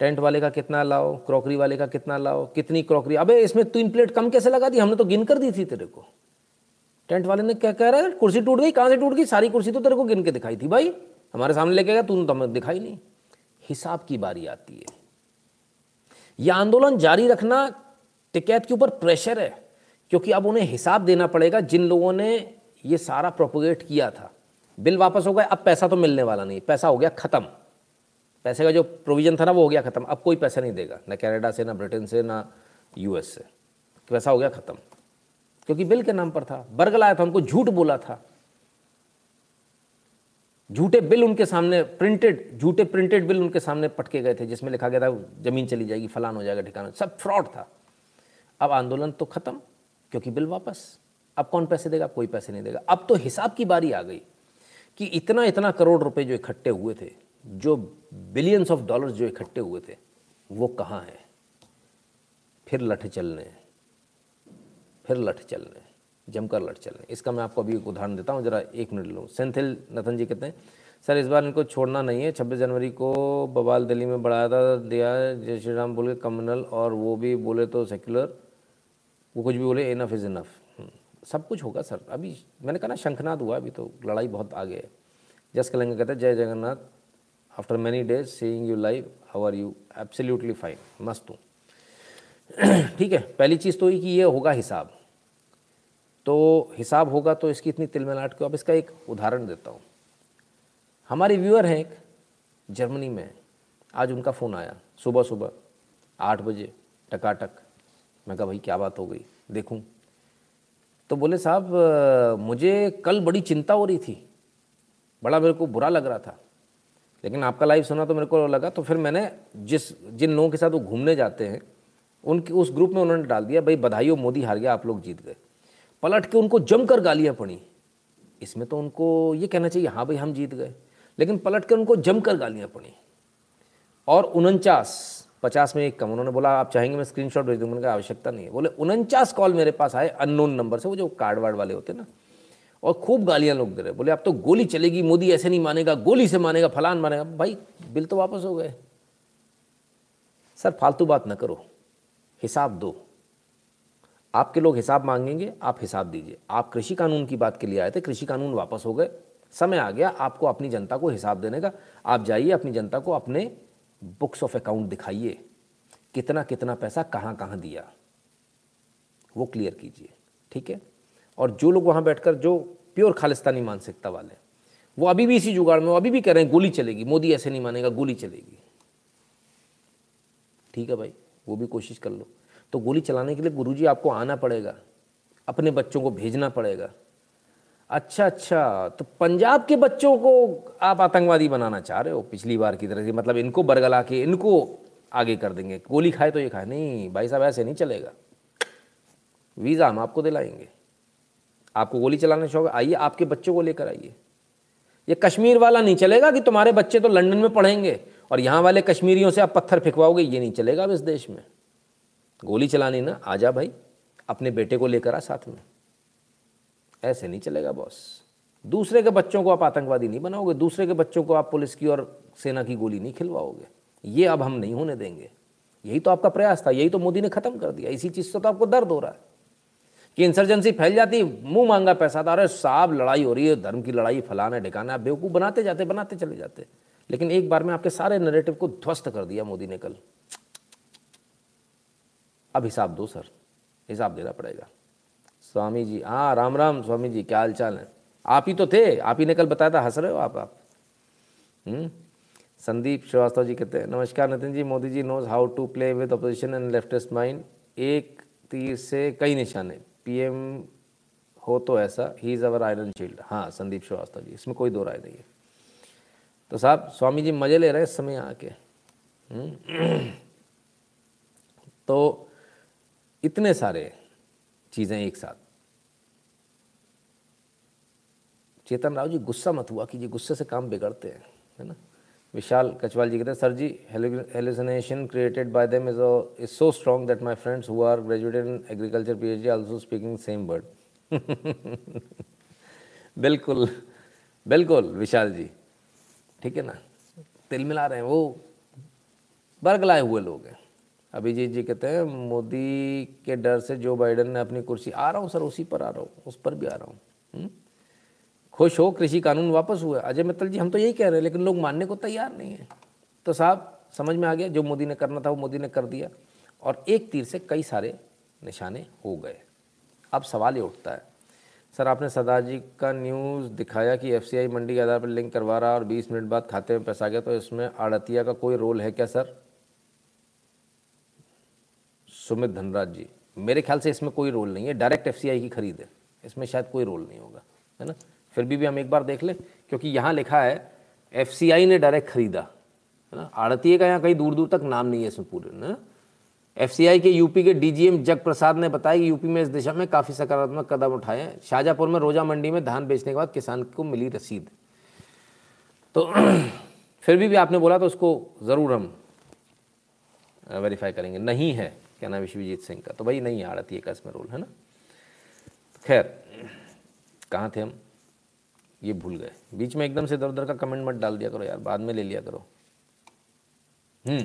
टेंट वाले का कितना लाओ क्रॉकरी वाले का कितना लाओ, कितनी क्रॉकरी अबे इसमें तीन प्लेट कम कैसे लगा दी? हमने तो गिन कर दी थी तेरे को। टेंट वाले ने क्या कह रहा है? कुर्सी टूट गई, कहाँ से टूट गई? सारी कुर्सी तो तेरे को गिन के दिखाई थी भाई। हमारे सामने लेके गया, तूने तो हमें दिखाई नहीं। हिसाब की बारी आती है। यह आंदोलन जारी रखना टिकैत के ऊपर प्रेशर है, क्योंकि अब उन्हें हिसाब देना पड़ेगा जिन लोगों ने ये सारा प्रोपोगेट किया था। बिल वापस हो गए, अब पैसा तो मिलने वाला नहीं, पैसा हो गया ख़त्म। पैसे का जो प्रोविज़न था ना, वो हो गया ख़त्म। अब कोई पैसा नहीं देगा, ना कनाडा से, ना ब्रिटेन से, ना यूएस से। पैसा हो गया ख़त्म, क्योंकि बिल के नाम पर था बर्ग लाया था, उनको झूठ बोला था। झूठे बिल उनके सामने प्रिंटेड झूठे प्रिंटेड बिल उनके सामने पटके गए थे, जिसमें लिखा गया था, ज़मीन चली जाएगी, फलान हो जाएगा ठिकाना। सब फ्रॉड था। अब आंदोलन तो खत्म, क्योंकि बिल वापस। अब कौन पैसे देगा? कोई पैसे नहीं देगा। अब तो हिसाब की बारी आ गई कि इतना इतना करोड़ रुपए जो इकट्ठे हुए थे, जो बिलियंस ऑफ़ डॉलर्स जो इकट्ठे हुए थे, वो कहाँ हैं? फिर लठ चलने फिर लठ चलने जमकर लठ चलने इसका मैं आपको अभी एक उदाहरण देता हूँ, जरा एक मिनट लूँ। सेंथिल नथन जी कहते हैं, सर, इस बार इनको छोड़ना नहीं है। छब्बीस जनवरी को बवाल दिल्ली में बढ़ाया था, दिया जय श्री राम बोले, कम्युनल और वो भी बोले तो सेक्युलर। वो कुछ भी बोले इनफ इज़ इनफ सब कुछ होगा, सर। अभी मैंने कहा ना, शंखनाद हुआ, अभी तो लड़ाई बहुत आगे है। जस कलेंगे कहते हैं, Jai Jagannath. After many days seeing you live how are you absolutely fine मस्त हूँ। [clears throat] ठीक है, पहली चीज़ तो ये कि ये होगा हिसाब। तो हिसाब होगा तो इसकी इतनी तिलमिलाट क्यों? अब इसका एक उदाहरण देता हूँ। हमारे व्यूअर हैं एक जर्मनी में। आज उनका फ़ोन आया सुबह सुबह आठ बजे, टकाटक। मैं कहा, भाई, क्या बात हो गई? देखूँ। तो बोले, साहब, मुझे कल बड़ी चिंता हो रही थी। बड़ा मेरे को बुरा लग रहा था। लेकिन आपका लाइव सुना तो मेरे को लगा तो फिर मैंने जिस, जिन लोगों के साथ वो घूमने जाते हैं, उनके, उस ग्रुप में उन्होंने डाल दिया, भाई, बधाई हो, मोदी हार गया, आप लोग जीत गए। पलट के उनको जमकर गालियाँ पड़ी। इसमें तो उनको ये कहना चाहिए हाँ भाई, हम जीत गए। लेकिन पलट कर उनको जमकर गालियाँ पड़ी। और उनचास, पचास में एक कम, उन्होंने बोला, आप चाहेंगे मैं स्क्रीन शॉट भेज दूँगा? आवश्यकता नहीं है। बोले, उनचास कॉल मेरे पास आए अननोन नंबर से, वो जो कार्ड वार्ड वाले होते ना, और खूब गालियाँ लोग दे रहे बोले, अब तो गोली चलेगी, मोदी ऐसे नहीं मानेगा, गोली से मानेगा, फलान मानेगा। भाई, बिल तो वापस हो गए। सर, फालतू बात ना करो, हिसाब दो। आपके लोग हिसाब मांगेंगे, आप हिसाब दीजिए। आप कृषि कानून की बात के लिए आए थे, कृषि कानून वापस हो गए। समय आ गया आपको अपनी जनता को हिसाब देने का। आप जाइए अपनी जनता को अपने बुक्स ऑफ़ अकाउंट दिखाइए। कितना कितना पैसा कहाँ कहाँ दिया। वो क्लियर कीजिए, ठीक है? और जो लोग वहाँ बैठकर, जो प्योर खालिस्तानी मानसिकता वाले, वो अभी भी इसी जुगाड़ में, वो अभी भी कह रहे हैं, गोली चलेगी। मोदी ऐसे नहीं मानेगा, गोली चलेगी। ठीक है भाई? वो भी कोशिश कर लो। तो गोली चलाने के लिए गुरुजी आपको आना पड़ेगा। अपने बच्चों को भेजना पड़ेगा। अच्छा अच्छा तो पंजाब के बच्चों को आप आतंकवादी बनाना चाह रहे हो पिछली बार की तरह से? मतलब इनको बरगला के, इनको आगे कर देंगे। गोली खाए तो ये खाए। नहीं, भाई साहब, ऐसे नहीं चलेगा। वीज़ा हम आपको दिलाएँगे। आपको गोली चलाने शौक आइए, आपके बच्चों को लेकर आइए। ये कश्मीर वाला नहीं चलेगा कि तुम्हारे बच्चे तो लंदन में पढ़ेंगे और यहाँ वाले कश्मीरियों से आप पत्थर फेंकवाओगे? ये नहीं चलेगा अब इस देश में। गोली चलानी ना, आ जा भाई, अपने बेटे को लेकर आ साथ में। ऐसे नहीं चलेगा बॉस दूसरे के बच्चों को आप आतंकवादी नहीं बनाओगे, दूसरे के बच्चों को आप पुलिस की और सेना की गोली नहीं खिलवाओगे। ये अब हम नहीं होने देंगे। यही तो आपका प्रयास था, यही तो मोदी ने खत्म कर दिया। इसी चीज़ से तो आपको दर्द हो रहा है कि इंसर्जेंसी फैल जाती, मुँह मांगा पैसा था, अरे साहब, लड़ाई हो रही है, धर्म की लड़ाई, फलाना ढिकाना बेवकूफ़ बनाते जाते, बनाते चले जाते। लेकिन एक बार में आपके सारे नरेटिव को ध्वस्त कर दिया मोदी ने कल। अब हिसाब दो, सर। हिसाब देना पड़ेगा। स्वामी जी हाँ राम राम, स्वामी जी, क्या हाल चाल है? आप ही तो थे, आप ही ने कल बताया था, हंस रहे हो आप आप। हम्म? संदीप श्रीवास्तव जी कहते हैं, नमस्कार Nitin ji, Modi ji knows how to play with opposition and leftist mind एक तीर से कई निशाने। पीएम हो तो ऐसा ही इज़ अवर आयरन शील्ड हाँ संदीप श्रीवास्तव जी, इसमें कोई दो राय नहीं है। तो साहब, स्वामी जी मज़े ले रहे हैं इस समय आके। हम्म? [clears throat] तो इतने सारे चीज़ें एक साथ। चेतन राव जी, गुस्सा मत हुआ कीजिए गुस्से से काम बिगड़ते हैं, है ना? विशाल कचवाल जी कहते हैं, sir ji hallucination created by them is is so strong that my friends who are graduated in agriculture P PhD also speaking same word बिल्कुल बिल्कुल, विशाल जी। ठीक है ना? तिल मिला रहे हैं, वो बरगलाए हुए लोग हैं। अभिजीत जी कहते हैं, मोदी के डर से जो बाइडन ने अपनी कुर्सी, आ रहा हूँ सर, उसी पर आ रहा हूँ, उस पर भी आ रहा हूँ। हम्म? खुश हो, कृषि कानून वापस हुए। अजय मित्तल जी, हम तो यही कह रहे हैं, लेकिन लोग मानने को तैयार नहीं है। तो साहब, समझ में आ गया, जो मोदी ने करना था, वो मोदी ने कर दिया। और एक तीर से कई सारे निशाने हो गए। अब सवाल ये उठता है, सर, आपने सरदार जी का न्यूज़ दिखाया कि एफसीआई मंडी के आधार पर लिंक करवा रहा और 20 मिनट बाद खाते में पैसा गया तो इसमें आड़तिया का कोई रोल है क्या, सर? सुमित धनराज जी मेरे ख्याल से इसमें कोई रोल नहीं है। डायरेक्ट एफसीआई की खरीद है इसमें शायद कोई रोल नहीं होगा है ना? फिर भी भी हम एक बार देख लें क्योंकि यहाँ लिखा है एफसीआई ने डायरेक्ट खरीदा है ना? आड़तीय का यहाँ कहीं दूर दूर तक नाम नहीं है इसमें पूरे ना? एफ़ के यूपी के डीजीएम जग प्रसाद ने बताया कि यूपी में इस दिशा में काफ़ी सकारात्मक कदम उठाए हैं। शाहजहाँपुर में रोजा मंडी में धान बेचने के बाद किसान को मिली रसीद। तो [clears throat] फिर भी, भी आपने बोला तो उसको ज़रूर हम वेरीफाई करेंगे। नहीं है। क्या नाम विश्वजीत सिंह का। तो भाई, नहीं आ रही है इसमें रोल है ना? खैर, कहाँ थे हम? ये भूल गए। बीच में एकदम से इधर उधर का कमेंट मत डाल दिया करो यार, बाद में ले लिया करो। हम्म।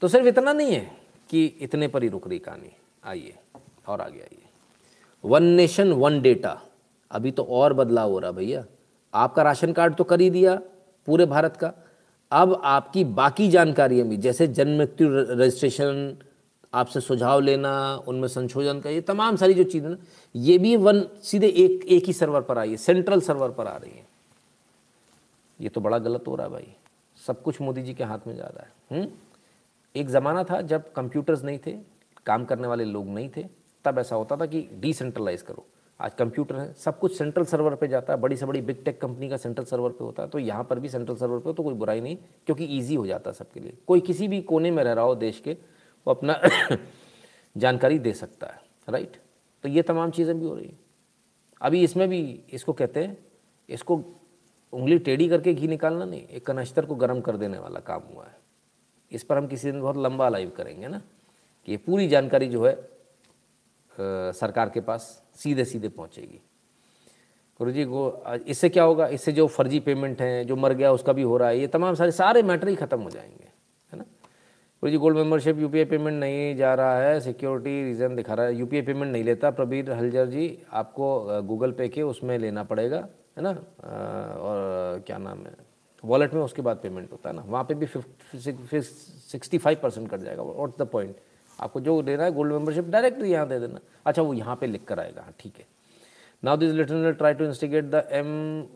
तो सिर्फ़ इतना नहीं है कि इतने पर ही रुक रही कहानी। आइए, और आगे आइए। वन नेशन वन डेटा अभी तो और बदलाव हो रहा भैया। आपका राशन कार्ड तो कर ही दिया पूरे भारत का। अब आपकी बाकी जानकारियाँ भी जैसे जन्म मृत्यु रजिस्ट्रेशन आपसे सुझाव लेना, उनमें संशोधन का, ये तमाम सारी जो चीज़ें ना, ये भी वन, सीधे एक एक ही सर्वर पर आई है सेंट्रल सर्वर पर आ रही है ये तो बड़ा गलत हो रहा है भाई सब कुछ मोदी जी के हाथ में जा रहा है हुँ? हम्म? एक ज़माना था जब कंप्यूटर्स नहीं थे, काम करने वाले लोग नहीं थे, तब ऐसा होता था कि डिसेंट्रलाइज करो आज कंप्यूटर है, सब कुछ सेंट्रल सर्वर पे जाता है, बड़ी से बड़ी बिग टेक कंपनी का सेंट्रल सर्वर पे होता है तो यहाँ पर भी सेंट्रल सर्वर पे तो कोई बुराई नहीं, क्योंकि ईजी हो जाता है सबके लिए कोई किसी भी कोने में रह रहा हो देश के वो अपना [coughs] जानकारी दे सकता है राइट तो ये तमाम चीज़ें भी हो रही हैं। अभी इसमें भी इसको कहते हैं इसको उंगली टेढ़ी करके घी निकालना नहीं एक कनस्तर को गर्म कर देने वाला काम हुआ है। इस पर हम किसी दिन बहुत लंबा लाइव करेंगे ना कि ये पूरी जानकारी जो है आ, सरकार के पास सीधे सीधे पहुंचेगी। गुरु जी को इससे क्या होगा? इससे जो फर्जी पेमेंट है जो मर गया उसका भी हो रहा है ये तमाम सारे सारे मैटर ही खत्म हो जाएँगे। Guru ji gold membership UPI payment नहीं जा रहा है सिक्योरिटी रीज़न दिखा रहा है। यूपीआई पेमेंट नहीं लेता, प्रबीर हलजर जी, आपको गूगल पे के उसमें लेना पड़ेगा, है ना? और क्या नाम है वॉलेट में उसके बाद पेमेंट होता है ना। वहाँ पे भी सिक्सटी फाइव परसेंट कट जाएगा वॉट द पॉइंट आपको जो दे रहा है गोल्ड मेंबरशिप डायरेक्ट यहाँ दे देना। अच्छा वो यहाँ पे लिख कर आएगा हाँ ठीक है। Now this little try to instigate them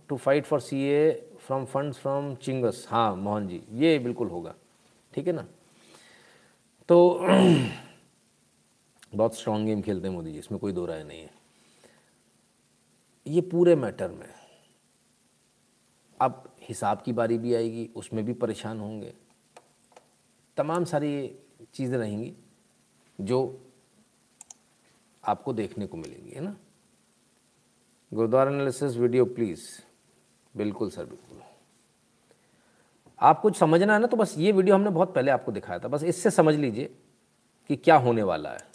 to fight for C A from fund from Ching's हाँ मोहन जी, ये बिल्कुल होगा, ठीक है ना? तो [clears throat] बहुत स्ट्रॉन्ग गेम खेलते हैं मोदी जी, इसमें कोई दो राय नहीं है। ये पूरे मैटर में, अब हिसाब की बारी भी आएगी, उसमें भी परेशान होंगे। तमाम सारी चीज़ें रहेंगी जो आपको देखने को मिलेंगी, है ना? गुरुद्वारा एनालिसिस वीडियो प्लीज़ बिल्कुल सर बिल्कुल। आप कुछ समझना है ना तो बस ये वीडियो हमने बहुत पहले आपको दिखाया था। बस इससे समझ लीजिए कि क्या होने वाला है।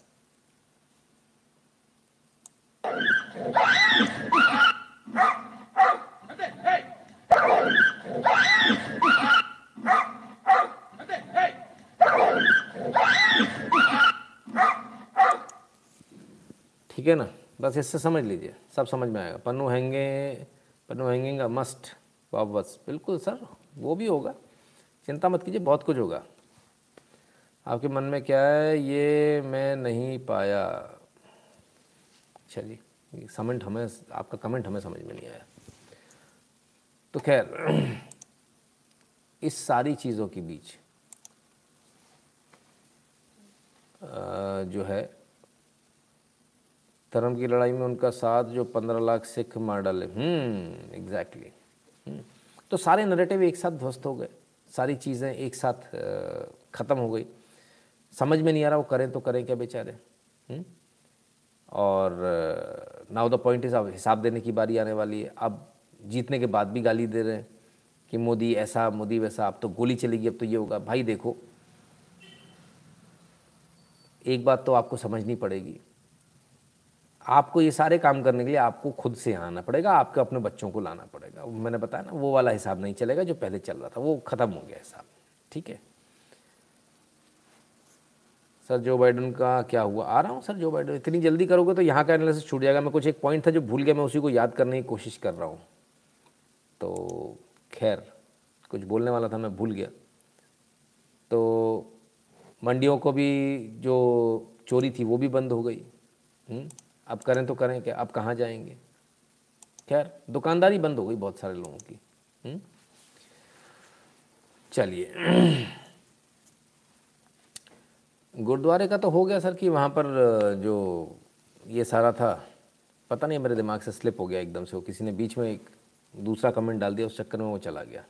ठीक है ना? बस इससे समझ लीजिए। सब समझ में आएगा। पन्नू हैंगे, पन्नू हैंगिंग, मस्ट वाह बस बिल्कुल, सर। वो भी होगा। चिंता मत कीजिए बहुत कुछ होगा। आपके मन में क्या है? ये मैं नहीं पाया। अच्छा जी कमेंट हमें आपका कमेंट हमें समझ में नहीं आया। तो खैर इस सारी चीज़ों के बीच जो है धर्म की लड़ाई में उनका साथ जो पंद्रह लाख सिख मार डाले। हम्म एग्जैक्टली हम्म, तो सारे नरेटिव एक साथ ध्वस्त हो गए। सारी चीज़ें एक साथ ख़त्म हो गई। समझ में नहीं आ रहा वो करें तो करें क्या बेचारे हम्म, और नाउ द पॉइंट इज़ अब हिसाब देने की बारी आने वाली है। अब जीतने के बाद भी गाली दे रहे हैं कि मोदी ऐसा मोदी वैसा अब तो गोली चलेगी अब तो ये होगा। भाई देखो एक बात तो आपको समझनी पड़ेगी। आपको ये सारे काम करने के लिए आपको खुद से यहाँ आना पड़ेगा, आपको अपने बच्चों को लाना पड़ेगा। मैंने बताया ना, वो वाला हिसाब नहीं चलेगा जो पहले चल रहा था, वो ख़त्म हो गया हिसाब, ठीक है? सर, जो बाइडन का क्या हुआ? आ रहा हूँ सर, जो बाइडन, इतनी जल्दी करोगे तो यहाँ का एनालिसिस छूट जाएगा। मैं कुछ एक पॉइंट था जो भूल गया, मैं उसी को याद करने की कोशिश कर रहा हूँ। तो खैर, कुछ बोलने वाला था, मैं भूल गया। तो मंडियों को भी जो चोरी थी, वो भी बंद हो गई हुँ? अब करें तो करें क्या? अब कहाँ जाएँगे? खैर, दुकानदारी बंद हो गई बहुत सारे लोगों की। चलिए। [clears throat] गुरुद्वारे का तो हो गया सर कि वहाँ पर, जो ये सारा था, पता नहीं मेरे दिमाग से स्लिप हो गया एकदम से, वो किसी ने बीच में एक दूसरा कमेंट डाल दिया, उस चक्कर में वो चला गया।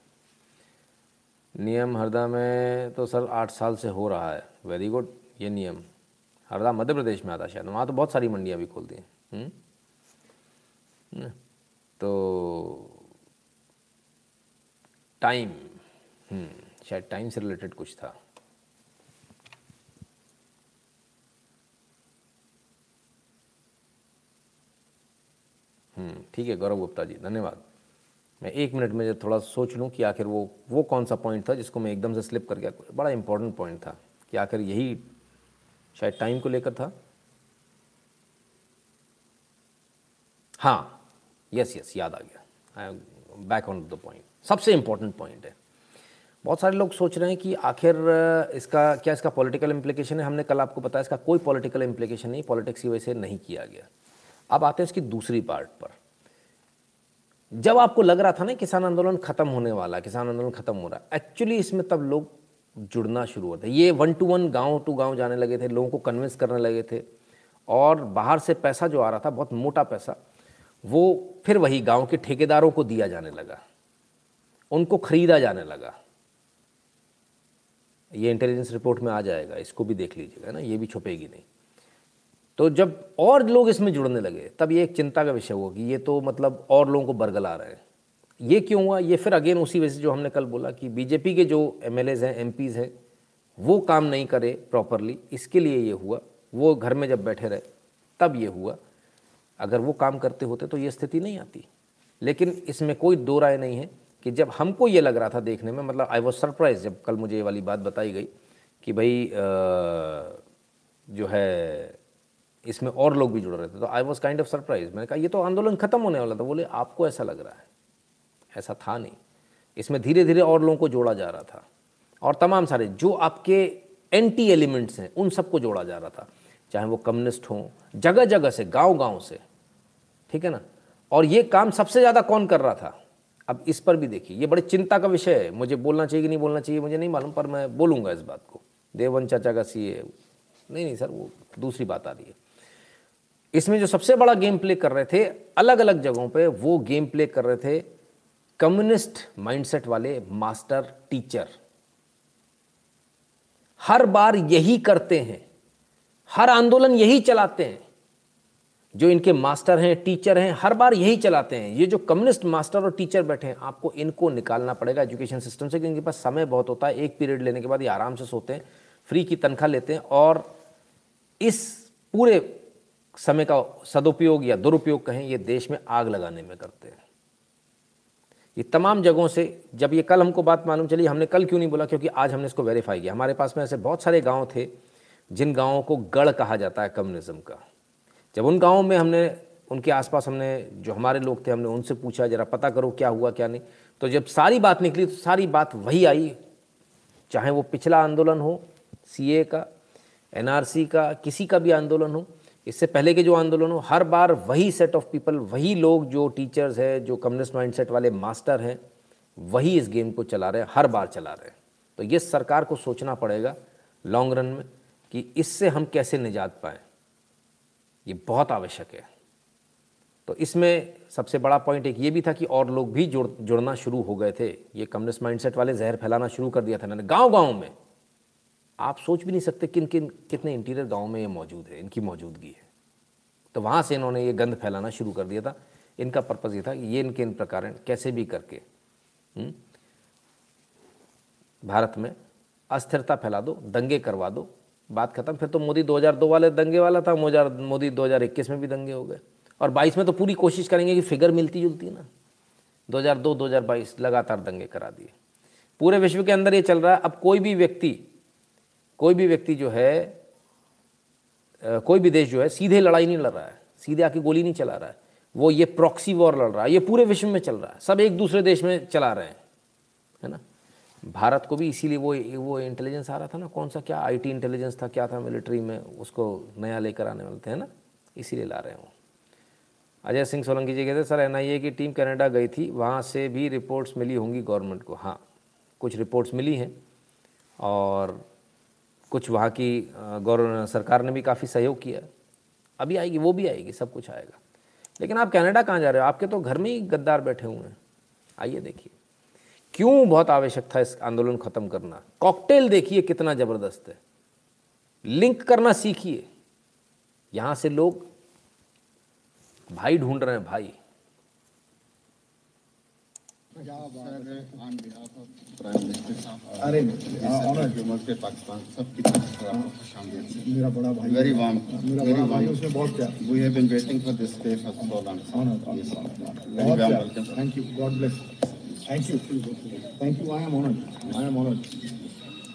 नियम हरदा में तो सर आठ साल से हो रहा है। वेरी गुड ये नियम। हरदा मध्य प्रदेश में आता शायद, वहाँ तो बहुत सारी मंडियाँ भी खोल दी हैं तो टाइम शायद टाइम से रिलेटेड कुछ था। ठीक है, गौरव गुप्ता जी, धन्यवाद। मैं एक मिनट में थोड़ा सोच लूँ कि आखिर वो वो कौन सा पॉइंट था जिसको मैं एकदम से स्लिप कर गया बड़ा इंपॉर्टेंट पॉइंट था कि आखिर यही शायद टाइम को लेकर था। हाँ यस यस याद आ गया। बैक ऑन द पॉइंट सबसे इंपॉर्टेंट पॉइंट है। बहुत सारे लोग सोच रहे हैं कि आखिर इसका, क्या इसका पॉलिटिकल इम्प्लीकेशन है? हमने कल आपको बताया इसका कोई पॉलिटिकल इम्प्लीकेशन नहीं पॉलिटिक्स की वजह से नहीं किया गया। अब आते हैं इसकी दूसरी पार्ट पर। जब आपको लग रहा था ना किसान आंदोलन खत्म होने वाला, किसान आंदोलन खत्म हो रहा एक्चुअली इसमें तब लोग जुड़ना शुरू होता है। ये वन टू वन गाँव टू गाँव जाने लगे थे, लोगों को कन्विंस करने लगे थे। और बाहर से पैसा जो आ रहा था, बहुत मोटा पैसा, वो फिर वही गाँव के ठेकेदारों को दिया जाने लगा। उनको खरीदा जाने लगा। ये इंटेलिजेंस रिपोर्ट में आ जाएगा, इसको भी देख लीजिएगा ना? ये भी छुपेगी नहीं। तो जब और लोग इसमें जुड़ने लगे, तब ये एक चिंता का विषय हुआ कि ये तो मतलब और लोगों को बरगला रहे हैं। ये क्यों हुआ? ये फिर अगेन उसी वजह से जो हमने कल बोला कि बीजेपी के जो एम हैं एम हैं, वो काम नहीं करे प्रॉपरली इसके लिए ये हुआ। वो घर में जब बैठे रहे, तब ये हुआ। अगर वो काम करते होते तो ये स्थिति नहीं आती। लेकिन इसमें कोई दो राय नहीं है कि जब हमको ये लग रहा था देखने में मतलब आई वॉज़ सरप्राइज़ जब कल मुझे ये वाली बात बताई गई कि भाई जो है, इसमें और लोग भी जुड़ रहे थे। तो I was kind of surprise मैंने कहा, ये तो आंदोलन खत्म होने वाला था। बोले, आपको ऐसा लग रहा है। ऐसा था नहीं। इसमें धीरे धीरे और लोगों को जोड़ा जा रहा था। और तमाम सारे जो आपके एंटी एलिमेंट्स हैं, उन सबको जोड़ा जा रहा था। चाहे वो कम्युनिस्ट हों जगह जगह से गाँव गाँव से, ठीक है ना? और ये काम सबसे ज़्यादा कौन कर रहा था? अब इस पर भी देखिए, ये बड़ी चिंता का विषय है। मुझे बोलना चाहिए कि नहीं बोलना चाहिए, मुझे नहीं मालूम, पर मैं बोलूँगा इस बात को। देवन चाचा का सी नहीं नहीं सर, वो दूसरी बात आ रही है। इसमें जो सबसे बड़ा गेम प्ले कर रहे थे अलग अलग जगहों पे वो गेम प्ले कर रहे थे कम्युनिस्ट माइंडसेट वाले मास्टर टीचर हर बार यही करते हैं, हर आंदोलन यही चलाते हैं। जो इनके मास्टर हैं टीचर हैं, हर बार यही चलाते हैं। ये जो कम्युनिस्ट मास्टर और टीचर बैठे हैं, आपको इनको निकालना पड़ेगा एजुकेशन सिस्टम से, क्योंकि पास समय बहुत होता है। एक पीरियड लेने के बाद ये आराम से सोते हैं फ्री की तनख्वाह लेते हैं और इस पूरे समय का सदुपयोग या दुरुपयोग कहें, ये देश में आग लगाने में करते हैं। ये तमाम जगहों से जब ये कल हमको बात मालूम चली, हमने कल क्यों नहीं बोला? क्योंकि आज हमने इसको वेरीफाई किया। हमारे पास में ऐसे बहुत सारे गाँव थे, जिन गाँवों को गढ़ कहा जाता है कम्युनिज्म का। जब उन गाँवों में हमने, उनके आसपास हमने, जो हमारे लोग थे, हमने उनसे पूछा, जरा पता करो क्या हुआ, क्या नहीं। तो जब सारी बात निकली तो सारी बात वही आई। चाहे वो पिछला आंदोलन हो सीए का एनआरसी का, किसी का भी आंदोलन हो इससे पहले के जो आंदोलन हो, हर बार वही सेट ऑफ़ पीपल वही लोग जो टीचर्स हैं, जो कम्युनिस्ट माइंडसेट वाले मास्टर हैं, वही इस गेम को चला रहे हैं, हर बार चला रहे हैं। तो ये सरकार को सोचना पड़ेगा लॉन्ग रन में कि इससे हम कैसे निजात पाएँ। ये बहुत आवश्यक है। तो इसमें सबसे बड़ा पॉइंट एक ये भी था कि और लोग भी जुड़, जुड़ना शुरू हो गए थे। ये कम्युनिस्ट माइंडसेट वाले जहर फैलाना शुरू कर दिया था मैंने गाँव गाँव में आप सोच भी नहीं सकते किन किन कितने इंटीरियर गाँव में ये मौजूद है इनकी मौजूदगी है। तो वहाँ से इन्होंने ये गंध फैलाना शुरू कर दिया था। इनका पर्पज़ ये था कि ये इनके इन प्रकार कैसे भी करके हुँ? हम्म, भारत में अस्थिरता फैला दो दंगे करवा दो। बात खत्म फिर तो मोदी 2002 वाले दंगे वाला था मोदी 2021 में भी दंगे हो गए। और 22 में तो पूरी कोशिश करेंगे कि फिगर मिलती जुलती ना। 2002 2022 लगातार दंगे करा दिए। पूरे विश्व के अंदर ये चल रहा है। अब कोई भी व्यक्ति कोई भी व्यक्ति जो है कोई भी देश जो है, सीधे लड़ाई नहीं लड़ रहा है, सीधे आके गोली नहीं चला रहा है। वो ये प्रॉक्सी वॉर लड़ रहा है, ये पूरे विश्व में चल रहा है, सब एक दूसरे देश में चला रहे हैं, है ना? भारत को भी इसीलिए वो वो इंटेलिजेंस आ रहा था ना, कौन सा क्या आईटी इंटेलिजेंस था, क्या था मिलिट्री में, उसको नया लेकर आने वाले थे, है ना? इसीलिए ला रहे हैं वो। अजय सिंह सोलंकी जी कहते सर एनआईए की टीम कनाडा गई थी, वहाँ से भी रिपोर्ट्स मिली होंगी गवर्नमेंट को। हाँ कुछ रिपोर्ट्स मिली हैं, और कुछ वहाँ की गवर्नर सरकार ने भी काफ़ी सहयोग किया है। अभी आएगी, वो भी आएगी, सब कुछ आएगा। लेकिन आप कनाडा कहाँ जा रहे हो? आपके तो घर में ही गद्दार बैठे हुए हैं। आइए देखिए। क्यों बहुत आवश्यक था इस आंदोलन खत्म करना? कॉकटेल देखिए कितना ज़बरदस्त है। लिंक करना सीखिए। यहाँ से लोग भाई ढूंढ रहे हैं भाई। अरे पाकिस्तान सबकी मेरा बड़ा भाई वेरी वार्म वेरी वार्म उसमें बहुत क्या। We have been waiting for this day for so long thank you god bless thank you thank you I am honoured I am honoured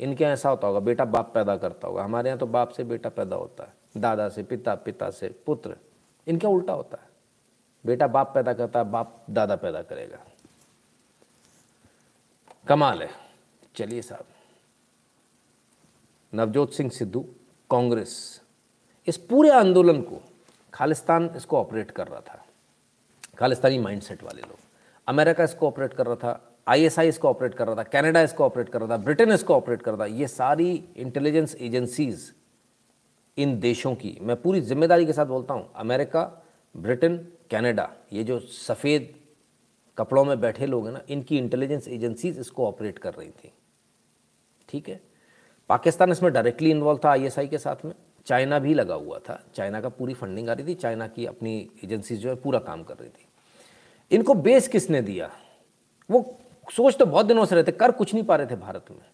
इनके यहाँ ऐसा होता होगा, बेटा बाप पैदा करता होगा। हमारे यहाँ तो बाप से बेटा पैदा होता है, दादा से, पिता पिता से, पुत्र, इनके उल्टा होता है। बेटा बाप पैदा करता है, बाप दादा पैदा करेगा। कमाल है। चलिए साहब, नवजोत सिंह सिद्धू, कांग्रेस, इस पूरे आंदोलन को, खालिस्तान इसको ऑपरेट कर रहा था। खालिस्तानी माइंडसेट वाले लोग। अमेरिका इसको ऑपरेट कर रहा था आईएसआई इसको ऑपरेट कर रहा था कनाडा इसको ऑपरेट कर रहा था ब्रिटेन इसको ऑपरेट कर रहा था, ये सारी इंटेलिजेंस एजेंसीज इन देशों की, मैं पूरी ज़िम्मेदारी के साथ बोलता हूँ अमेरिका ब्रिटेन कनाडा ये जो सफ़ेद कपड़ों में बैठे लोग हैं ना, इनकी इंटेलिजेंस एजेंसीज इसको ऑपरेट कर रही थी। ठीक है? पाकिस्तान इसमें डायरेक्टली इन्वॉल्व था आईएसआई के साथ में चाइना भी लगा हुआ था चाइना का पूरी फंडिंग आ रही थी चाइना की अपनी एजेंसीज जो है पूरा काम कर रही थी। इनको बेस किसने दिया? वो सोच तो बहुत दिनों से रहते कर कुछ नहीं पा रहे थे भारत में।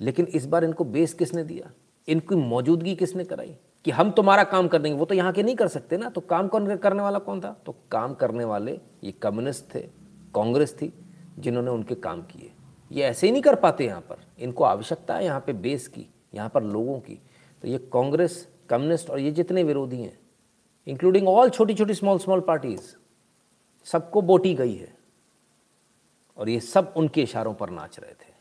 लेकिन इस बार इनको बेस किसने दिया? इनकी मौजूदगी किसने कराई? कि हम तुम्हारा काम कर देंगे। वो तो यहाँ के नहीं कर सकते ना। तो काम कौन करने वाला कौन था? तो काम करने वाले ये कम्युनिस्ट थे, कांग्रेस थी, जिन्होंने उनके काम किए। ये ऐसे ही नहीं कर पाते यहाँ पर। इनको आवश्यकता है यहाँ पे बेस की, यहाँ पर लोगों की। तो ये कांग्रेस, कम्युनिस्ट और ये जितने विरोधी हैं इंक्लूडिंग ऑल छोटी छोटी स्मॉल स्मॉल पार्टीज़ सबको बोटी गई है। और ये सब उनके इशारों पर नाच रहे थे।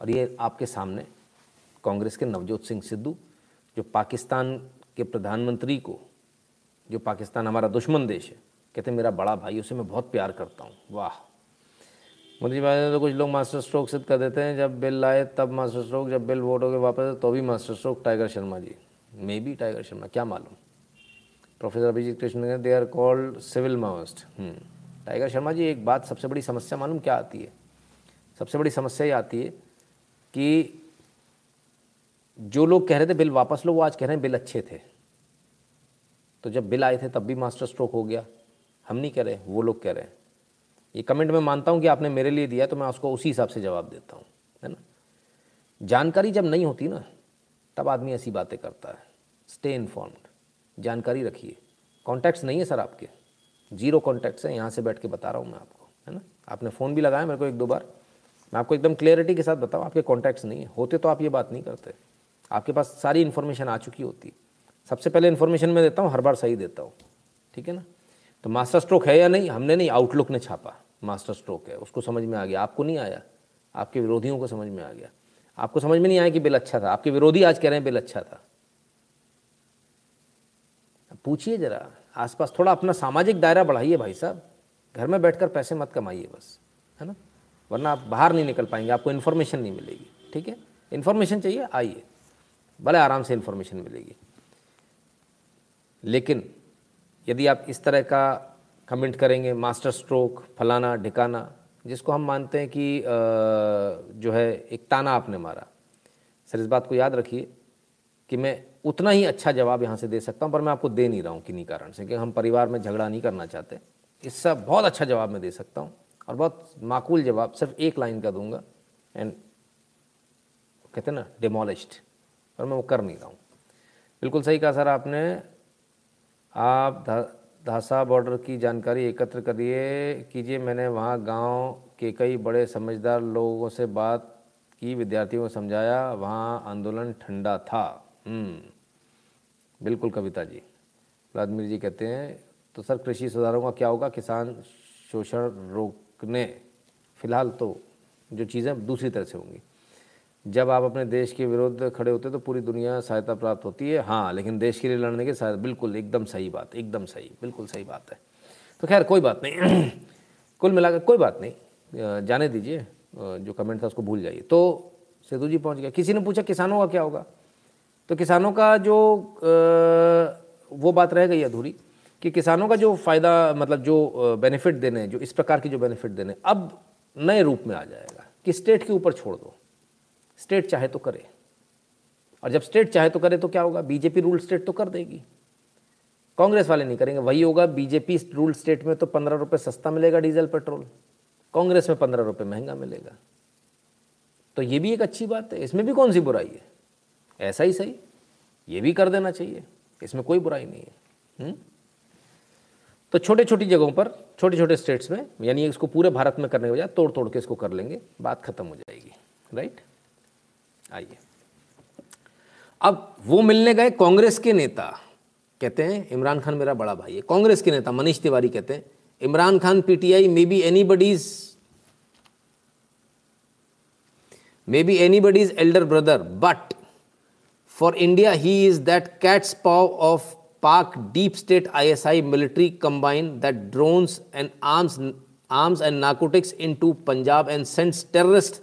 और ये आपके सामने कांग्रेस के नवजोत सिंह सिद्धू, जो पाकिस्तान के प्रधानमंत्री को, जो पाकिस्तान हमारा दुश्मन देश है, कहते मेरा बड़ा भाई, उसे मैं बहुत प्यार करता हूँ। वाह। मोदी भाई तो कुछ लोग मास्टर स्ट्रोक सिद्ध कर देते हैं, जब बिल आए तब मास्टर स्ट्रोक, जब बिल वोट हो गए वापस तो भी master stroke, tiger Sharma ji. Maybe tiger Sharma, क्या मालूम? Professor Abhijit Krishna they are called civil Maoist tiger Sharma ji, एक बात सबसे बड़ी समस्या मालूम क्या आती है? सबसे बड़ी समस्या ये आती है कि जो लोग कह रहे थे बिल वापस लो, वो आज कह रहे हैं बिल अच्छे थे। तो जब बिल आए थे, तब भी मास्टर स्ट्रोक हो गया। हम नहीं कह रहे, वो लोग कह रहे हैं। ये कमेंट मैं मानता हूँ कि आपने मेरे लिए दिया तो मैं उसको उसी हिसाब से जवाब देता हूँ, है ना? जानकारी जब नहीं होती ना, तब आदमी ऐसी बातें करता है। स्टे इन्फॉर्म्ड जानकारी रखिए। कॉन्टैक्ट्स नहीं है सर आपके। ज़ीरो कॉन्टैक्ट्स है, यहाँ से बैठ के बता रहा हूँ मैं आपको, है ना? आपने फ़ोन भी लगाया मेरे को एक दो बार। मैं आपको एकदम क्लियरिटी के साथ बताऊँ, आपके कॉन्टैक्ट्स नहीं है। होते तो आप ये बात नहीं करते। आपके पास सारी इन्फॉर्मेशन आ चुकी होती। सबसे पहले इन्फॉर्मेशन मैं देता हूँ, हर बार सही देता हूँ। ठीक है ना? तो मास्टर स्ट्रोक है या नहीं? हमने नहीं आउटलुक ने छापा। मास्टर स्ट्रोक है। उसको समझ में आ गया। आपको नहीं आया। आपके विरोधियों को समझ में आ गया। आपको समझ में नहीं आया कि बिल अच्छा था। आपके विरोधी आज कह रहे हैं बिल अच्छा था। पूछिए जरा। आसपास थोड़ा अपना सामाजिक दायरा बढ़ाइए भाई साहब। घर में बैठकर पैसे मत कमाइए बस, है ना? वरना आप बाहर नहीं निकल पाएँगे, आपको इन्फॉर्मेशन नहीं मिलेगी, ठीक है? इन्फॉर्मेशन चाहिए, आइए। भले आराम से इन्फॉर्मेशन मिलेगी। लेकिन यदि आप इस तरह का कमेंट करेंगे मास्टर स्ट्रोक फलाना, ढिकाना, जिसको हम मानते हैं कि जो है, एक ताना आपने मारा। सर, इस बात को याद रखिए कि मैं उतना ही अच्छा जवाब यहाँ से दे सकता हूँ, पर मैं आपको दे नहीं रहा हूँ किन्हीं कारण से कि हम परिवार में झगड़ा नहीं करना चाहते। इससे बहुत अच्छा जवाब मैं दे सकता हूँ और बहुत माकूल जवाब, सिर्फ़ एक लाइन का दूँगा एंड कहते ना डिमोलिश्ड पर मैं वो कर नहीं रहा हूँ। बिल्कुल सही कहा सर आपने। आप धासा बॉर्डर की जानकारी एकत्र करिए, कीजिए, मैंने वहाँ गाँव के कई बड़े समझदार लोगों से बात की, विद्यार्थियों को समझाया, वहाँ आंदोलन ठंडा था। हम्म। बिल्कुल कविता जी। व्लादमिर जी कहते हैं तो सर कृषि सुधारों का क्या होगा? किसान शोषण रोकने, फ़िलहाल तो जो चीज़ें दूसरी तरह से होंगी। जब आप अपने देश के विरुद्ध खड़े होते तो पूरी दुनिया सहायता प्राप्त होती है। हाँ लेकिन देश के लिए लड़ने के साथ बिल्कुल, एकदम सही बात, एकदम सही, बिल्कुल सही बात है। तो खैर, कोई बात नहीं। [clears throat] कुल मिलाकर कोई बात नहीं। जाने दीजिए। जो कमेंट था उसको भूल जाइए। तो सेतु जी पहुँच गया किसी ने पूछा किसानों का क्या होगा? तो किसानों का जो वो बात रह गई अधूरी कि किसानों का जो फ़ायदा मतलब जो बेनिफिट देने, जो इस प्रकार की जो बेनिफिट देने, अब नए रूप में आ जाएगा कि स्टेट के ऊपर छोड़ दो। स्टेट चाहे तो करे। और जब स्टेट चाहे तो करे तो क्या होगा? बीजेपी रूल स्टेट तो कर देगी। कांग्रेस वाले नहीं करेंगे। वही होगा बीजेपी रूल स्टेट में तो पंद्रह रुपये सस्ता मिलेगा डीजल पेट्रोल कांग्रेस में पंद्रह रुपये महँगा मिलेगा। तो ये भी एक अच्छी बात है। इसमें भी कौन सी बुराई है? ऐसा ही सही। ये भी कर देना चाहिए। इसमें कोई बुराई नहीं है। हुँ? हम्म? तो छोटे छोटी जगहों पर छोटे छोटे स्टेट्स में, यानी इसको पूरे भारत में करने के बजाय तोड़ तोड़ के इसको कर लेंगे, बात खत्म हो जाएगी। राइट आइए। अब वो मिलने गए कांग्रेस के नेता। कहते हैं, इमरान खान मेरा बड़ा भाई है। कांग्रेस के नेता, मनीष तिवारी कहते हैं, Imran Khan, PTI maybe any buddies maybe any buddies elder brother but for India he is that cat's paw of Pak deep state I S I military combine that drones and arms arms and narcotics into Punjab and sends terrorist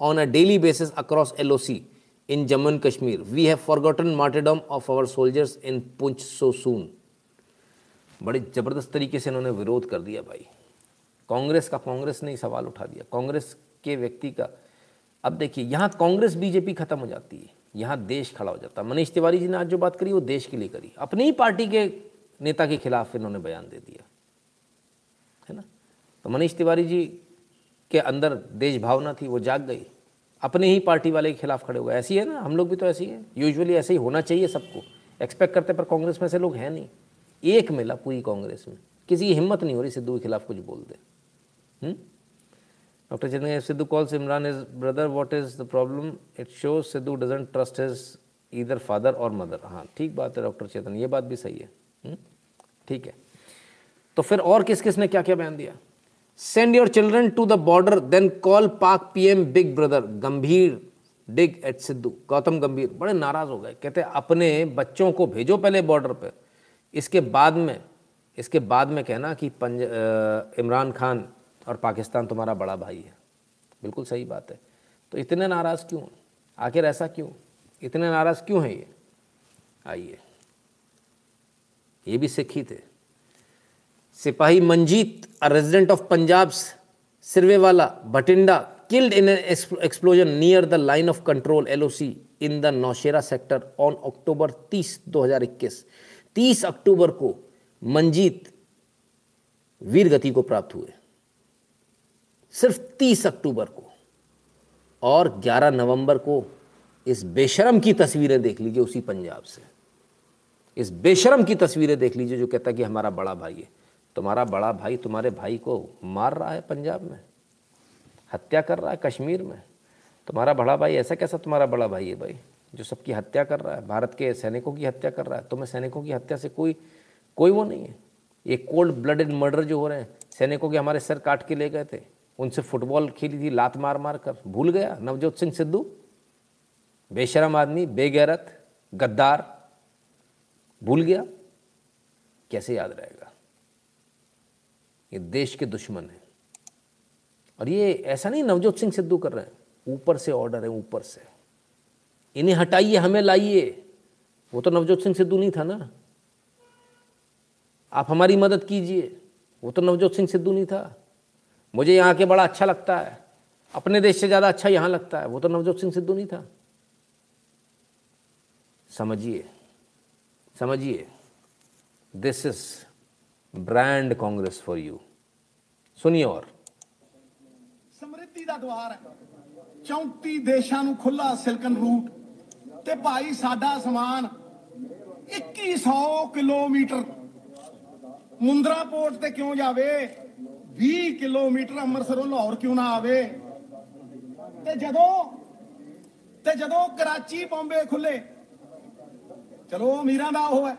on a daily basis across L O C in Jammu and Kashmir we have forgotten martyrdom of our soldiers in Poonch so soon बड़े ज़बरदस्त तरीके से इन्होंने विरोध कर दिया भाई। कांग्रेस का कांग्रेस ने ही सवाल उठा दिया। कांग्रेस के व्यक्ति का। अब देखिए, यहाँ कांग्रेस, बीजेपी खत्म हो जाती है। यहाँ देश खड़ा हो जाता। मनीष तिवारी जी ने आज जो बात करी, वो देश के लिए करी। अपनी ही पार्टी के नेता के खिलाफ इन्होंने बयान दे दिया। है ना? तो मनीष तिवारी जी के अंदर देश भावना थी, वो जाग गई। अपने ही पार्टी वाले के खिलाफ खड़े हो गए। ऐसी है ना? हम लोग भी तो ऐसी है। यूजुअली ऐसे ही होना चाहिए सबको। एक्सपेक्ट करते पर कांग्रेस में से लोग हैं नहीं। एक मिला पूरी कांग्रेस में। किसी की हिम्मत नहीं हो रही सिद्धू के खिलाफ कुछ बोल दे। हुँ? Dr. Chinmay, Sidhu calls Imran his brother. What is the problem? It shows Sidhu doesn't trust his either father or mother. हाँ ठीक बात है डॉक्टर चेतन ये बात भी सही है हम्म? ठीक है तो फिर और किस किस ने क्या क्या बयान दिया send your children to the border then call Pak PM big brother Gambhir dig at Sidhu Gautam गंभीर बड़े नाराज़ हो गए कहते अपने बच्चों को भेजो पहले बॉर्डर पर इसके बाद में इसके बाद में कहना कि पंज इमरान खान और पाकिस्तान तुम्हारा बड़ा भाई है। बिल्कुल सही बात है। तो इतने नाराज़ क्यों? आखिर ऐसा क्यों? इतने नाराज़ क्यों है ये? आइए। ये भी सिख ही थे। सिपाही Manjeet a resident of Punjab Sirwewala Bathinda killed in explosion near the line of control LOC in the Nowshera sector on October 30 2021 30 अक्टूबर को मंजीत वीर गति को प्राप्त हुए। सिर्फ़ तीस अक्टूबर को। और 11 नवंबर को इस बेशरम की तस्वीरें देख लीजिए उसी पंजाब से। इस बेशरम की तस्वीरें देख लीजिए जो कहता है कि हमारा बड़ा भाई है। तुम्हारा बड़ा भाई तुम्हारे भाई को मार रहा है पंजाब में, हत्या कर रहा है कश्मीर में। तुम्हारा बड़ा भाई ऐसा कैसा तुम्हारा बड़ा भाई है भाई, जो सबकी हत्या कर रहा है, भारत के सैनिकों की हत्या कर रहा है। तुम्हें सैनिकों की हत्या से कोई कोई वो नहीं है। ये कोल्ड ब्लडेड मर्डर जो हो रहे हैं, सैनिकों के हमारे सर काट के ले गए थे। उनसे फुटबॉल खेली थी, लात मार मार कर। भूल गया, नवजोत सिंह सिद्धू। बेशरम आदमी, बेगैरत, गद्दार। भूल गया, कैसे याद रहेगा? ये देश के दुश्मन है। और ये ऐसा नहीं नवजोत सिंह सिद्धू कर रहे हैं। ऊपर से ऑर्डर है, ऊपर से। इन्हें हटाइए, हमें लाइए। वो तो नवजोत सिंह सिद्धू नहीं था ना। आप हमारी मदद कीजिए। वो तो नवजोत सिंह सिद्धू नहीं था। मुझे यहाँ के बड़ा अच्छा लगता है अपने देश से ज़्यादा अच्छा यहाँ लगता है वो तो नवजोत सिंह सिद्धू नहीं था समझिए समझिए this is brand Congress for you सुनिए और ਸਮਰਿੱਧੀ ਦਾ ਦੁਆਰ ਹੈ 34 ਦੇਸ਼ਾਂ ਨੂੰ ਖੁੱਲਾ ਸਿਲਕਨ ਰੂਟ ਤੇ ਭਾਈ ਸਾਡਾ ਸਮਾਨ 2100 ਕਿਲੋਮੀਟਰ ਮੁੰਦਰਾ ਪੋਰਟ ਤੇ ਕਿਉਂ ਜਾਵੇ 20 ਕਿਲੋਮੀਟਰ ਅੰਮ੍ਰਿਤਸਰੋਂ ਲਾਹੌਰ ਕਿਉਂ ਨਾ ਆਵੇ? ਤੇ ਜਦੋਂ ਤੇ ਜਦੋਂ ਕਰਾਚੀ ਬੰਬੇ ਖੁੱਲੇ ਚਲੋ ਅਮੀਰਾਂ ਦਾ ਉਹ ਹੈ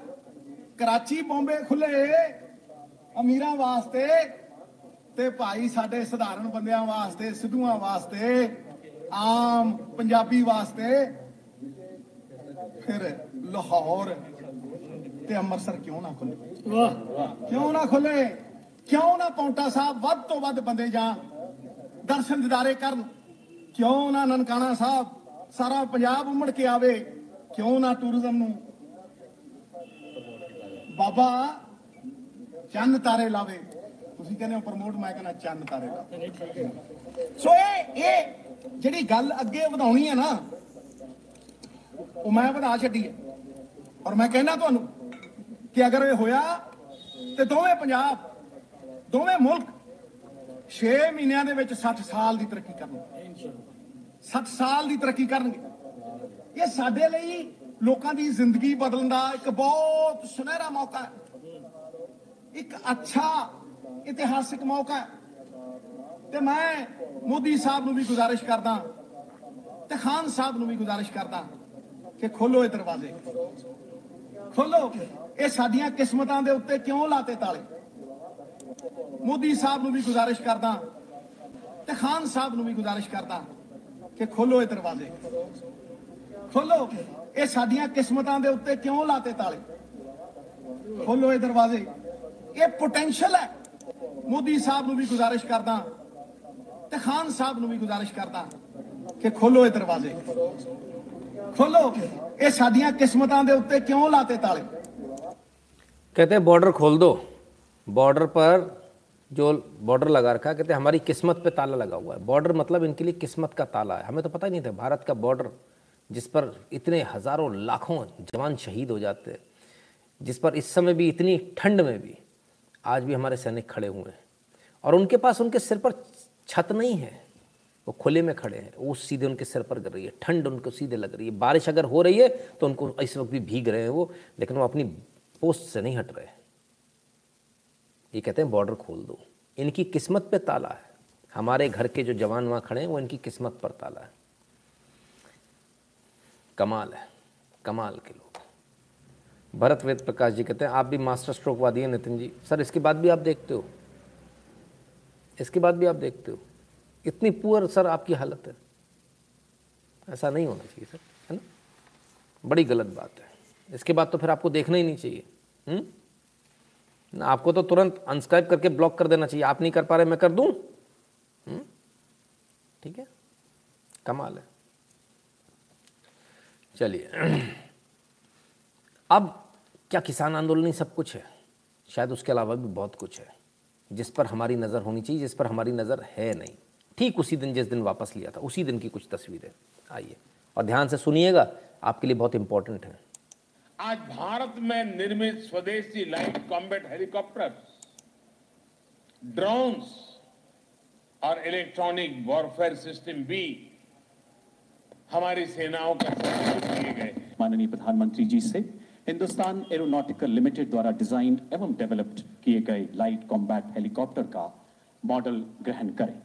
ਕਰਾਚੀ ਬੰਬੇ ਖੁੱਲੇ ਅਮੀਰਾਂ ਵਾਸਤੇ ਤੇ ਭਾਈ ਸਾਡੇ ਸਧਾਰਨ ਬੰਦਿਆਂ ਵਾਸਤੇ ਸਿੱਧੂਆਂ ਵਾਸਤੇ ਆਮ ਪੰਜਾਬੀ ਵਾਸਤੇ ਫਿਰ ਲਾਹੌਰ ਤੇ ਅੰਮ੍ਰਿਤਸਰ ਕਿਉਂ ਨਾ ਖੁੱਲੇ? ਵਾਹ। ਕਿਉਂ ਨਾ ਖੁੱਲੇ? ਕਿਉਂ ਨਾ ਪੌਂਟਾ ਸਾਹਿਬ ਵੱਧ ਤੋਂ ਵੱਧ ਬੰਦੇ ਜਾਣ ਦਰਸ਼ਨ ਦਿਦਾਰੇ ਕਰਨ? ਕਿਉਂ ਨਾ ਨਨਕਾਣਾ ਸਾਹਿਬ ਸਾਰਾ ਪੰਜਾਬ ਉਮੜ ਕੇ ਆਵੇ? ਕਿਉਂ ਨਾ ਟੂਰਿਜ਼ਮ ਨੂੰ? ਬਾਬਾ, ਚੰਨ ਤਾਰੇ ਲਾਵੇ। ਤੁਸੀਂ ਕਹਿੰਦੇ ਹੋ ਪ੍ਰਮੋਟ, ਮੈਂ ਕਹਿੰਦਾ ਚੰਨ ਤਾਰੇ ਲਾਵੇ ਸੋ ਇਹ ਇਹ ਜਿਹੜੀ ਗੱਲ ਅੱਗੇ ਵਧਾਉਣੀ ਹੈ ਨਾ, ਉਹ ਮੈਂ ਵਧਾ ਛੱਡੀ ਹੈ ਔਰ ਮੈਂ ਕਹਿੰਦਾ ਤੁਹਾਨੂੰ ਕਿ ਅਗਰ ਇਹ ਹੋਇਆ ਤੇ ਦੋਵੇਂ ਪੰਜਾਬ ਦੋਵੇਂ ਮੁਲਕ 6 ਮਹੀਨਿਆਂ ਦੇ ਵਿੱਚ 60 ਸਾਲ ਦੀ ਤਰੱਕੀ ਕਰਨਗੇ। 60 ਸਾਲ ਦੀ ਤਰੱਕੀ ਕਰਨਗੇ। ਇਹ ਸਾਡੇ ਲਈ ਲੋਕਾਂ ਦੀ ਜ਼ਿੰਦਗੀ ਬਦਲਣ ਦਾ ਇੱਕ ਬਹੁਤ ਸੁਨਹਿਰਾ ਮੌਕਾ ਹੈ। ਇੱਕ ਅੱਛਾ ਇਤਿਹਾਸਿਕ ਮੌਕਾ ਹੈ। ਤੇ ਮੈਂ ਮੋਦੀ ਸਾਹਿਬ ਨੂੰ ਵੀ ਗੁਜ਼ਾਰਿਸ਼ ਕਰਦਾ ਤੇ ਖਾਨ ਸਾਹਿਬ ਨੂੰ ਵੀ ਗੁਜ਼ਾਰਿਸ਼ ਕਰਦਾ ਕਿ ਖੋਲੋ ਇਹ ਦਰਵਾਜ਼ੇ। ਖੋਲੋ। ਇਹ ਸਾਡੀਆਂ ਕਿਸਮਤਾਂ ਦੇ ਉੱਤੇ ਕਿਉਂ ਲਾਤੇ ਤਾਲੇ? ਮੋਦੀ ਸਾਹਿਬ ਨੂੰ ਵੀ ਗੁਜ਼ਾਰਿਸ਼ ਕਰਦਾ ਤੇ ਖਾਨ ਸਾਹਿਬ ਨੂੰ ਵੀ ਗੁਜ਼ਾਰਿਸ਼ ਕਰਦਾ ਕਿ ਖੋਲੋ ਇਹ ਦਰਵਾਜ਼ੇ ਖੋਲੋ ਇਹ ਸਾਡੀਆਂ ਕਿਸਮਤਾਂ ਦੇ ਉੱਤੇ ਕਿਉਂ ਲਾਤੇ ਤਾਲੇ ਖੋਲੋ ਇਹ ਦਰਵਾਜ਼ੇ ਇਹ ਪੋਟੈਂਸ਼ੀਅਲ ਹੈ ਮੋਦੀ ਸਾਹਿਬ ਨੂੰ ਵੀ ਗੁਜ਼ਾਰਿਸ਼ ਕਰਦਾ ਤੇ ਖਾਨ ਸਾਹਿਬ ਨੂੰ ਵੀ ਗੁਜ਼ਾਰਿਸ਼ ਕਰਦਾ ਕਿ ਖੋਲੋ ਇਹ ਦਰਵਾਜ਼ੇ ਖੋਲੋ ਇਹ ਸਾਡੀਆਂ ਕਿਸਮਤਾਂ ਦੇ ਉੱਤੇ ਕਿਉਂ ਲਾਤੇ ਤਾਲੇ कहते हैं बॉर्डर खोल दो बॉर्डर पर जो बॉर्डर लगा रखा है, कहते हैं, हमारी किस्मत पे ताला लगा हुआ है। बॉर्डर मतलब इनके लिए किस्मत का ताला है। हमें तो पता ही नहीं था, भारत का बॉर्डर जिस पर इतने हज़ारों लाखों जवान शहीद हो जाते हैं जिस पर इस समय भी इतनी ठंड में भी आज भी हमारे सैनिक खड़े हुए हैं। और उनके पास उनके सिर पर छत नहीं है, वो खुले में खड़े हैं। वो सीधे उनके सिर पर गिर रही है, ठंड उनको सीधे लग रही है। बारिश अगर हो रही है तो उनको इस वक्त भी भीग रहे हैं वो, लेकिन वो अपनी पोस्ट से नहीं हट रहे। ये कहते हैं बॉर्डर खोल दो। इनकी किस्मत पे ताला है। हमारे घर के जो जवान वहाँ खड़े हैं, वो इनकी किस्मत पर ताला है। कमाल है। कमाल के लोग। भरत वेद प्रकाश जी कहते हैं, आप भी मास्टर स्ट्रोक वादी हैं, नितिन जी। सर, इसके बाद भी आप देखते हो। इसके बाद भी आप देखते हो। इतनी पुअर सर आपकी हालत है। ऐसा नहीं होना चाहिए सर, है ना? बड़ी गलत बात है। इसके बाद तो फिर आपको देखना ही नहीं चाहिए। हुँ? आपको तो तुरंत अनस्क्राइब करके ब्लॉक कर देना चाहिए। आप नहीं कर पा रहे, मैं कर दूँ? ठीक है? कमाल है। चलिए। अब क्या किसान आंदोलन ही सब कुछ है? शायद उसके अलावा भी बहुत कुछ है, जिस पर हमारी नज़र होनी चाहिए, जिस पर हमारी नज़र है नहीं। ठीक उसी दिन, जिस दिन वापस लिया था, उसी दिन की कुछ तस्वीरें। आइए, और ध्यान से सुनिएगा, आपके लिए बहुत इंपॉर्टेंट है। आज भारत में निर्मित स्वदेशी लाइट कॉम्बैट हेलीकॉप्टर ड्रोन्स और इलेक्ट्रॉनिक वॉरफेयर सिस्टम भी हमारी सेनाओं का किए गए। माननीय प्रधानमंत्री जी से हिंदुस्तान एरोनॉटिकल लिमिटेड द्वारा डिज़ाइन एवं डेवलप्ड किए गए लाइट कॉम्बैट हेलीकॉप्टर का मॉडल ग्रहण करें।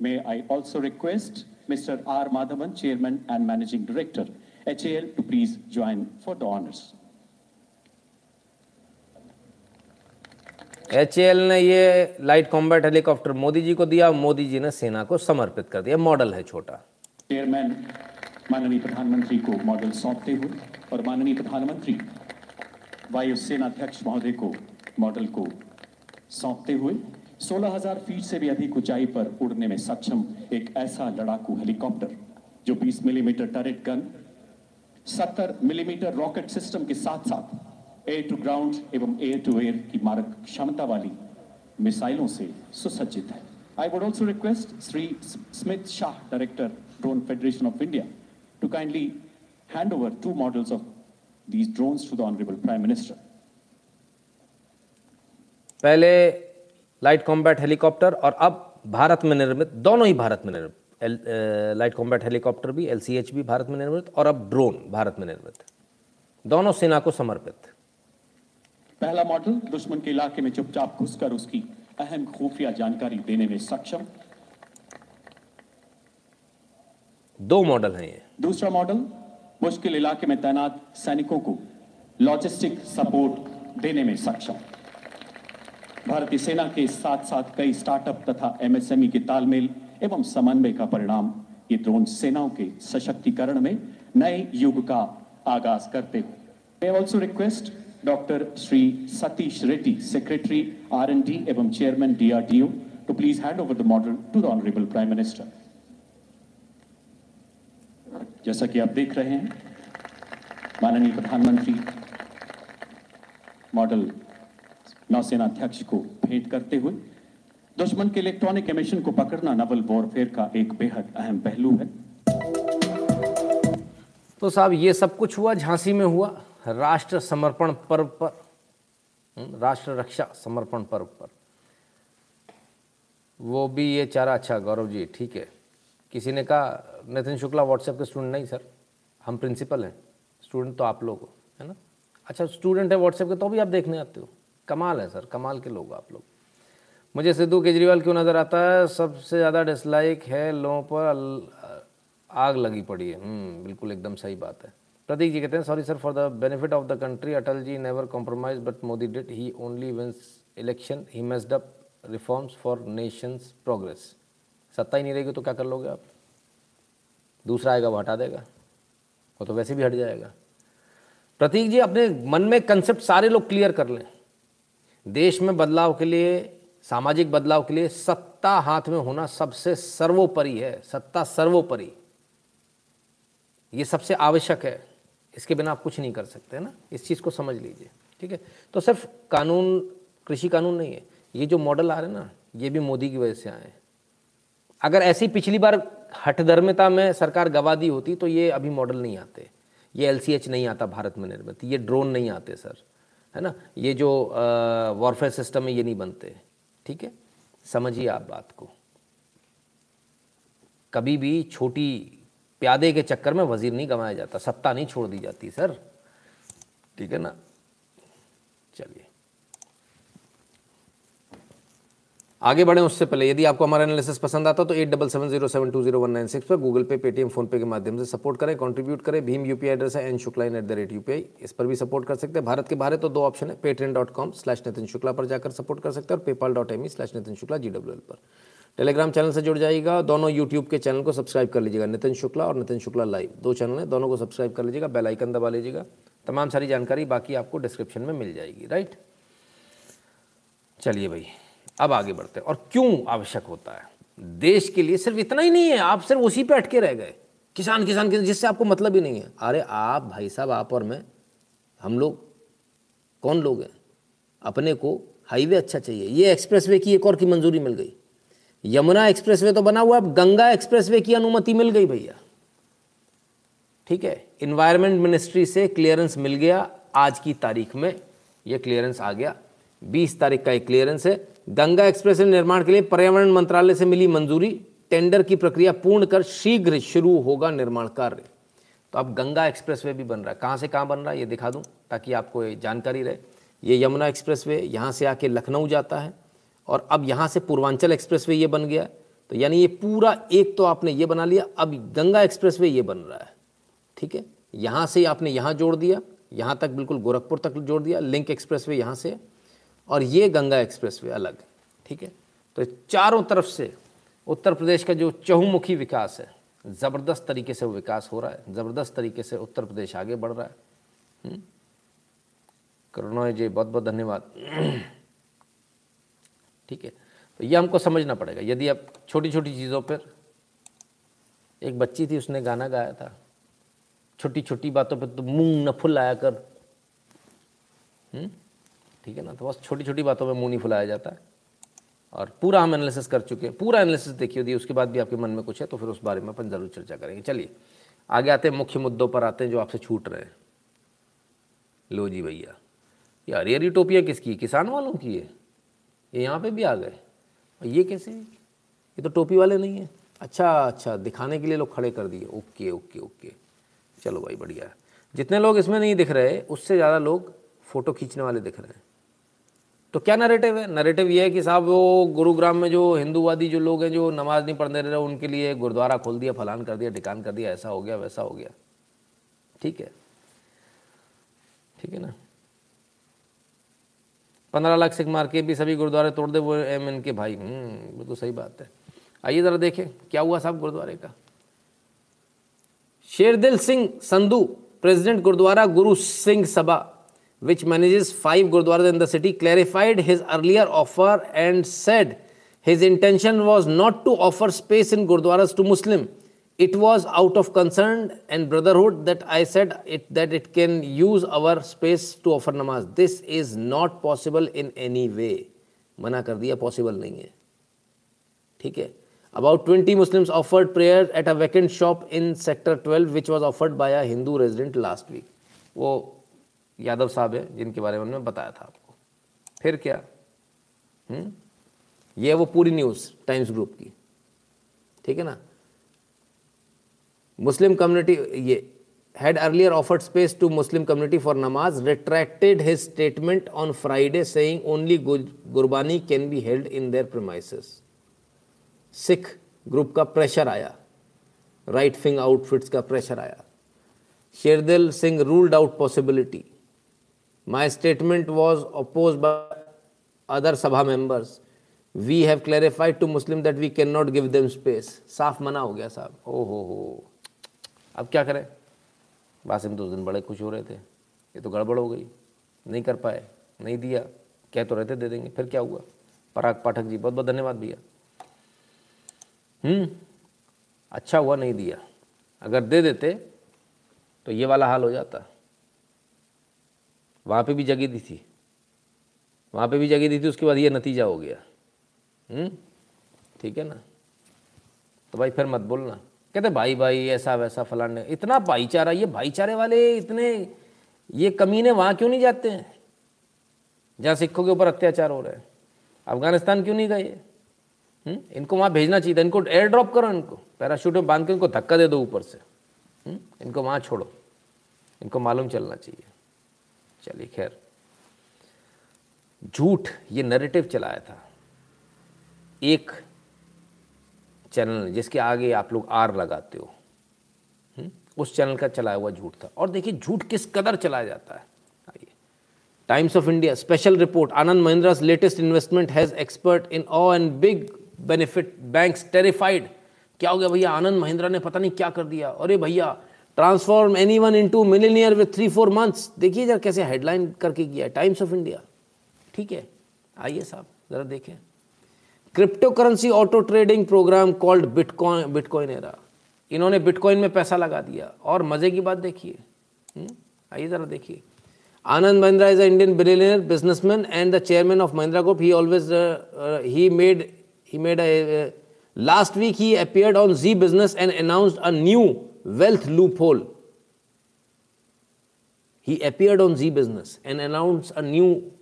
May I also request mister R Madhavan chairman and managing director HAL to please join for the honors. H ने ये light combat helicopter Modi ji को दिया मोदी जी ने सेना को समर्पित कर दिया मॉडल है छोटा चेयरमैन माननीय प्रधानमंत्री को मॉडल सौंपते हुए और माननीय प्रधानमंत्री वायु सेनाध्यक्ष महोदय को मॉडल को सौंपते हुए 16,000 फीट से भी अधिक ऊंचाई पर उड़ने में सक्षम एक ऐसा लड़ाकू हेलीकॉप्टर जो 20 millimetre turret gun 70 millimetre rocket system के साथ साथ एयर टू ग्राउंड एवं एयर टू एयर की मारक क्षमता वाली मिसाइलों से सुसज्जित है I would also request Shri Smit Shah director drone federation of India to kindly hand over two models of these drones to the Honorable Prime Minister. पहले लाइट कॉम्बैट हेलीकॉप्टर और अब भारत में निर्मित, दोनों ही भारत में निर्मित लाइट कॉम्बैट हेलीकॉप्टर भी L भी भारत में निर्मित और अब ड्रोन भारत में निर्मित। दोनों सेना को समर्पित। पहला मॉडल दुश्मन के इलाके में चुपचाप घुसकर उसकी अहम खुफिया जानकारी देने में सक्षम। दो मॉडल हैं ये। दूसरा मॉडल मुश्किल इलाके में तैनात सैनिकों को लॉजिस्टिक सपोर्ट देने में सक्षम। भारतीय सेना के साथ साथ कई स्टार्टअप तथा एमएसएमई के तालमेल एवं समन्वय का परिणाम ये ड्रोन सेनाओं के सशक्तिकरण में नए युग का आगाज़ करते हुए also request doctor Shri Satish Reddy secretary R and D एवं chairman DRDO to please hand over the model to the honourable prime minister जैसा कि आप देख रहे हैं, माननीय प्रधानमंत्री मॉडल नौसेना अध्यक्ष को भेंट करते हुए दुश्मन के इलेक्ट्रॉनिक एमिशन को पकड़ना नवल वॉरफेयर का एक बेहद अहम पहलू है। तो साहब ये सब कुछ हुआ झांसी में हुआ राष्ट्र समर्पण पर्व पर हम्म, राष्ट्र रक्षा समर्पण पर्व पर। वो भी ये चारा अच्छा गौरव जी ठीक है। किसी ने कहा नितिन शुक्ला व्हाट्सएप के स्टूडेंट नहीं सर हम प्रिंसिपल हैं। स्टूडेंट तो आप लोग हो है ना? अच्छा स्टूडेंट है व्हाट्सएप के तो भी आप देखने आते हो। कमाल है सर कमाल के लोग आप लोग। मुझे सिद्धू केजरीवाल क्यों नज़र आता है? सबसे ज़्यादा डिसलाइक है लोगों पर आग लगी पड़ी है। हम्म, बिल्कुल एकदम सही बात है। प्रतीक जी कहते हैं sorry sir for the benefit of the country Atal ji never compromise but Modi did he only wins election he messed up reforms for nation's progress सत्ता ही नहीं रहेगी तो क्या कर लोगे आप? दूसरा आएगा वो हटा देगा। वो तो वैसे भी हट जाएगा। प्रतीक जी अपने मन में कंसेप्ट सारे लोग क्लियर कर लें। देश में बदलाव के लिए सामाजिक बदलाव के लिए सत्ता हाथ में होना सबसे सर्वोपरि है, सत्ता सर्वोपरि। ये सबसे आवश्यक है। इसके बिना आप कुछ नहीं कर सकते ना? इस चीज़ को समझ लीजिए, ठीक है? तो सिर्फ़ कानून, कृषि कानून नहीं है। ये जो मॉडल आ रहे हैं ना, ये भी मोदी की वजह से आए हैं। अगर ऐसी पिछली बार हठधर्मिता में सरकार गवा दी होती तो ये अभी मॉडल नहीं आते। ये एलसीएच नहीं आता भारत में निर्मित, ये ड्रोन नहीं आते, सर, है ना? ये जो वॉरफेयर सिस्टम है, ये नहीं बनते। ठीक है? समझिए आप बात को। कभी भी छोटी प्यादे के चक्कर में वज़ीर नहीं गंवाया जाता, सत्ता नहीं छोड़ दी जाती, सर। ठीक है ना? चलिए। आगे बढ़ें उससे पहले, यदि आपको हमारा एनालिसिस पसंद आता तो eight double seven zero seven two zero one nine six पर Google Pay Paytm PhonePe के माध्यम से सपोर्ट करें कंट्रीब्यूट करें। भीम यूपीआई एड्रेस है N Shukla at the rate UPI इस पर भी सपोर्ट कर सकते हैं। भारत के बाहर तो दो ऑप्शन है Paytm dot com slash Nitin Shukla पर जाकर सपोर्ट कर सकते हैं और PayPal dot M E slash Nitin Shukla G W L पर। टेलीग्राम चैनल से जुड़ जाइएगा, दोनों यूट्यूब के चैनल को सब्सक्राइब कर लीजिएगा नितिन शुक्ला और नितिन शुक्ला लाइव दो चैनल हैं, दोनों को सब्सक्राइब कर लीजिएगा बेल आइकन दबा लीजिएगा। तमाम सारी जानकारी बाकी आपको डिस्क्रिप्शन में मिल जाएगी राइट चलिए भाई। अब आगे बढ़ते हैं। और क्यों आवश्यक होता है? देश के लिए सिर्फ़ इतना ही नहीं है, आप सिर्फ़ उसी पे अटके रह गए। किसान किसान किसान, जिससे आपको मतलब ही नहीं है। अरे आप भाई साहब, आप और मैं, हम लोग, कौन लोग हैं? अपने को हाईवे अच्छा चाहिए। ये एक्सप्रेसवे की एक और की मंजूरी मिल गई। यमुना एक्सप्रेसवे तो बना हुआ अब गंगा एक्सप्रेसवे की अनुमति मिल गई भैया। ठीक है इन्वायरमेंट मिनिस्ट्री से क्लियरेंस मिल गया, आज की तारीख में ये क्लियरेंस आ गया। 20 तारीख का एक क्लियरेंस है। गंगा एक्सप्रेस निर्माण के लिए पर्यावरण मंत्रालय से मिली मंजूरी। टेंडर की प्रक्रिया पूर्ण कर शीघ्र शुरू होगा निर्माण कार्य। तो अब गंगा एक्सप्रेस वे भी बन रहा है। कहाँ से कहाँ बन रहा है, ये दिखा दूँ, ताकि आपको ये जानकारी रहे। ये यमुना एक्सप्रेस वे यहाँ से आके लखनऊ जाता है। और अब यहाँ से पूर्वांचल एक्सप्रेस वे ये बन गया तो यानी ये पूरा एक तो आपने ये बना लिया। अब गंगा एक्सप्रेस वे ये बन रहा है। ठीक है? यहाँ से आपने यहाँ जोड़ दिया। यहाँ तक बिल्कुल गोरखपुर तक जोड़ दिया। लिंक एक्सप्रेस वे यहाँ से और ये गंगा एक्सप्रेसवे अलग ठीक है? तो चारों तरफ़ से उत्तर प्रदेश का जो चहुमुखी विकास है, ज़बरदस्त तरीके से वो विकास हो रहा है, ज़बरदस्त तरीके से उत्तर प्रदेश आगे बढ़ रहा है। हम्म? करुणा जी, बहुत बहुत धन्यवाद। [clears throat] ठीक है तो ये हमको समझना पड़ेगा। यदि आप छोटी छोटी चीज़ों पर, एक बच्ची थी, उसने गाना गाया था छोटी छोटी बातों पर तो मुँह न फुलाया कर। हम्म? ठीक है ना? तो बस छोटी छोटी बातों में मुँह नहीं फुलाया जाता। है और पूरा हम एनालिसिस कर चुके हैं। पूरा एनालिसिस देखिए, यदि उसके बाद भी आपके मन में कुछ है तो फिर उस बारे में अपन ज़रूर चर्चा करेंगे। चलिए, आगे आते हैं, मुख्य मुद्दों पर आते हैं जो आपसे छूट रहे हैं। लो जी भैया ये रिटोपिया किसकी? किसान वालों की है? ये यहाँ पे भी आ गए। और ये कैसे? ये तो टोपी वाले नहीं है। अच्छा अच्छा दिखाने के लिए लोग खड़े कर दिए। Okay okay okay. चलो भाई, बढ़िया। जितने लोग इसमें नहीं दिख रहे, उससे ज़्यादा लोग फ़ोटो खींचने वाले दिख रहे हैं। तो क्या नरेटिव है? नरेटिव ये है कि साहब वो गुरुग्राम में जो हिंदूवादी जो लोग हैं, जो नमाज़ नहीं पढ़ने रहे, उनके लिए गुरुद्वारा खोल दिया, फलान कर दिया टिकान कर दिया, ऐसा हो गया, वैसा हो गया। ठीक है? ठीक है ना? पंद्रह लाख सिख मार के भी सभी गुरुद्वारे तोड़ दे, वो एम एन के भाई। हम्म बिल्कुल सही बात है। आइए ज़रा देखें, क्या हुआ साहब गुरुद्वारे का? Sherdil Singh Sandhu, president gurdwara Guru Singh Sabha. which manages five gurudwaras in the city, clarified his earlier offer and said his intention was not to offer space in gurudwaras to Muslim. It was out of concern and brotherhood that I said it, that it can use our space to offer namaz. This is not possible in any way. मना कर दिया possible नहीं है ठीक है about 20 muslims offered prayer at a vacant shop in sector 12 which was offered by a hindu resident last week वो यादव साहब है जिनके बारे में बताया था आपको। फिर क्या? हम्म? ये वो पूरी न्यूज़ टाइम्स ग्रुप की। ठीक है ना? मुस्लिम कम्युनिटी ये had earlier offered space to Muslim community for namaz, retracted his statement on Friday saying only Gurbani can be held in their premises. सिख ग्रुप का प्रेशर आया। राइट फिंग आउटफिट्स का pressure आया। Sherdil Singh ruled out possibility My statement was opposed by other Sabha members. We have clarified to Muslim that we cannot give them space. साफ़ मना हो गया साहब ओ हो हो अब क्या करें? बासिम तो उस दिन बड़े खुश हो रहे थे। ये तो गड़बड़ हो गई। नहीं कर पाए। नहीं दिया। कह तो रहते दे देंगे। फिर क्या हुआ? पराग पाठक जी बहुत बहुत धन्यवाद भैया। हम्म। अच्छा हुआ, नहीं दिया। अगर दे देते तो ये वाला हाल हो जाता। वहाँ पे भी जगह दी थी। वहाँ पे भी जगह दी थी, उसके बाद ये नतीजा हो गया। हम्म? ठीक है ना? तो भाई फिर मत बोलना। कहते, भाई भाई, ऐसा वैसा फलाने इतना भाईचारा, ये भाईचारे वाले इतने, ये कमीने वहाँ क्यों नहीं जाते हैं? जहाँ सिखों के ऊपर अत्याचार हो रहे हैं। अफ़गानिस्तान क्यों नहीं गए? हम्म? इनको वहाँ भेजना चाहिए था। इनको एयर ड्रॉप करो इनको। पैराशूट में बाँध के इनको धक्का दे दो ऊपर से। हम्म? इनको वहाँ छोड़ो। इनको मालूम चलना चाहिए। चलिए खैर। झूठ, ये नरेटिव चलाया था। एक चैनल जिसके आगे आप लोग आर लगाते हो। हुँ? उस चैनल का चलाया हुआ झूठ था। और देखिए, झूठ किस कदर चलाया जाता है। आइए। Times of India special report Anand Mahindra latest investment has expert in awe and big benefit banks terrified क्या हो गया भैया? आनंद महिंद्रा ने पता नहीं क्या कर दिया। अरे भैया transform anyone into millionaire with three four months देखिए जरा कैसे हेडलाइन करके किया है। टाइम्स ऑफ़ इंडिया ठीक है? आइए साहब ज़रा देखें। Crypto currency auto trading program called bitcoin bitcoin era इन्होंने बिटकॉइन में पैसा लगा दिया। और मज़े की बात देखिए। हम्म? आइए ज़रा देखिए। Anand Mahindra is a Indian billionaire businessman and the chairman of Mahindra group he always he made made a uh, last week he appeared on z business and announced a new wealth loophole. He appeared on Z Business and announced a new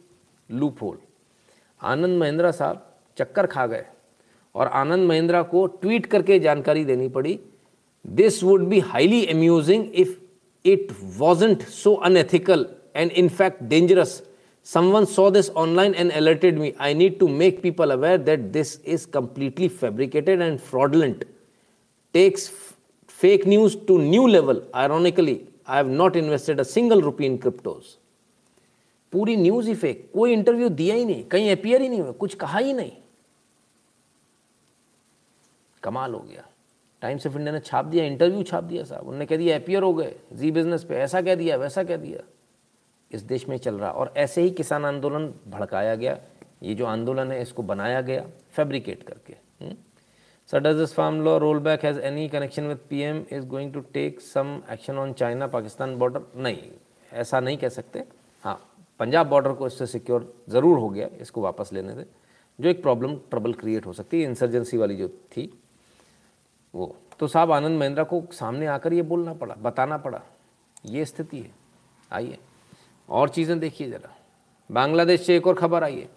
loophole. Anand Mahindra साहब चक्कर खा गए और आनंद महिंद्रा को tweet करके जानकारी देनी पड़ी this would be highly amusing if it wasn't so unethical and in fact dangerous someone saw this online and alerted me i need to make people aware that this is completely fabricated and fraudulent takes fake news to new level. Ironically, I have not invested a single rupee in cryptos. पूरी news ही fake कोई interview दिया ही नहीं. कहीं appear ही नहीं हुआ. कुछ कहा ही नहीं. कमाल हो गया. टाइम्स ऑफ़ इंडिया ने छाप दिया इंटरव्यू छाप दिया साहब. उन्होंने कह दिया अपियर हो गए. जी बिज़नेस पे ऐसा कह दिया वैसा कह दिया. इस देश में चल रहा. और ऐसे ही किसान आंदोलन भड़काया गया. ये जो आंदोलन है इसको बनाया गया फैब्रिकेट करके. Sir does this farm law roll back has any connection with PM is going to take some action on China Pakistan border नहीं। ऐसा नहीं कह सकते। हाँ पंजाब बॉर्डर को इससे सिक्योर ज़रूर हो गया। इसको वापस लेने से। जो एक प्रॉब्लम ट्रबल क्रिएट हो सकती है। इंसर्जेंसी वाली जो थी, वो। तो साहब आनंद महिंद्रा को सामने आकर ये बोलना पड़ा, बताना पड़ा। ये स्थिति है। आइए। और चीज़ें देखिए ज़रा। बांग्लादेश से एक और खबर आई है।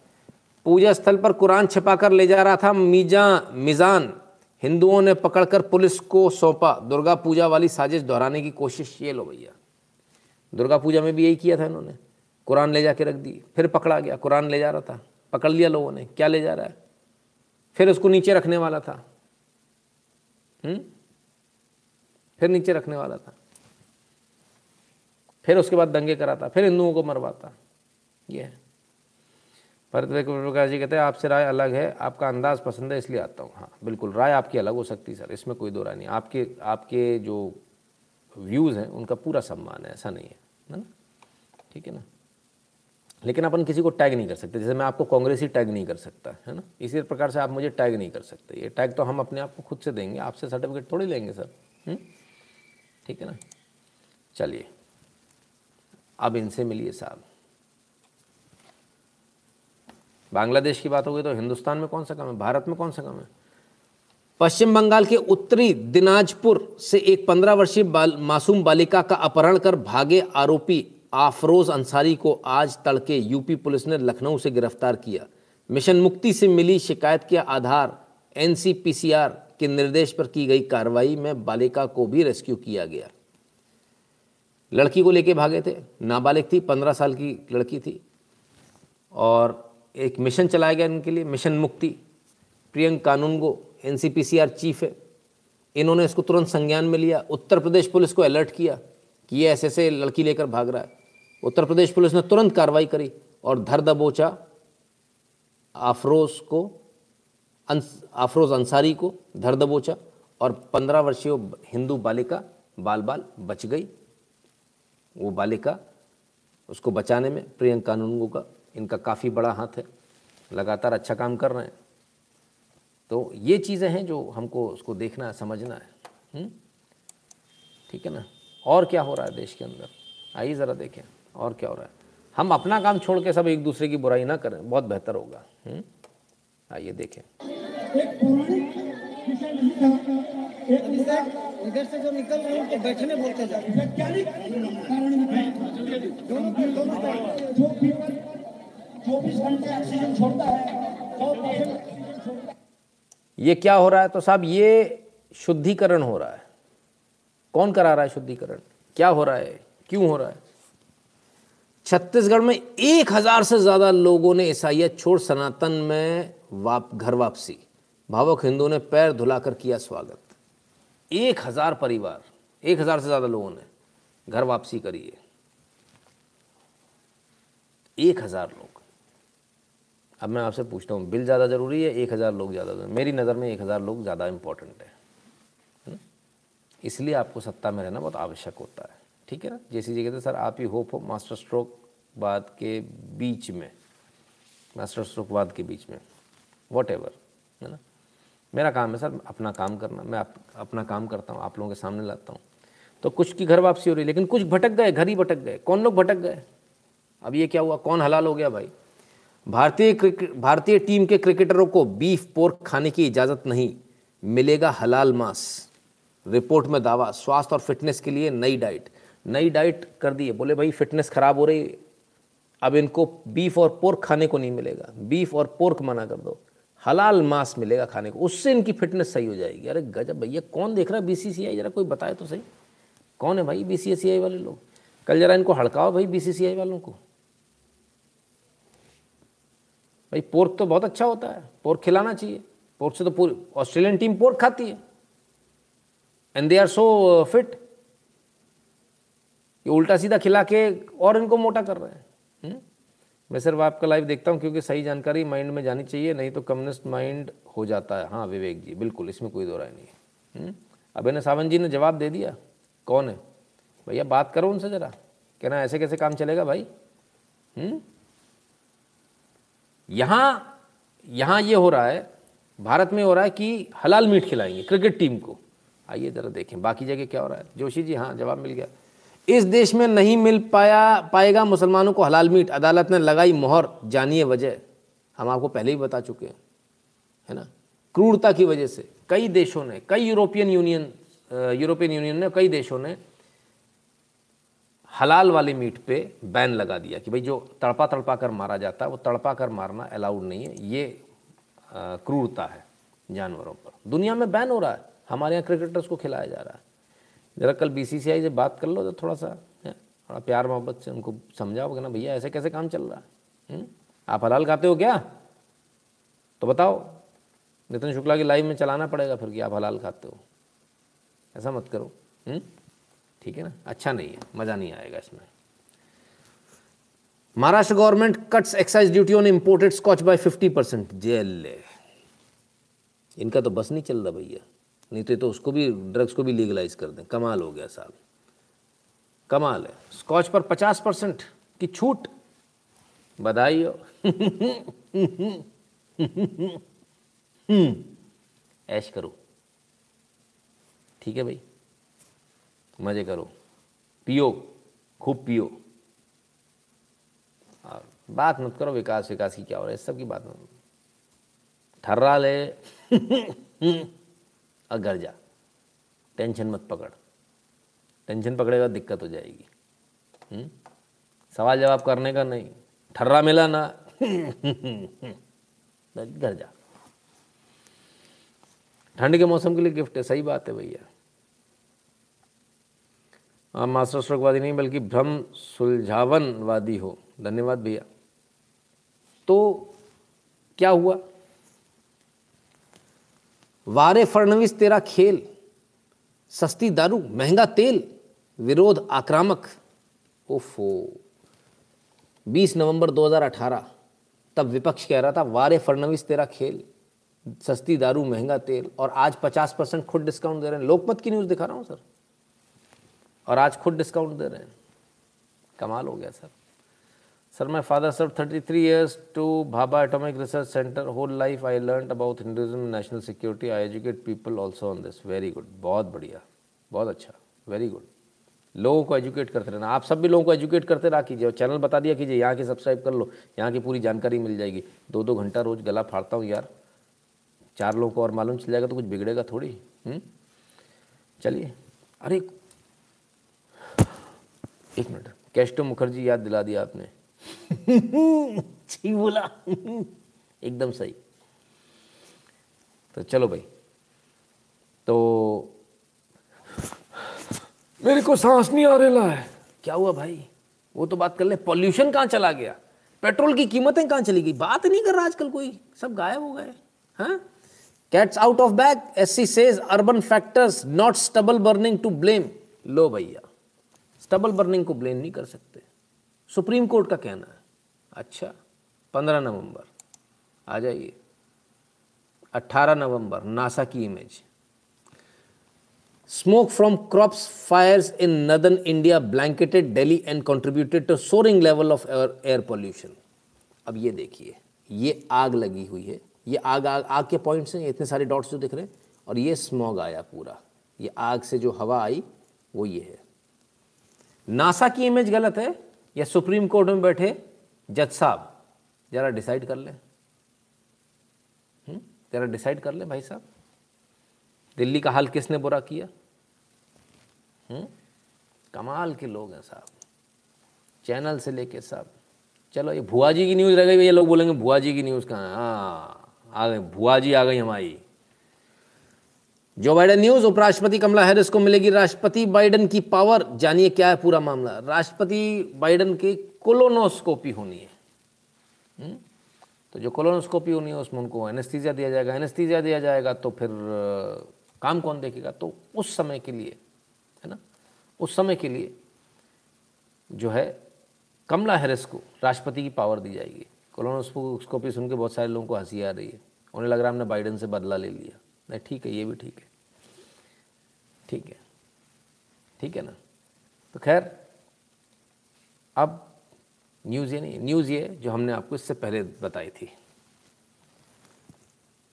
पूजा स्थल पर कुरान छिपाकर ले जा रहा था मीजा, मिजान। हिंदुओं ने पकड़कर पुलिस को सौंपा। दुर्गा पूजा वाली साजिश दोहराने की कोशिश ये लो भैया। दुर्गा पूजा में भी यही किया था इन्होंने। कुरान ले जा जाके रख दी, फिर पकड़ा गया। कुरान ले जा रहा था, पकड़ लिया लोगों ने। क्या ले जा रहा है? फिर उसको नीचे रखने वाला था। हुँ? हम्म? फिर नीचे रखने वाला था। फिर उसके बाद दंगे कराता, फिर हिंदुओं को मरवाता। ये है। भरत प्रकाश जी कहते हैं, आपसे राय अलग है, आपका अंदाज़ पसंद है, इसलिए आता हूँ। हाँ बिल्कुल, राय आपकी अलग हो सकती है, सर, इसमें कोई दो राय नहीं। आपके आपके जो व्यूज़ हैं, उनका पूरा सम्मान है, ऐसा नहीं है ना? ठीक है ना? लेकिन अपन किसी को टैग नहीं कर सकते, जैसे मैं आपको कांग्रेसी टैग नहीं कर सकता, है ना? इसी प्रकार से आप मुझे टैग नहीं कर सकते। ये टैग तो हम अपने आप को खुद से देंगे, आपसे सर्टिफिकेट थोड़ी लेंगे, सर हम्म? ठीक है ना? चलिए, अब इनसे मिलिए साहब। बांग्लादेश की बात हो गई तो हिंदुस्तान में कौन सा काम है? भारत में कौन सा काम है? पश्चिम बंगाल के उत्तरी दिनाजपुर से एक पंद्रह वर्षीय बाल, मासूम बालिका का अपहरण कर भागे आरोपी आफरोज अंसारी को आज तड़के यूपी पुलिस ने लखनऊ से गिरफ़्तार किया। मिशन मुक्ति से मिली शिकायत के आधार एनसीपीसीआर के निर्देश पर की गई कार्रवाई में बालिका को भी रेस्क्यू किया गया। लड़की को लेके भागे थे। नाबालिग थी पंद्रह साल की लड़की थी। और एक मिशन चलाया गया इनके लिए, मिशन मुक्ति। प्रियंक कानूनगो एनसीपीसीआर चीफ है। इन्होंने इसको तुरंत संज्ञान में लिया। उत्तर प्रदेश पुलिस को अलर्ट किया कि ये ऐसे ऐसे लड़की लेकर भाग रहा है। उत्तर प्रदेश पुलिस ने तुरंत कार्रवाई करी और धर दबोचा आफरोज को आफरोज अंसारी को धर दबोचा और पंद्रह वर्षीय हिंदू बालिका बाल बाल बच गई। वो बालिका उसको बचाने में प्रियंका कानूनगो का इनका काफ़ी बड़ा हाथ है लगातार अच्छा काम कर रहे हैं। तो ये चीज़ें हैं जो हमको उसको देखना है समझना है। हम्म? ठीक है ना? और क्या हो रहा है देश के अंदर? आइए ज़रा देखें और क्या हो रहा है? हम अपना काम छोड़ के सब एक दूसरे की बुराई ना करें बहुत बेहतर होगा। हम्म? आइए देखें। इधर से जो निकल रहे हैं बैठने बोलते ये क्या हो रहा है? तो साहब, ये शुद्धिकरण हो रहा है। कौन करा रहा है शुद्धिकरण? क्या हो रहा है? क्यों हो रहा है? छत्तीसगढ़ में एक हज़ार से ज़्यादा लोगों ने ईसाइयत छोड़ सनातन में वाप, घर वापसी। भावुक हिंदुओं ने पैर धुलाकर किया स्वागत। एक हज़ार परिवार, एक हज़ार से ज़्यादा लोगों ने घर वापसी करी है। एक हज़ार लोग। अब मैं आपसे पूछता हूँ बिल ज़्यादा ज़रूरी है एक हज़ार लोग ज़्यादा मेरी नज़र में एक हज़ार लोग ज़्यादा इंपॉर्टेंट है इसलिए आपको सत्ता में रहना बहुत आवश्यक होता है ठीक है ना? जैसी जगह कहते सर आप ही होप हो मास्टर स्ट्रोक बाद के बीच में मास्टर स्ट्रोक बाद के बीच में वॉट एवर है ना? मेरा काम है सर अपना काम करना मैं आप, अपना काम करता हूँ आप लोगों के सामने लाता हूँ। तो कुछ की घर वापसी हो रही है लेकिन कुछ भटक गए घर ही भटक गए कौन लोग भटक गए? अब ये क्या हुआ? कौन हलाल हो गया भाई? भारतीय भारतीय टीम के क्रिकेटरों को बीफ पोर्क खाने की इजाज़त नहीं। मिलेगा हलाल मांस। रिपोर्ट में दावा, स्वास्थ्य और फिटनेस के लिए नई डाइट। नई डाइट कर दी है। बोले, भाई, फिटनेस खराब हो रही अब इनको बीफ और पोर्क खाने को नहीं मिलेगा। बीफ और पोर्क मना कर दो। हलाल मांस मिलेगा खाने को। उससे इनकी फिटनेस सही हो जाएगी। अरे गजब भैया, कौन देख रहा है बीसीसीआई जरा कोई बताए तो सही। कौन है भाई बीसीसीआई वाले लोग? कल जरा इनको हड़काओ भाई बीसीसीआई वालों को। भाई, पोर्क तो बहुत अच्छा होता है। पोर्क खिलाना चाहिए। पोर्क से तो पूरी ऑस्ट्रेलियन टीम पोर्क खाती है। And they are so fit ये उल्टा सीधा खिला के और इनको मोटा कर रहे हैं। हम्म? मैं सिर्फ़ आपका लाइव देखता हूँ क्योंकि सही जानकारी माइंड में जानी चाहिए, नहीं तो कम्युनिस्ट माइंड हो जाता है। हाँ विवेक जी, बिल्कुल, इसमें कोई दो राय नहीं है। हम्म? अभिनय सावंत जी ने जवाब दे दिया। कौन है? भैया, बात करो उनसे ज़रा। कहना, ऐसे कैसे काम चलेगा भाई? हुँ? यहाँ यहाँ ये हो रहा है, भारत में हो रहा है कि हलाल मीट खिलाएँगे, क्रिकेट टीम को। आइए ज़रा देखें, बाकी जगह क्या हो रहा है? जोशी जी हाँ जवाब मिल गया। इस देश में नहीं मिल पाया, पाएगा मुसलमानों को हलाल मीट। अदालत ने लगाई मोहर, जानिए वजह। हम आपको पहले ही बता चुके हैं, है ना? क्रूरता की वजह से कई देशों ने, कई यूरोपियन यूनियन यूरोपियन यूनियन ने, कई देशों ने हलाल वाली मीट पे बैन लगा दिया कि भाई जो तड़पा तड़पा कर मारा जाता है, वो तड़पा कर मारना अलाउड नहीं है। ये क्रूरता है जानवरों पर। दुनिया में बैन हो रहा है। हमारे यहाँ क्रिकेटर्स को खिलाया जा रहा है। ज़रा कल बीसीसीआई से बात कर लो तो थोड़ा सा, है, थोड़ा प्यार मोहब्बत से उनको समझाओ कि ना भैया ऐसे कैसे काम चल रहा है? हुँ? हम्म? आप हलाल खाते हो क्या? तो बताओ। नितिन शुक्ला की लाइव में चलाना पड़ेगा फिर कि आप हलाल खाते हो। ऐसा मत करो। हम्म? ठीक है ना? अच्छा नहीं है मज़ा नहीं आएगा इसमें। Maharashtra government cuts excise duty on imported scotch by 50 percent jail. इनका तो बस नहीं चल रहा भैया। नहीं तो, तो उसको भी ड्रग्स को भी लीगलाइज कर दें। कमाल हो गया साहब। कमाल है। स्कॉच पर 50 परसेंट की छूट। बधाई [laughs] हो ऐश करो। ठीक है भाई। मज़े करो। पियो, खूब पियो। और बात मत करो विकास विकास की क्या हो रहा है सब की बात मत ठर्रा ले। [laughs] और घर जा। टेंशन मत पकड़। टेंशन पकड़ेगा, दिक्कत हो जाएगी। हुँ? हम्म? सवाल जवाब करने का नहीं। ठर्रा मिला ना। [laughs] घर जा। ठंड के मौसम के लिए गिफ्ट है, सही बात है भैया। आप मास्टर स्ट्रोकवादी नहीं, बल्कि भ्रम सुलझावनवादी हो। धन्यवाद भैया। तो क्या हुआ? वारे फडणवीस, तेरा खेल, सस्ती दारू, महँगा तेल, विरोध आक्रामक। ओफो। 20 नवंबर 2018 तब विपक्ष कह रहा था, वारे फडणवीस, तेरा खेल, सस्ती दारू, महँगा तेल, और आज 50 परसेंट खुद डिस्काउंट दे रहे हैं। लोकमत की न्यूज़ दिखा रहा हूँ, सर। और आज खुद डिस्काउंट दे रहे हैं। कमाल हो गया, sir. Sir my father served 33 years to Bhabha Atomic Research research centre whole life I learn about and national security. I educate people also on this. Very good. बहुत बढ़िया। बहुत अच्छा। वेरी गुड लोगों को एजुकेट करते रहना। आप सब भी लोगों को एजुकेट करते रहा कीजिए और चैनल बता दिया कीजिए। यहाँ की सब्सक्राइब कर लो। यहाँ की पूरी जानकारी मिल जाएगी। दो दो घंटा रोज़ गला फाड़ता हूँ यार। चार लोगों को और मालूम चल जाएगा तो कुछ बिगड़ेगा थोड़ी। हम्म? चलिए। अरे एक मिनट। कैस्टो मुखर्जी याद दिला दिया आपने। [laughs] छी बोला। एकदम सही। तो चलो भाई। तो मेरे को सांस नहीं आ रहा है क्या हुआ भाई? वो तो बात कर ले पॉल्यूशन कहाँ चला गया? पेट्रोल की कीमतें कहाँ चली गई? बात नहीं कर रहा आजकल कोई। सब गायब हो गए। हाँ? Cat's out of bag S C says urban factors not stubble burning to blame लो भैया। स्टबल बर्निंग को ब्लेम नहीं कर सकते। सुप्रीम कोर्ट का कहना है। अच्छा पंद्रह नवंबर। आ जाइए। अट्ठारह नवंबर, नासा की image smoke from crops fires in northern India blanketed Delhi and contributed to soaring level of air pollution अब ये देखिए, ये आग लगी हुई है। ये आग आग आग के पॉइंट्स हैं इतने सारे डॉट्स जो दिख रहे हैं। और ये स्मॉग आया पूरा। ये आग से जो हवा आई, वो ये है। नासा की इमेज गलत है, या सुप्रीम कोर्ट में बैठे जज साहब, जरा डिसाइड कर ले? जरा डिसाइड कर ले भाई साहब दिल्ली का हाल किसने बुरा किया हुँ? हम्म? कमाल के लोग हैं साहब चैनल से लेके साहब चलो, ये भुआ जी की न्यूज़ रह गई ये लोग बोलेंगे भुआ जी की न्यूज़ कहाँ हाँ आ गए भुआ जी आ गई हमारी जो बाइडन न्यूज़ उपराष्ट्रपति कमला हैरिस को मिलेगी राष्ट्रपति बाइडन की पावर जानिए क्या है पूरा मामला। राष्ट्रपति बाइडन की कोलोनोस्कोपी होनी है? हम्म? तो जो कोलोनोस्कोपी होनी है, उसमें उनको एनेस्थीजिया दिया जाएगा। एनेस्थीजिया दिया जाएगा तो फिर काम कौन देखेगा? तो उस समय के लिए, है ना? उस समय के लिए जो है, कमला हैरिस को राष्ट्रपति की पावर दी जाएगी। कोलोनोस्कोपी सुन के बहुत सारे लोगों को हँसी आ रही है। उन्हें लग रहा है हमने बाइडन से बदला ले लिया। नहीं, ठीक है, ये भी ठीक है। ठीक है। ठीक है ना? तो खैर, अब न्यूज़ ये नहीं न्यूज़ ये जो हमने आपको इससे पहले बताई थी।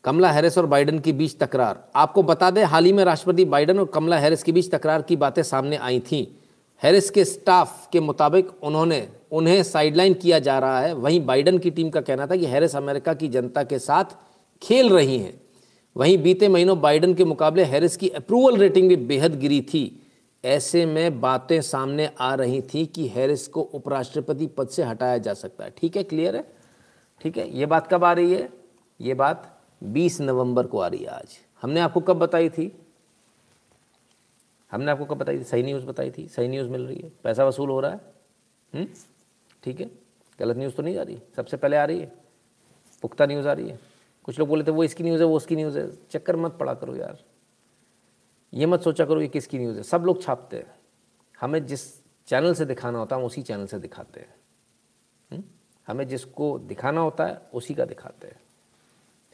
कमला हैरिस और बाइडन के बीच तकरार। आपको बता दें, हाल ही में राष्ट्रपति बाइडन और कमला हैरिस के बीच तकरार की बातें सामने आई थीं। हैरिस के स्टाफ के मुताबिक उन्होंने, उन्हें साइडलाइन किया जा रहा है। वहीं बाइडन की टीम का कहना था कि हैरिस अमेरिका की जनता के साथ खेल रही हैं। वहीं बीते महीनों बाइडन के मुकाबले हैरिस की अप्रूवल रेटिंग भी बेहद गिरी थी। ऐसे में बातें सामने आ रही थी कि हैरिस को उपराष्ट्रपति पद से हटाया जा सकता है। ठीक है, क्लियर है? ठीक है, ये बात कब आ रही है? ये बात 20 नवंबर को आ रही है आज। हमने आपको कब बताई थी? हमने आपको कब बताई थी? सही न्यूज़ बताई थी? सही न्यूज़ मिल रही है? पैसा वसूल हो रहा है? हम्म? ठीक है, गलत न्यूज़ तो नहीं आ रही? सबसे पहले आ रही है? पुख्ता न्यूज़ आ रही है? कुछ लोग बोले थे वो इसकी न्यूज़ है वो उसकी न्यूज़ है। चक्कर मत पड़ा करो यार। ये मत सोचा करो ये किसकी न्यूज़ है। सब लोग छापते हैं। हमें जिस चैनल से दिखाना होता है हम उसी चैनल से दिखाते हैं। हुँ? हमें जिसको दिखाना होता है उसी का दिखाते हैं।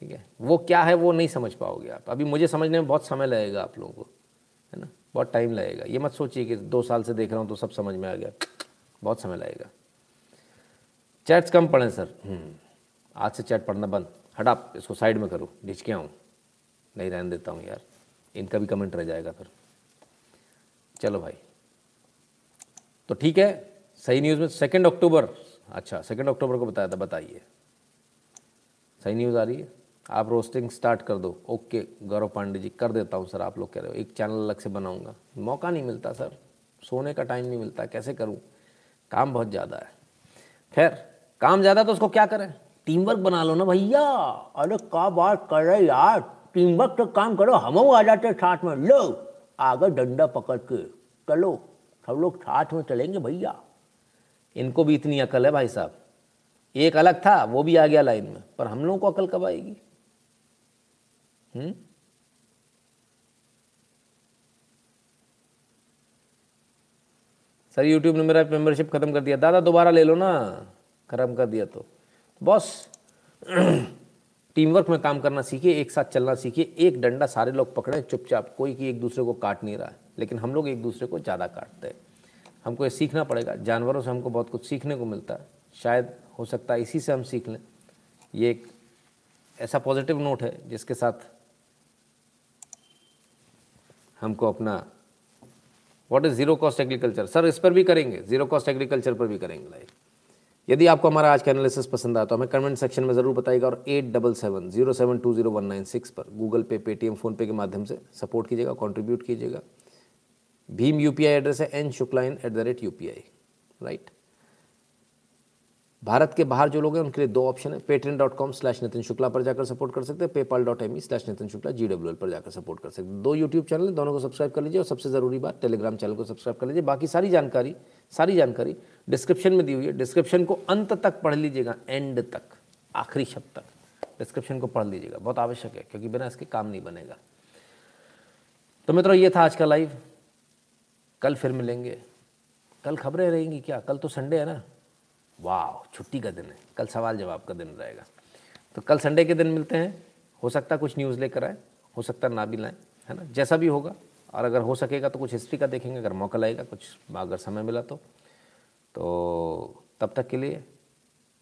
ठीक है? वो क्या है वो नहीं समझ पाओगे आप। अभी मुझे समझने में बहुत समय लगेगा आप लोगों को है ना? बहुत टाइम लगेगा। ये मत सोचिए कि दो साल से देख रहा हूँ तो सब समझ में आ गया। बहुत समय लगेगा। चैट्स कम पढ़ें सर हम्म, आज से चैट पढ़ना बंद। हटा इसको साइड में करो ढिचके आऊँ नहीं रहने देता हूँ यार, इनका भी कमेंट रह जाएगा फिर। चलो भाई। तो ठीक है, सही न्यूज़ में सेकेंड अक्टूबर अच्छा सेकेंड अक्टूबर को बताया था, बताइए। सही न्यूज़ आ रही है? आप रोस्टिंग स्टार्ट कर दो। ओके गौरव पांडे जी, कर देता हूँ सर आप लोग कह रहे हो। एक चैनल अलग से बनाऊँगा। मौका नहीं मिलता सर सोने का टाइम नहीं मिलता, कैसे करूँ? काम बहुत ज़्यादा है। खैर, काम ज़्यादा तो उसको क्या करें? टीम वर्क बना लो ना भैया। अरे का बात कर रहे यार? टीम वर्क तो काम करो, हम आ जाते साथ में। लो, आगे डंडा पकड़ के। चलो, सब लोग साथ में चलेंगे भैया। इनको भी इतनी अकल है भाई साहब। एक अलग था, वो भी आ गया लाइन में। पर हम लोगों को अकल कब आएगी? हम्म? सर यूट्यूब ने मेरा मेंबरशिप खत्म कर दिया। दादा, दोबारा ले लो ना। खत्म कर दिया तो। बॉस टीम वर्क में काम करना सीखिए, एक साथ चलना सीखिए, एक डंडा सारे लोग पकड़े, चुपचाप, कोई की एक दूसरे को काट नहीं रहा है, लेकिन हम लोग एक दूसरे को ज़्यादा काटते हैं। हमको ये सीखना पड़ेगा, जानवरों से हमको बहुत कुछ सीखने को मिलता है, शायद हो सकता है इसी से हम सीख लें। ये एक ऐसा पॉजिटिव नोट है, जिसके साथ हमको अपना what is zero cost agriculture sir इस पर भी करेंगे ज़ीरो कॉस्ट एग्रीकल्चर पर भी करेंगे लाइव यदि आपको हमारा आज का एनालिसिस पसंद आया तो हमें कमेंट सेक्शन में ज़रूर बताइएगा और eight double seven zero seven two zero one nine six पर गूगल पे पेटीएम फ़ोनपे के माध्यम से सपोर्ट कीजिएगा कॉन्ट्रीब्यूट कीजिएगा। भीम यूपीआई एड्रेस है N Shukla in at the rate you right Bharat के बाहर जो लोग हैं, उनके लिए दो ऑप्शन है Paytm dot com slash Nitin Shukla पर जाकर सपोर्ट कर सकते हैं PayPal dot M E slash Nitin Shukla G W L पर जाकर सपोर्ट कर सकते हैं। दो यूट्यूब चैनल है, दोनों को सब्सक्राइब कर लीजिए और सबसे ज़रूरी बात टेलीग्राम चैनल को सब्सक्राइब कर लीजिए। बाकी सारी जानकारी सारी जानकारी डिस्क्रिप्शन में दी हुई है। डिस्क्रिप्शन को अंत तक पढ़ लीजिएगा एंड तक, आखिरी शब्द तक। डिस्क्रिप्शन को पढ़ लीजिएगा, बहुत आवश्यक है, क्योंकि बिना इसके काम नहीं बनेगा। तो मित्रों, ये था आज का लाइव कल फिर मिलेंगे। कल खबरें रहेंगी क्या? कल तो संडे है ना? वाह छुट्टी का दिन है। कल सवाल जवाब का दिन रहेगा। तो कल संडे के दिन मिलते हैं। हो सकता कुछ न्यूज़ लेकर आए, हो सकता ना भी लाएँ, है ना? जैसा भी होगा। और अगर हो सकेगा तो कुछ हिस्ट्री का देखेंगे, अगर मौका लगेगा, कुछ अगर समय मिला तो। तो तब तक के लिए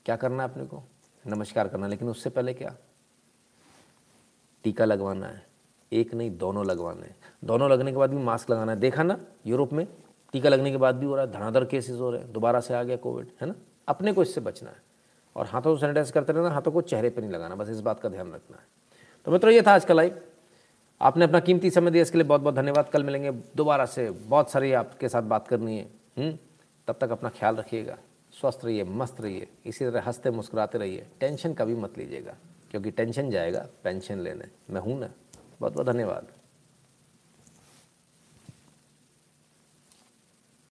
क्या करना है अपने को? नमस्कार करना। लेकिन उससे पहले क्या? टीका लगवाना है। एक नहीं, दोनों लगवाने हैं। दोनों लगने के बाद भी मास्क लगाना है। देखा ना, यूरोप में टीका लगने के बाद भी हो रहा है। धनाधर केसेस हो रहे हैं। दोबारा से आ गया कोविड, है ना? अपने को इससे बचना है। और हाथों को सैनिटाइज करते रहना, हाथों को चेहरे पर नहीं लगाना, बस इस बात का ध्यान रखना है। तो मित्रों, ये था आज का लाइव आपने अपना कीमती समय दिया, इसके लिए बहुत बहुत धन्यवाद। कल मिलेंगे दोबारा से, बहुत सारी आपके साथ बात करनी है। हुँ? तब तक अपना ख्याल रखिएगा, स्वस्थ रहिए, मस्त रहिए, इसी तरह हँसते मुस्कुराते रहिए। टेंशन कभी मत लीजिएगा, क्योंकि टेंशन जाएगा पेंशन लेने। मैं हूँ ना। बहुत बहुत धन्यवाद।